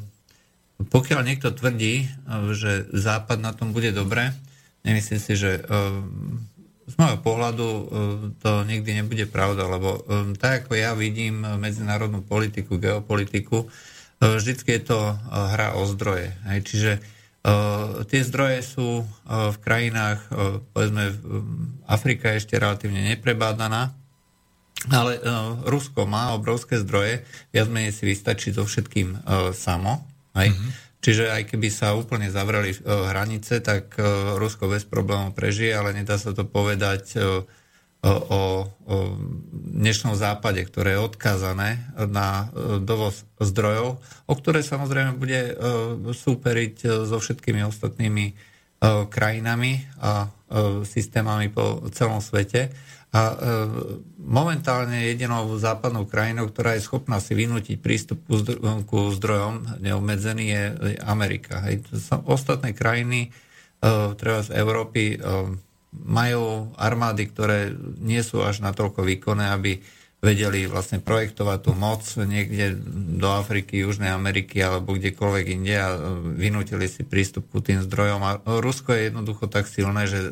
pokiaľ niekto tvrdí, že Západ na tom bude dobre, nemyslím si, že z môjho pohľadu to nikdy nebude pravda, lebo tak ako ja vidím medzinárodnú politiku, geopolitiku, vždycky je to hra o zdroje. Čiže tie zdroje sú v krajinách, povedzme, Afrika je ešte relatívne neprebádaná, ale Rusko má obrovské zdroje, viac menej si vystačí so všetkým samo, Hej? Mm-hmm. Čiže aj keby sa úplne zavreli uh, hranice, tak uh, Rusko bez problémov prežije, ale nedá sa to povedať uh, o, o dnešnom západe, ktoré je odkázané na dovoz zdrojov, o ktoré samozrejme bude súperiť so všetkými ostatnými krajinami a systémami po celom svete. A e, momentálne jedinou západnou krajinou, ktorá je schopná si vynútiť prístup ku, zdrojom neobmedzený je Amerika. Hej. Ostatné krajiny, e, treba z Európy, e, majú armády, ktoré nie sú až natoľko výkonné, aby vedeli vlastne projektovať tú moc niekde do Afriky, Južnej Ameriky alebo kdekoľvek inde a vynútili si prístup ku tým zdrojom. A Rusko je jednoducho tak silné, že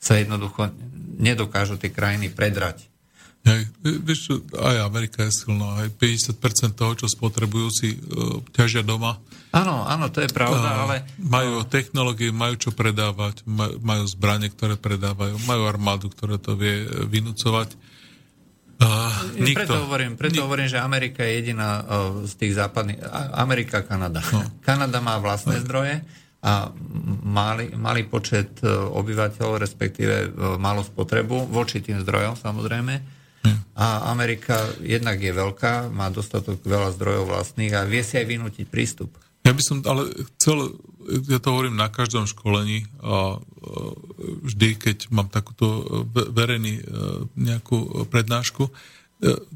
sa jednoducho nedokážu tie krajiny predrať. Aj, vieš, aj Amerika je silná, aj 50% toho, čo spotrebujú, si uh, ťažia doma. Áno, áno, to je pravda, uh, ale... Majú technológie, majú čo predávať, majú zbranie, ktoré predávajú, majú armádu, ktorá to vie vynúcovať. Uh, nikto, preto hovorím, preto nik- hovorím, že Amerika je jediná uh, z tých západných... Amerika, Kanada. No. Kanada má vlastné no. zdroje, a malý, malý počet e, obyvateľov, respektíve e, malú spotrebu voči tým zdrojom samozrejme. Hm. A Amerika jednak je veľká, má dostatok veľa zdrojov vlastných a vie si aj vynútiť prístup. Ja by som ale chcel, ja to hovorím na každom školení a vždy, keď mám takúto verejný e, nejakú prednášku,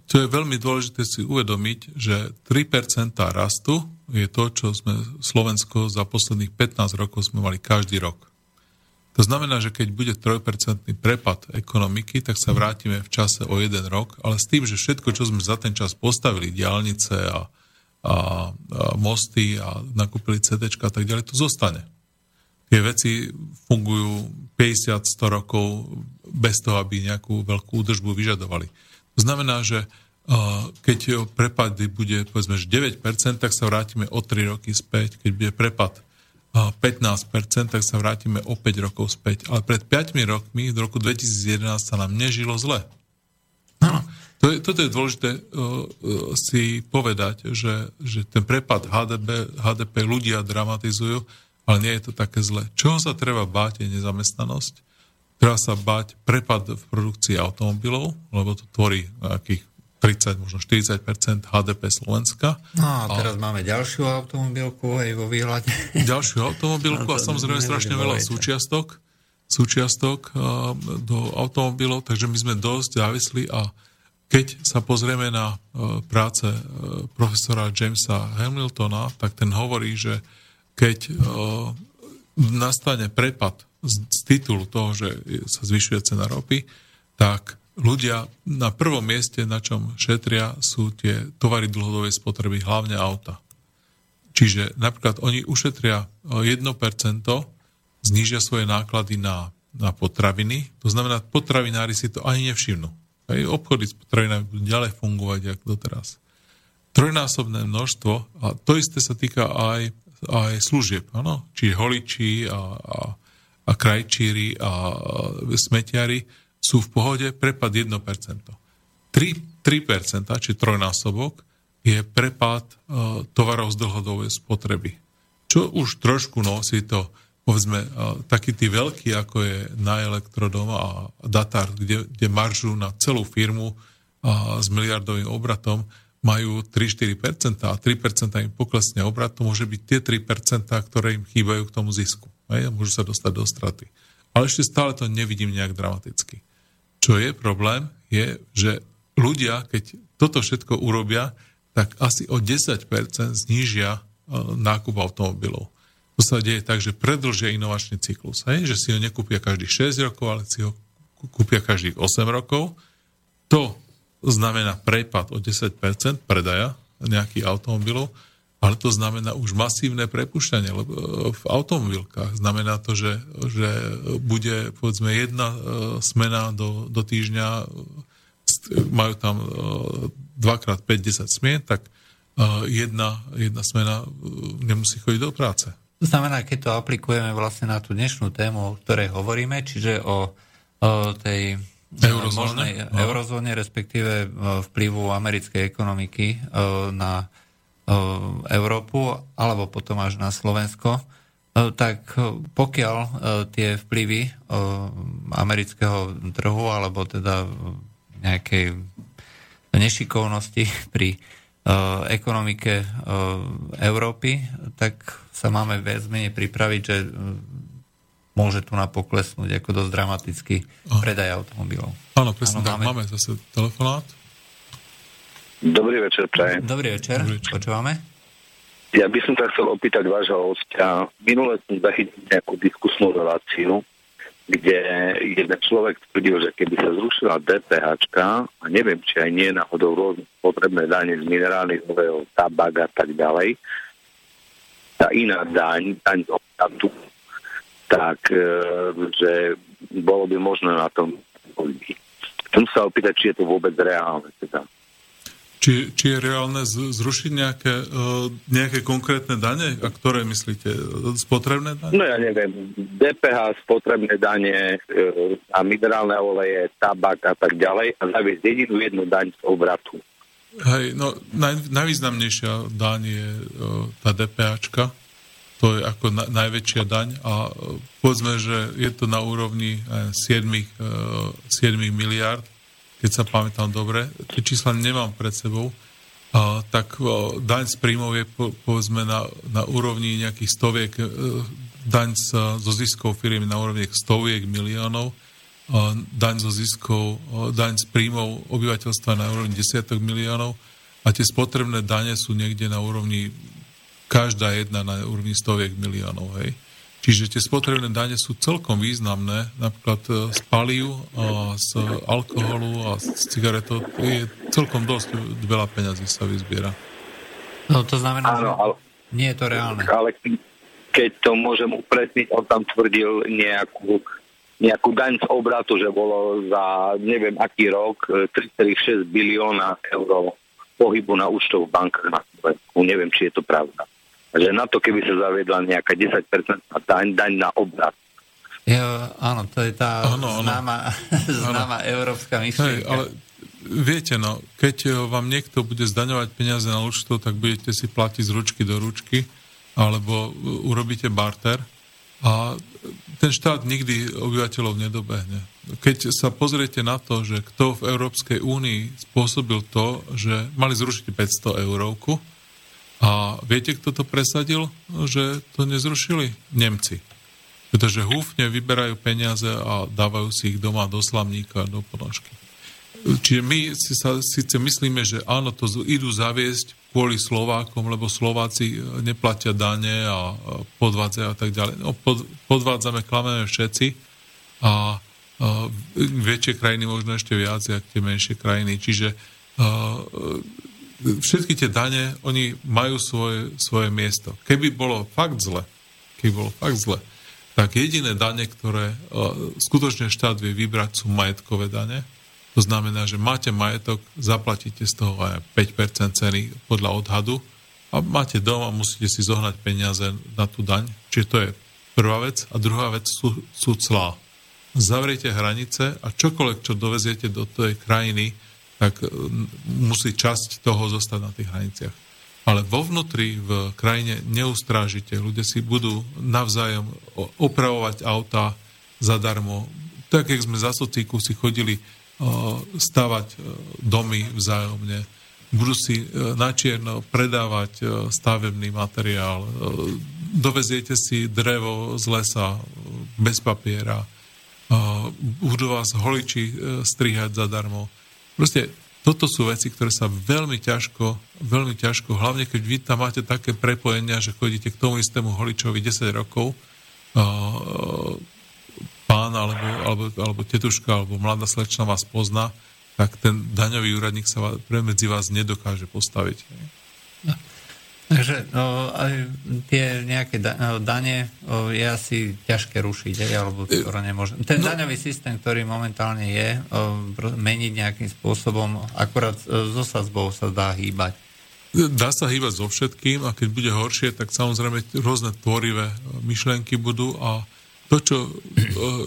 to je veľmi dôležité si uvedomiť, že 3% rastu je to, čo sme Slovensko za posledných 15 rokov sme mali každý rok. To znamená, že keď bude 3% prepad ekonomiky, tak sa vrátime v čase o jeden rok, ale s tým, že všetko, čo sme za ten čas postavili, diálnice a, a, a mosty a nakúpili CD a tak ďalej, to zostane. Tie veci fungujú 50-100 rokov bez toho, aby nejakú veľkú údržbu vyžadovali. To znamená, že keď prepad bude povedzme 9%, tak sa vrátime o 3 roky späť. Keď bude prepad 15%, tak sa vrátime o 5 rokov späť. Ale pred 5 rokmi, v roku 2011, sa nám nežilo zle. To je, toto je dôležité uh, si povedať, že, že ten prepad HDP, HDP ľudia dramatizujú, ale nie je to také zle. Čoho sa treba báť je nezamestnanosť. Treba sa báť prepad v produkcii automobilov, lebo to tvorí nejakých 30, možno 40% HDP Slovenska. No a teraz a máme ďalšiu automobilku aj vo výhľade. [laughs] Ďalšiu automobilku no, a samozrejme strašne veľa súčiastok, súčiastok do automobilov, takže my sme dosť závislí a keď sa pozrieme na práce profesora Jamesa Hamiltona, tak ten hovorí, že keď nastane prepad z, z titulu toho, že sa zvyšuje cena ropy, tak ľudia na prvom mieste, na čom šetria, sú tie tovary dlhodobej spotreby, hlavne auta. Čiže napríklad oni ušetria 1%, znížia svoje náklady na, na potraviny, to znamená, potravinári si to ani nevšimnú. Aj obchody s potravinami budú ďalej fungovať, ako doteraz. Trojnásobné množstvo, a to isté sa týka aj, aj služieb, ano? čiže holiči a, a, a krajčíri a smetiari, sú v pohode, prepad 1%. 3, 3% či trojnásobok, je prepad uh, tovarov z dlhodobej spotreby. Čo už trošku nosí to, povedzme, uh, taký tí veľký, ako je na Elektrodom a Datar, kde, kde maržu na celú firmu uh, s miliardovým obratom majú 3-4% a 3% im poklesne obrat, to môže byť tie 3%, ktoré im chýbajú k tomu zisku. Hej, môžu sa dostať do straty. Ale ešte stále to nevidím nejak dramaticky. Čo je problém, je, že ľudia, keď toto všetko urobia, tak asi o 10% znížia e, nákup automobilov. To sa deje tak, že predlžia inovačný cyklus. Hej? Že si ho nekúpia každých 6 rokov, ale si ho kúpia každých 8 rokov. To znamená prepad o 10% predaja nejakých automobilov ale to znamená už masívne prepušťanie lebo v automobilkách. Znamená to, že, že bude povedzme jedna smena do, do týždňa, majú tam 2x5-10 smien, tak jedna, jedna smena nemusí chodiť do práce. To znamená, keď to aplikujeme vlastne na tú dnešnú tému, o ktorej hovoríme, čiže o, o tej eurozóne, možnej no. eurozóne, respektíve vplyvu americkej ekonomiky na Európu, alebo potom až na Slovensko, tak pokiaľ tie vplyvy amerického trhu, alebo teda nejakej nešikovnosti [laughs] pri ekonomike Európy, tak sa máme viac menej pripraviť, že môže tu na poklesnúť ako dosť dramatický predaj automobilov. Áno, presne tak. Máme... máme zase telefonát. Dobrý večer, prajem. Dobrý večer, počúvame. Ja by som sa chcel opýtať vášho hostia. Minule som zachytil nejakú diskusnú reláciu, kde jeden človek tvrdil, že keby sa zrušila DPH, a neviem, či aj nie náhodou rôzne potrebné dane z minerálnych olejov, tabak a tak ďalej, tá iná daň, daň z obratu, tak e, že bolo by možné na tom Chcem sa opýtať, či je to vôbec reálne. Teda. Či, či je reálne zrušiť nejaké, uh, nejaké konkrétne dane? A ktoré myslíte? Spotrebné dane? No ja neviem. DPH, spotrebné dane uh, a minerálne oleje, tabak a tak ďalej a zaviesť jedinú jednu daň z obratu. Hej, no naj, najvýznamnejšia daň je uh, tá DPAčka, to je ako na, najväčšia daň a povedzme, že je to na úrovni uh, 7, uh, 7 miliard, keď sa pamätám dobre, tie čísla nemám pred sebou, uh, tak uh, daň z príjmov je po, povedzme na, na úrovni nejakých stoviek, uh, daň z, zo ziskov firmy na úrovni stoviek miliónov, daň zo ziskov, daň z príjmov obyvateľstva na úrovni desiatok miliónov a tie spotrebné dane sú niekde na úrovni, každá jedna na úrovni stoviek miliónov. Hej. Čiže tie spotrebné dane sú celkom významné, napríklad e, z paliu, a z alkoholu a z cigaretov je celkom dosť veľa peňazí sa vyzbiera. No to znamená, Áno, ale, nie je to reálne. Ale keď to môžem upresniť, on tam tvrdil nejakú nejakú daň z obratu, že bolo za neviem aký rok 3,6 e, bilióna eur pohybu na účtov v bankách na Slovensku. Neviem, či je to pravda. Že na to, keby sa zaviedla nejaká 10% daň, daň na obrat. Jo, áno, to je tá áno. známa, známa európska myšlienka. Hej, ale viete, no, keď vám niekto bude zdaňovať peniaze na účtu, tak budete si platiť z ručky do ručky, alebo urobíte barter a ten štát nikdy obyvateľov nedobehne. Keď sa pozriete na to, že kto v Európskej únii spôsobil to, že mali zrušiť 500 eurovku a viete, kto to presadil, že to nezrušili? Nemci. Pretože húfne vyberajú peniaze a dávajú si ich doma do slamníka, do ponožky. Čiže my si sa síce myslíme, že áno, to idú zaviesť kvôli Slovákom, lebo Slováci e, neplatia dane a podvádzajú a tak ďalej. No, pod, podvádzame, klameme všetci a, a väčšie krajiny možno ešte viac, ako tie menšie krajiny. Čiže a, všetky tie dane, oni majú svoje, svoje miesto. Keby bolo fakt zle, keby bolo fakt zle, tak jediné dane, ktoré a, skutočne štát vie vybrať, sú majetkové dane, to znamená, že máte majetok, zaplatíte z toho aj 5% ceny podľa odhadu a máte doma, musíte si zohnať peniaze na tú daň. Čiže to je prvá vec. A druhá vec sú, sú clá. Zavriete hranice a čokoľvek, čo doveziete do tej krajiny, tak musí časť toho zostať na tých hraniciach. Ale vo vnútri v krajine neustrážite. Ľudia si budú navzájom opravovať auta zadarmo. Tak, jak sme za socíku si chodili stavať e, domy vzájomne, budú si e, načierno predávať e, stavebný materiál, doveziete si drevo z lesa bez papiera, budú vás holiči strihať zadarmo. Proste toto sú veci, ktoré sa veľmi ťažko, veľmi ťažko, hlavne keď vy tam máte také prepojenia, že chodíte k tomu istému holičovi 10 rokov, pán alebo, alebo, alebo tetuška alebo mladá slečna vás pozná, tak ten daňový úradník sa medzi vás nedokáže postaviť. No. Takže no, aj tie nejaké da, no, dane o, je asi ťažké rušiť, aj, alebo skoro nemôže. Ten no. daňový systém, ktorý momentálne je, o, meniť nejakým spôsobom, akurát zo sadzbou sa dá hýbať. Dá sa hýbať so všetkým a keď bude horšie, tak samozrejme rôzne tvorivé myšlenky budú a to, čo,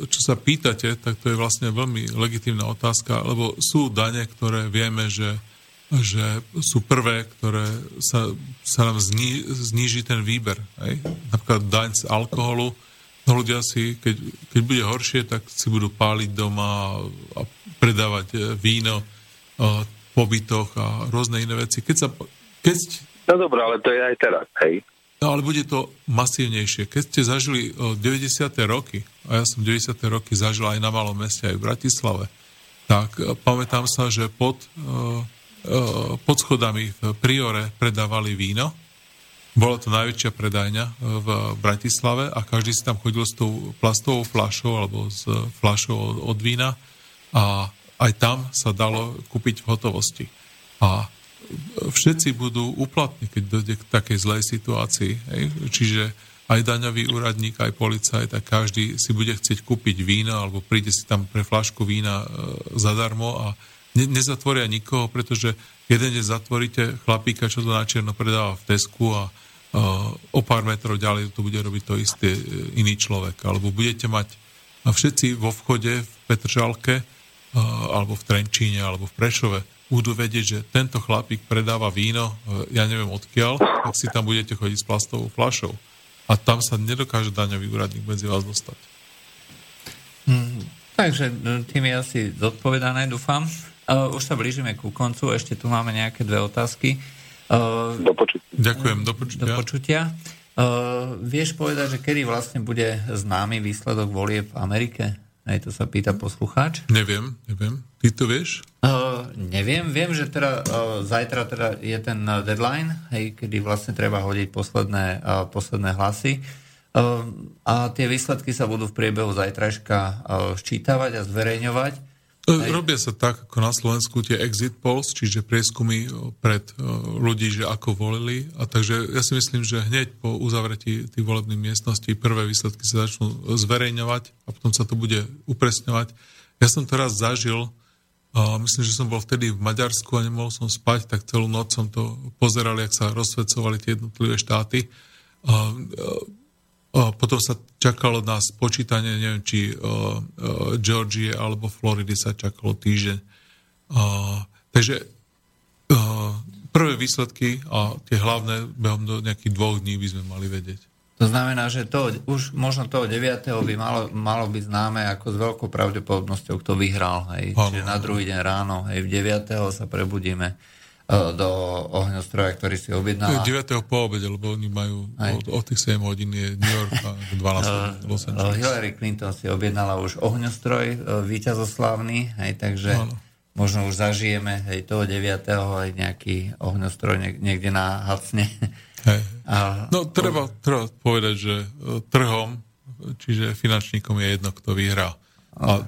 čo sa pýtate, tak to je vlastne veľmi legitímna otázka, lebo sú dane, ktoré vieme, že že sú prvé, ktoré sa, sa nám zni, zníži ten výber. Hej? Napríklad daň z alkoholu. No ľudia si, keď, keď bude horšie, tak si budú páliť doma a predávať e, víno a e, po bytoch a rôzne iné veci. Keď sa, keď... No dobré, ale to je aj teraz, hej? No ale bude to masívnejšie. Keď ste zažili 90. E, roky, a ja som 90. roky zažil aj na malom meste, aj v Bratislave, tak pamätám sa, že pod Eh, pod schodami v Priore predávali víno. Bola to najväčšia predajňa eh, v Bratislave a každý si tam chodil s tou plastovou fľašou alebo s fľašou od vína a aj tam sa dalo kúpiť v hotovosti. A všetci budú uplatní, keď dojde k takej zlej situácii. Hej? Čiže aj daňový úradník, aj policajt, tak každý si bude chcieť kúpiť víno alebo príde si tam pre flašku vína e, zadarmo a ne, nezatvoria nikoho, pretože jeden deň zatvoríte chlapíka, čo to na čierno predáva v Tesku a o pár metrov ďalej to bude robiť to isté e, iný človek. Alebo budete mať všetci vo vchode v Petržalke alebo v Trenčíne alebo v Prešove budú vedieť, že tento chlapík predáva víno, uh, ja neviem odkiaľ, tak si tam budete chodiť s plastovou flašou. A tam sa nedokáže daňový úradník medzi vás dostať. Hmm, takže tým je asi zodpovedané, dúfam. Uh, už sa blížime ku koncu, ešte tu máme nejaké dve otázky. Uh, do počutia. Ďakujem, do počutia. Do počutia. Uh, vieš povedať, že kedy vlastne bude známy výsledok volie v Amerike? Hej, to sa pýta poslucháč. Neviem, neviem. Ty to vieš? Uh, neviem, viem, že teda, uh, zajtra teda je ten deadline, hej, kedy vlastne treba hodiť posledné, uh, posledné hlasy. Uh, a tie výsledky sa budú v priebehu zajtrajška uh, ščítavať a zverejňovať. Hej. Robia sa tak, ako na Slovensku tie exit polls, čiže prieskumy pred ľudí, že ako volili. A takže ja si myslím, že hneď po uzavretí tých volebných miestností prvé výsledky sa začnú zverejňovať a potom sa to bude upresňovať. Ja som teraz zažil, a myslím, že som bol vtedy v Maďarsku a nemohol som spať, tak celú noc som to pozeral, jak sa rozsvecovali tie jednotlivé štáty. A, potom sa čakalo na spočítanie, neviem, či uh, uh, Georgie alebo Floridy sa čakalo týždeň. Takže uh, prvé výsledky a tie hlavné behom do nejakých dvoch dní by sme mali vedieť. To znamená, že to, už možno toho 9. by malo, malo byť známe ako s veľkou pravdepodobnosťou, kto vyhral. Hej. Čiže na druhý deň ráno, hej, v 9. sa prebudíme E, do ohňostroja, ktorý si objednala. 9. po obede, lebo oni majú od, od tých 7 hodín je New York a 12 Los Angeles. Hillary Clinton si objednala už ohňostroj e, víťazoslávny, hej, takže ano. možno už zažijeme hej, toho 9. aj nejaký ohňostroj niekde na Hacne. Hej. [laughs] A, no treba, treba povedať, že e, trhom, čiže finančníkom je jedno, kto vyhrá. A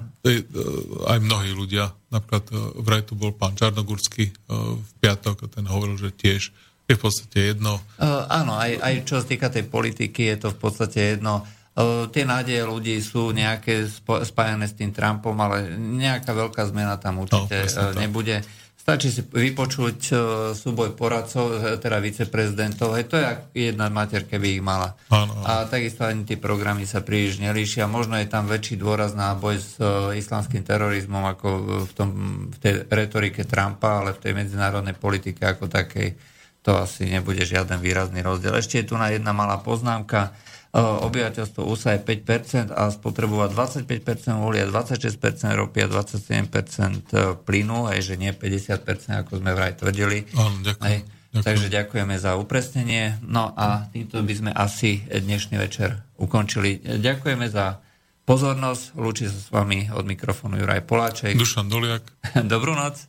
aj mnohí ľudia, napríklad e, vraj tu bol pán Čarnogurský e, v piatok a ten hovoril, že tiež je v podstate jedno. Uh, áno, aj, aj čo sa týka tej politiky, je to v podstate jedno. Uh, tie nádeje ľudí sú nejaké spájane s tým Trumpom, ale nejaká veľká zmena tam určite no, nebude. Stačí si vypočuť uh, súboj poradcov, e, teda viceprezidentov. Hej, to je jedna mater, keby ich mala. Ano. A takisto ani tie programy sa príliš nelíšia. Možno je tam väčší dôraz na boj s uh, islamským terorizmom ako v, tom, v tej retorike Trumpa, ale v tej medzinárodnej politike ako takej to asi nebude žiaden výrazný rozdiel. Ešte je tu na jedna malá poznámka obyvateľstvo USA je 5% a spotrebuje 25% uhlia, 26% ropy a 27% plynu, aj že nie 50%, ako sme vraj tvrdili. Áno, ďakujem. Aj, ďakujem. Takže ďakujeme za upresnenie. No a týmto by sme asi dnešný večer ukončili. Ďakujeme za pozornosť. Lúči sa s vami od mikrofónu Juraj Poláček. Dušan Doliak. [laughs] Dobrú noc.